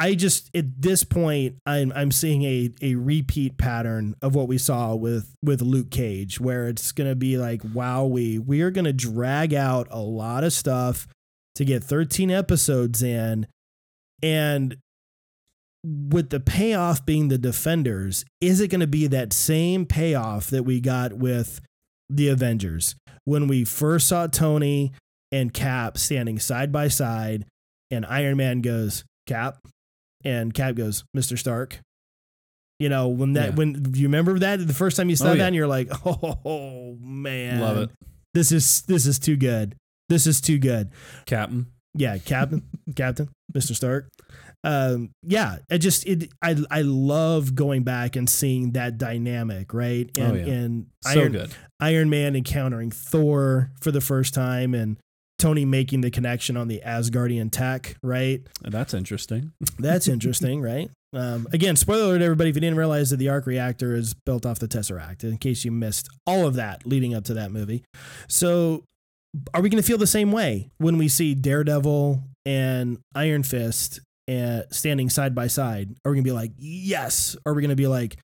I just at this point, I'm I'm seeing a a repeat pattern of what we saw with with Luke Cage, where it's gonna be like, wow, we we are gonna drag out a lot of stuff to get 13 episodes in, and with the payoff being the defenders, is it going to be that same payoff that we got with the Avengers when we first saw Tony and Cap standing side by side, and Iron Man goes Cap, and Cap goes Mister Stark. You know when that Yeah. when you remember that the first time you saw Oh, that, yeah. and you're like, oh man, Love it, This is this is too good. This is too good. Captain. Yeah, Captain, Captain, Mister Stark. Um, yeah, I just it I I love going back and seeing that dynamic, right? And Oh, yeah. and So Iron good. Iron Man encountering Thor for the first time, and Tony making the connection on the Asgardian tech, right? That's interesting. That's interesting, right? Um, again, spoiler alert, everybody, if you didn't realize that the arc reactor is built off the Tesseract, in case you missed all of that leading up to that movie. So, are we going to feel the same way when we see Daredevil and Iron Fist uh, standing side by side? Are we going to be like, yes? Are we going to be like,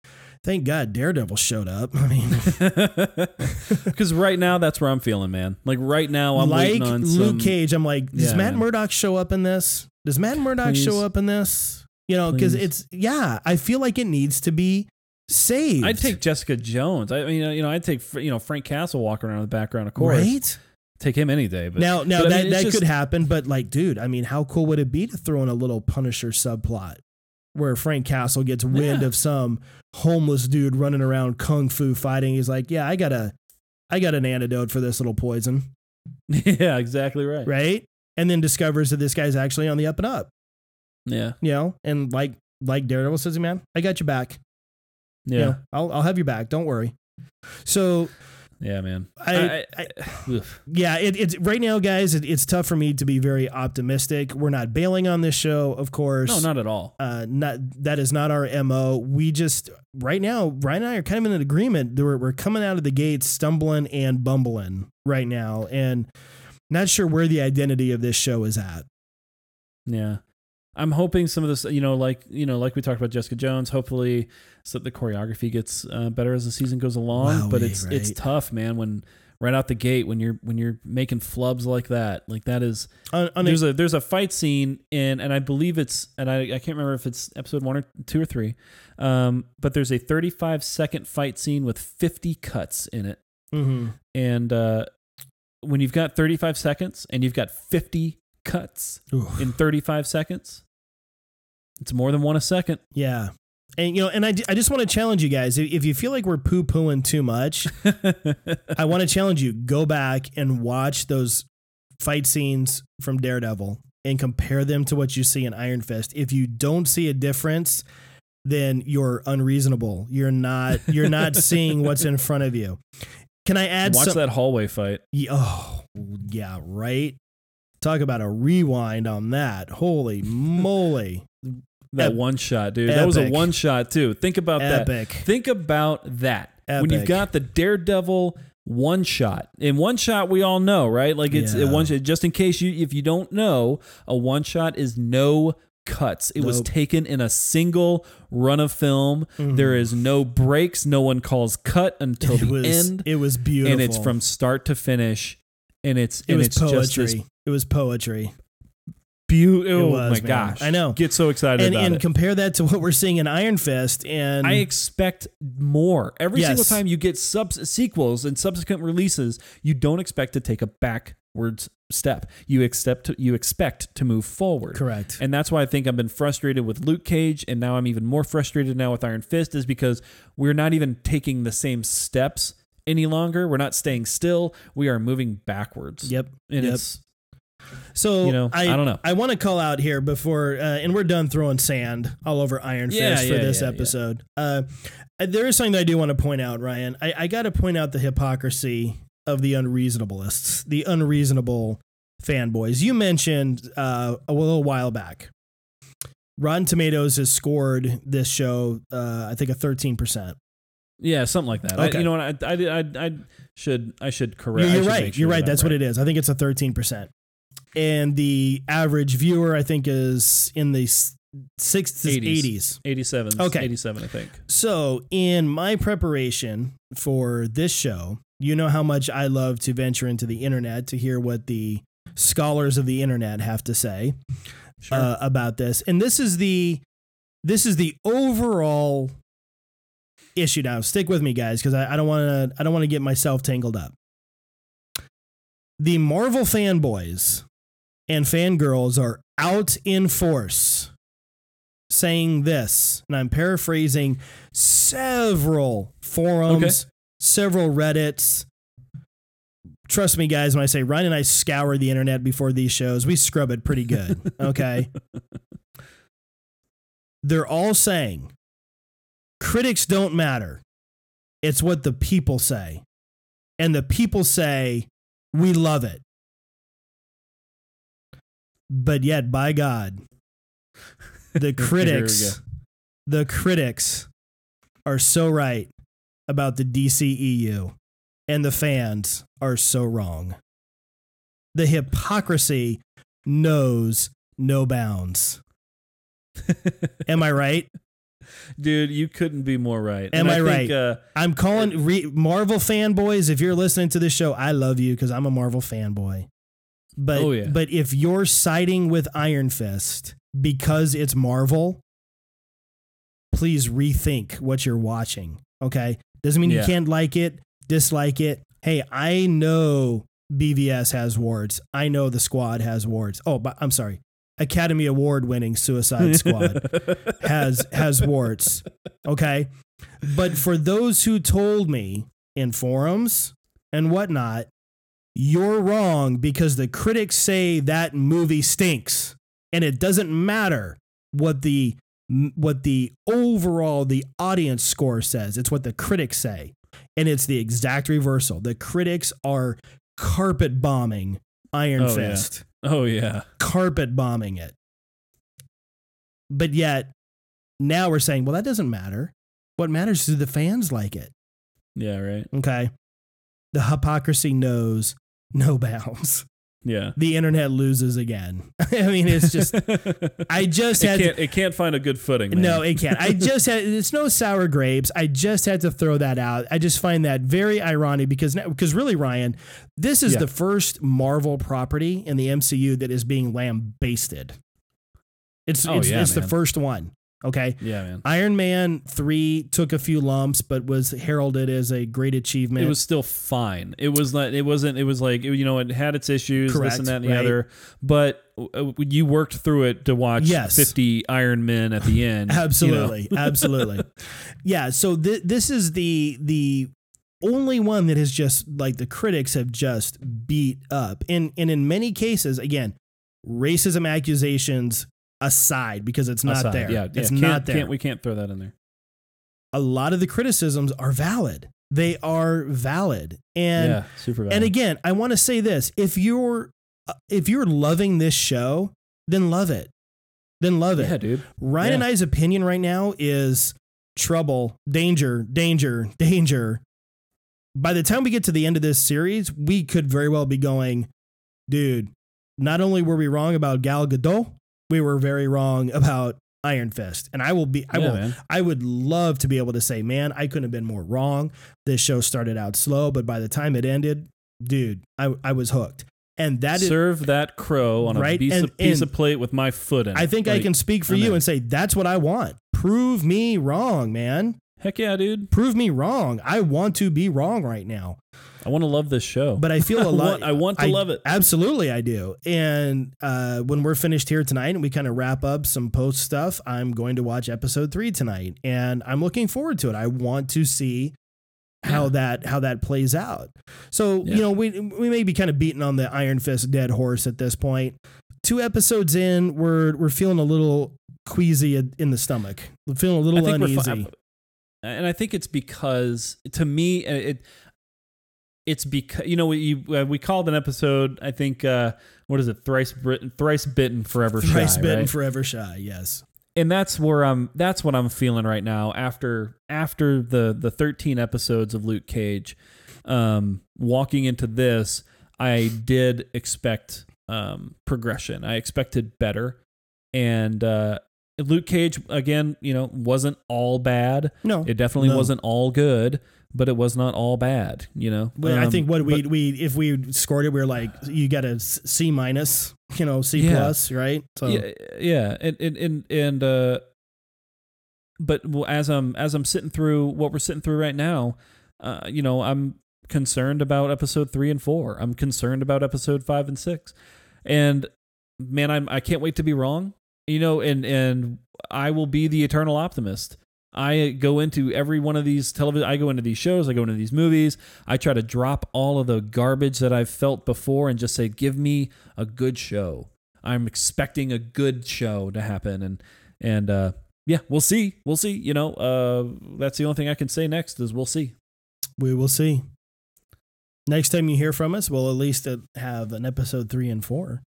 thank God Daredevil showed up? I mean, Because right now, that's where I'm feeling, man. Like right now, I'm like waiting on Luke some. Cage, I'm like, does Yeah, Matt man. Murdock show up in this? Does Matt Murdock Please. show up in this? You know, because it's yeah, I feel like it needs to be saved. I'd take Jessica Jones. I mean, you know, I'd take you know Frank Castle walking around in the background, of course. right Take him any day. But now. Now but I that mean, that just- could happen, but like, dude, I mean, how cool would it be to throw in a little Punisher subplot where Frank Castle gets wind Yeah. of some homeless dude running around kung fu fighting? He's like, yeah, I got a, I got an antidote for this little poison, yeah, exactly right. right? And then discovers that this guy's actually on the up and up. Yeah. you know, and like like Daredevil says, man, I got your back. Yeah. You know, I'll I'll have your back. Don't worry. So Yeah, man. I, I, oof. yeah, it, it's right now, guys. It, it's tough for me to be very optimistic. We're not bailing on this show, of course. no, not at all. uh, not that is not our mo. We just right now, Ryan and I are kind of in an agreement. that We're, we're coming out of the gates stumbling and bumbling right now, and not sure where the identity of this show is at. Yeah. I'm hoping some of this, you know, like you know, like we talked about Jessica Jones. Hopefully, so that the choreography gets uh, better as the season goes along. but it's it's tough, man. When right out the gate, when you're when you're making flubs like that, like that is on there's a there's a fight scene in, and I believe it's, and I I can't remember if it's episode one or two or three, um, but there's a 35 second fight scene with 50 cuts in it, Mhm. and uh, when you've got 35 seconds and you've got 50 cuts Oof. in 35 seconds, it's more than one a second. yeah. And you know, and I, I just want to challenge you guys. If, you feel like we're poo pooing too much, I want to challenge you. Go back and watch those fight scenes from Daredevil and compare them to what you see in Iron Fist. If you don't see a difference, then you're unreasonable. You're not you're not seeing what's in front of you. Can I add Watch some that hallway fight. Ye- Oh, yeah, right. Talk about a rewind on that. Holy moly. That Ep- one shot, dude. That was a epic. one shot too. Think about that. Epic. Think about that. When you've Epic. got the Daredevil one shot. In one shot, we all know, right? Like it's Yeah. a one shot. Just in case you, if you don't know, a one shot is no cuts. It was Nope. taken in a single run of film. Mhm. There is no breaks. No one calls cut until it the was end, it was beautiful. and it's from start to finish. And it's it and was it's just poetry. this It was poetry. Beautiful. Oh was, my man. gosh! I know. Get so excited And about and it. compare that to what we're seeing in Iron Fist and I expect more. Every Yes. single time you get sub sequels and subsequent releases, you don't expect to take a backwards step. You expect to, you expect to move forward. correct. And that's why I think I've been frustrated with Luke Cage, and now I'm even more frustrated now with Iron Fist, is because we're not even taking the same steps any longer. We're not staying still. We are moving backwards. Yep. And yep. it's So you know, I, I don't know. I want to call out here before, uh, and we're done throwing sand all over Iron Yeah, Fist for yeah, this yeah, episode. Uh, there is something that I do want to point out, Ryan. I, I got to point out the hypocrisy of the unreasonableists, the unreasonable fanboys. You mentioned uh, a little while back. Rotten Tomatoes has scored this show, uh, I think, a thirteen percent. yeah, something like that. I, Okay. you know what? I, I, I, I should I should correct. You're, I should right. sure You're right. That's I'm what it is. I think it's a 13%. And the average viewer, I think, is in the s- six 80s. 80s. 87. Okay. 87, I think. So, in my preparation for this show, you know how much I love to venture into the internet to hear what the scholars of the internet have to say Sure. uh, about this. And this is the this is the overall issue. Now, stick with me, guys, because I, I don't want to I don't want to get myself tangled up. The Marvel fanboys and fangirls are out in force saying this, and I'm paraphrasing several forums, several Reddits. Trust me, guys, when I say Ryan and I scour the internet before these shows, we scrub it pretty good. Okay. They're all saying critics don't matter. It's what the people say. And the people say, we love it. But yet, by God, the critics, the critics are so right about the DCEU, and the fans are so wrong. The hypocrisy knows no bounds. Am I right? Dude, you couldn't be more right. Am And I think, right? Uh, I'm calling re- Marvel fanboys. If you're listening to this show, I love you because I'm a Marvel fanboy. But Oh, yeah. but if you're siding with Iron Fist because it's Marvel, please rethink what you're watching. Okay, doesn't mean Yeah. you can't like it, dislike it. Hey, I know BVS has wards. I know the Squad has wards. Oh, but I'm sorry, Academy Award winning Suicide Squad has has warts. Okay. But for those who told me in forums and whatnot, you're wrong because the critics say that movie stinks. And it doesn't matter what the what the overall the audience score says. It's what the critics say. And it's the exact reversal. The critics are carpet bombing Iron Oh, yeah. Fist. Oh yeah. Carpet bombing it. But yet now we're saying, well, that doesn't matter. What matters is do the fans like it. Yeah, right. Okay. The hypocrisy knows no bounds. Yeah. The internet loses again. I mean, it's just I just had to- can't it can't find a good footing. Man. No, it can't. I just had it's no sour grapes. I just had to throw that out. I just find that very ironic because because really, Ryan, this is Yeah. the first Marvel property in the MCU that is being lambasted. It's Oh, it's, yeah, it's the first one. Okay. Yeah, man. Iron Man 3 took a few lumps, but was heralded as a great achievement. It was still fine. It was not. It wasn't. It was like you know, it had its issues, Correct, this and that and the right. other. But uh, you worked through it to watch Yes. fifty Iron Men at the end. Absolutely, absolutely. Yeah. So th- this is the the only one that has just like the critics have just beat up, and and in many cases, again, racism accusations aside, because it's not Aside, there. Yeah, it's yeah. not there. Can't, we can't throw that in there. A lot of the criticisms are valid. They are valid, and yeah, super. Valid. and again, I want to say this: if you're uh, if you're loving this show, then love it. Then love it. yeah, dude. Ryan Yeah. and I's opinion right now is trouble, danger, danger, danger. By the time we get to the end of this series, we could very well be going, dude, not only were we wrong about Gal Gadot, we were very wrong about Iron Fist. And I will be I yeah, will man. I would love to be able to say, man, I couldn't have been more wrong. This show started out slow, but by the time it ended, dude, I, I was hooked. And that is Serve that crow on a piece, and- of, piece of plate with my foot in. I think I can speak for I'm you in. and say that's what I want. Prove me wrong, man. Heck yeah, dude. Prove me wrong. I want to be wrong right now. I want to love this show. But I feel a lot. I want to love it. Absolutely, I do. And uh, when we're finished here tonight and we kind of wrap up some post stuff, I'm going to watch episode three tonight, and I'm looking forward to it. I want to see how that how that plays out. So Yeah. you know, we we may be kind of beating on the Iron Fist dead horse at this point. Two episodes in, we're we're feeling a little queasy in the stomach. We're feeling a little uneasy. fi- and I think it's because to me it it's because you know we uh, we called an episode I think uh, what is it thrice bitten thrice bitten forever Thrice shy bitten, right? forever shy. Yes. and that's where I'm that's what I'm feeling right now after after the the 13 episodes of Luke Cage um walking into this I did expect um progression I expected better and uh Luke Cage again you know wasn't all bad No. it definitely No. wasn't all good but it was not all bad you know Well, I Um, think what we we if we scored it, we are like you got a C minus, you know, C Yeah. plus, right? So yeah, yeah, and and and, and uh, but as I'm as I'm sitting through what we're sitting through right now, uh, you know, I'm concerned about episode three and four. I'm concerned about episode five and six, and man, I'm I can't wait to be wrong. You know, and and I will be the eternal optimist. I go into every one of these television. I go into these shows. I go into these movies. I try to drop all of the garbage that I've felt before and just say, "Give me a good show." I'm expecting a good show to happen, and and uh, yeah, we'll see. We'll see. You know, uh, that's the only thing I can say next is we'll see. we will see. Next time you hear from us, we'll at least uh, have an episode three and four.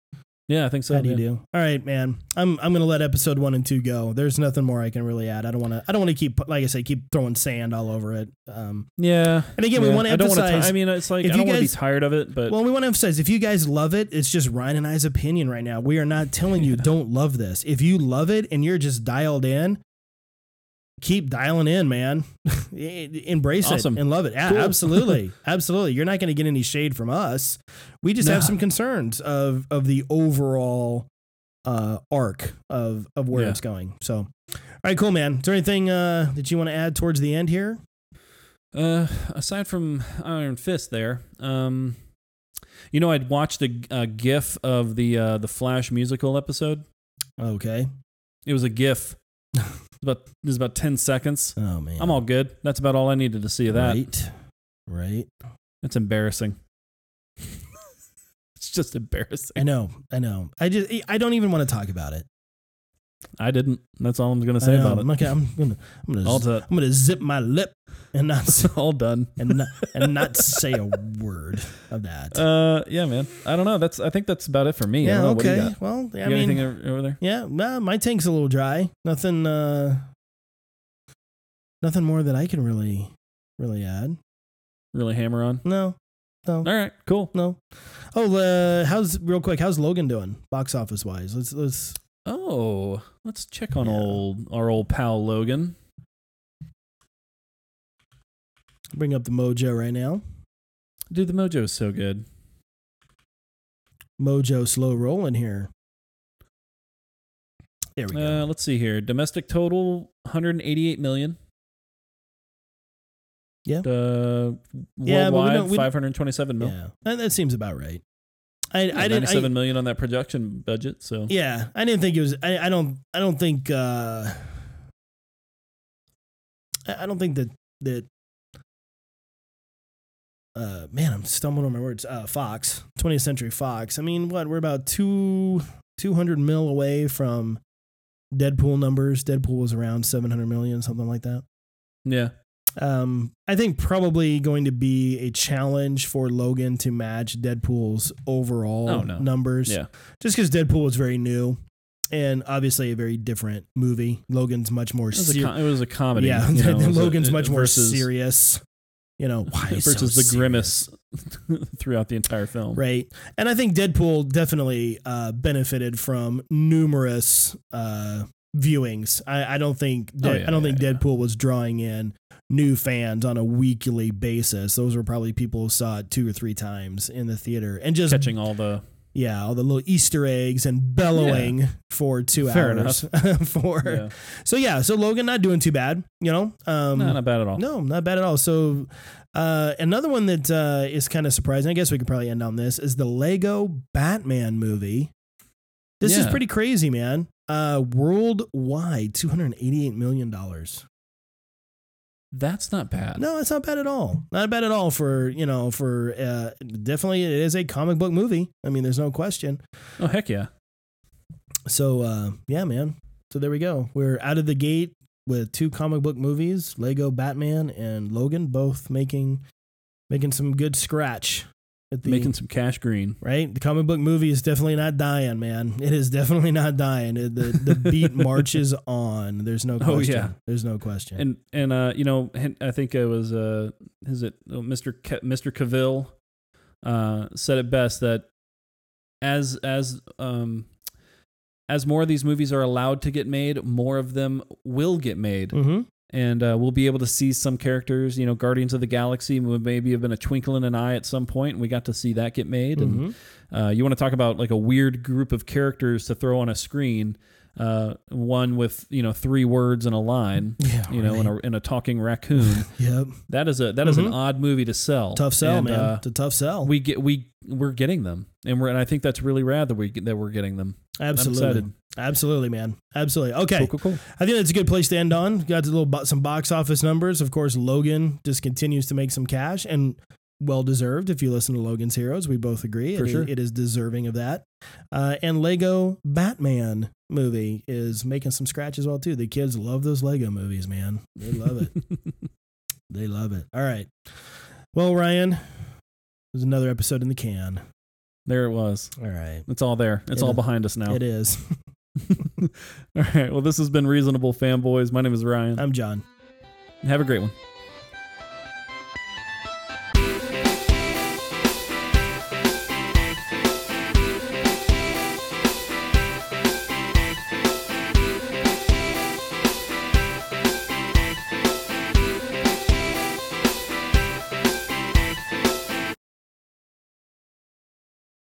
Yeah, I think so. How do you do? All right, man. I'm I'm gonna let episode one and two go. There's nothing more I can really add. I don't want to. I don't want to keep like I say keep throwing sand all over it. Um, Yeah. and again, we yeah. want to I don't wanna emphasize. ti- I mean, it's like I don't want to be tired of it, but well, we want to emphasize if you guys love it, it's just Ryan and I's opinion right now. We are not telling you don't love this. If you love it and you're just dialed in, keep dialing in, man. Embrace Awesome. it and love it. Yeah, Cool. absolutely, absolutely. You're not going to get any shade from us. We just No. have some concerns of of the overall uh, arc of of where Yeah. it's going. So, all right, cool, man. Is there anything uh, that you want to add towards the end here? Uh, aside from Iron Fist, there, um, you know, I'd watched a, a GIF of the uh, the Flash musical episode. Okay. It was a GIF. About it was about ten seconds. Oh man. I'm all good. That's about all I needed to see of that. Right. Right. That's embarrassing. it's just embarrassing. I know, I know. I just I don't even want to talk about it. I didn't. That's all I'm going to say about it. okay, I'm gonna, I'm gonna, All z-. I'm gonna zip my lip and not s- all done. and not, and not say a word of that. Uh, yeah, man. I don't know. That's. I think that's about it for me. I yeah. don't know. What do Okay. you got? Well, I You got mean, anything over, over there? yeah. Nah, my tank's a little dry. Nothing. uh Nothing more that I can really, really add. Really hammer on. No. No. All right. Cool. No. Oh, uh, how's real quick? How's Logan doing, box office wise? Let's let's. Oh, let's check on Yeah. old our old pal Logan. Bring up the mojo right now. Dude, the mojo is so good. Mojo slow rolling here. There we go. Uh, let's see here. Domestic total 188 million. Yeah. Uh, Yeah, we worldwide don't- we don't- 527 mil. yeah, that, that seems about right. I Yeah, I didn't. I, 97 million on that production budget. So yeah, I didn't think it was. I, I don't. I don't think. uh I I don't think that that. Uh, man, I'm stumbling on my words. Uh, Fox, 20th Century Fox. I mean, what? We're about two 200 mil away from Deadpool numbers. Deadpool was around 700 million, something like that. yeah, Um, I think probably going to be a challenge for Logan to match Deadpool's overall Oh, no. numbers. yeah, Just because Deadpool was very new and obviously a very different movie. Logan's much more it was, a, serious. com- it was a comedy. Yeah, you know, was a- Logan's much more versus, serious. You know, versus so the serious? grimace throughout the entire film. Right. And I think Deadpool definitely uh, benefited from numerous uh, viewings. I, I don't think Oh, yeah, I don't think yeah, yeah. Deadpool was drawing in new fans on a weekly basis. Those were probably people who saw it two or three times in the theater and just Catching all the yeah, all the little Easter eggs and bellowing for two Fair hours. for yeah. so yeah, so Logan not doing too bad, you know. Um, no, not bad at all. no, not bad at all. So, uh, another one that uh, is kind of surprising, I guess we could probably end on this, is the Lego Batman movie. This is pretty crazy, man. Uh, worldwide, $288 million. That's not bad. No, it's not bad at all. Not bad at all for, you know, for uh, definitely it is a comic book movie. I mean, there's no question. Oh heck yeah. So, uh, yeah, man. So there we go. We're out of the gate with two comic book movies, Lego Batman and Logan, both making making some good scratch at the Making some cash green. right. The comic book movie is definitely not dying, man. It is definitely not dying. It- The the beat marches on. There's no Oh, question. yeah. There's no question. And and uh, you know, I think it was uh, is it oh, Mr. Ke- Mr. Cavill uh said it best that as as um as more of these movies are allowed to get made, more of them will get made, mm-hmm. And uh, we'll be able to see some characters. You know, Guardians of the Galaxy would maybe have been a twinkle in an eye at some point, and we got to see that get made. And Mm-hmm. uh, you want to talk about like a weird group of characters to throw on a screen. Uh, one with you know three words and a line, Yeah. you know, in a in a talking raccoon. Yep. That is a that is Mhm. an odd movie to sell. Tough sell, And, man. uh, it's a tough sell. we get we we're getting them, and we're and I think that's really rad that we that we're getting them. Absolutely. Absolutely, man. Absolutely. Okay. Cool, cool, cool. I think that's a good place to end on. Got a little some box office numbers. Of course, Logan just continues to make some cash and well deserved. If you listen to Logan's Heroes, we both agree For it, sure. it is deserving of that. Uh, and Lego Batman movie is making some scratch as well too. The kids love those Lego movies, man. They love it. they love it. All right. Well, Ryan, there's another episode in the can. There it was. All right. It's all there. It's It all is. behind us now. It is. all right. Well, this has been Reasonable Fanboys. My name is Ryan. I'm John. Have a great one.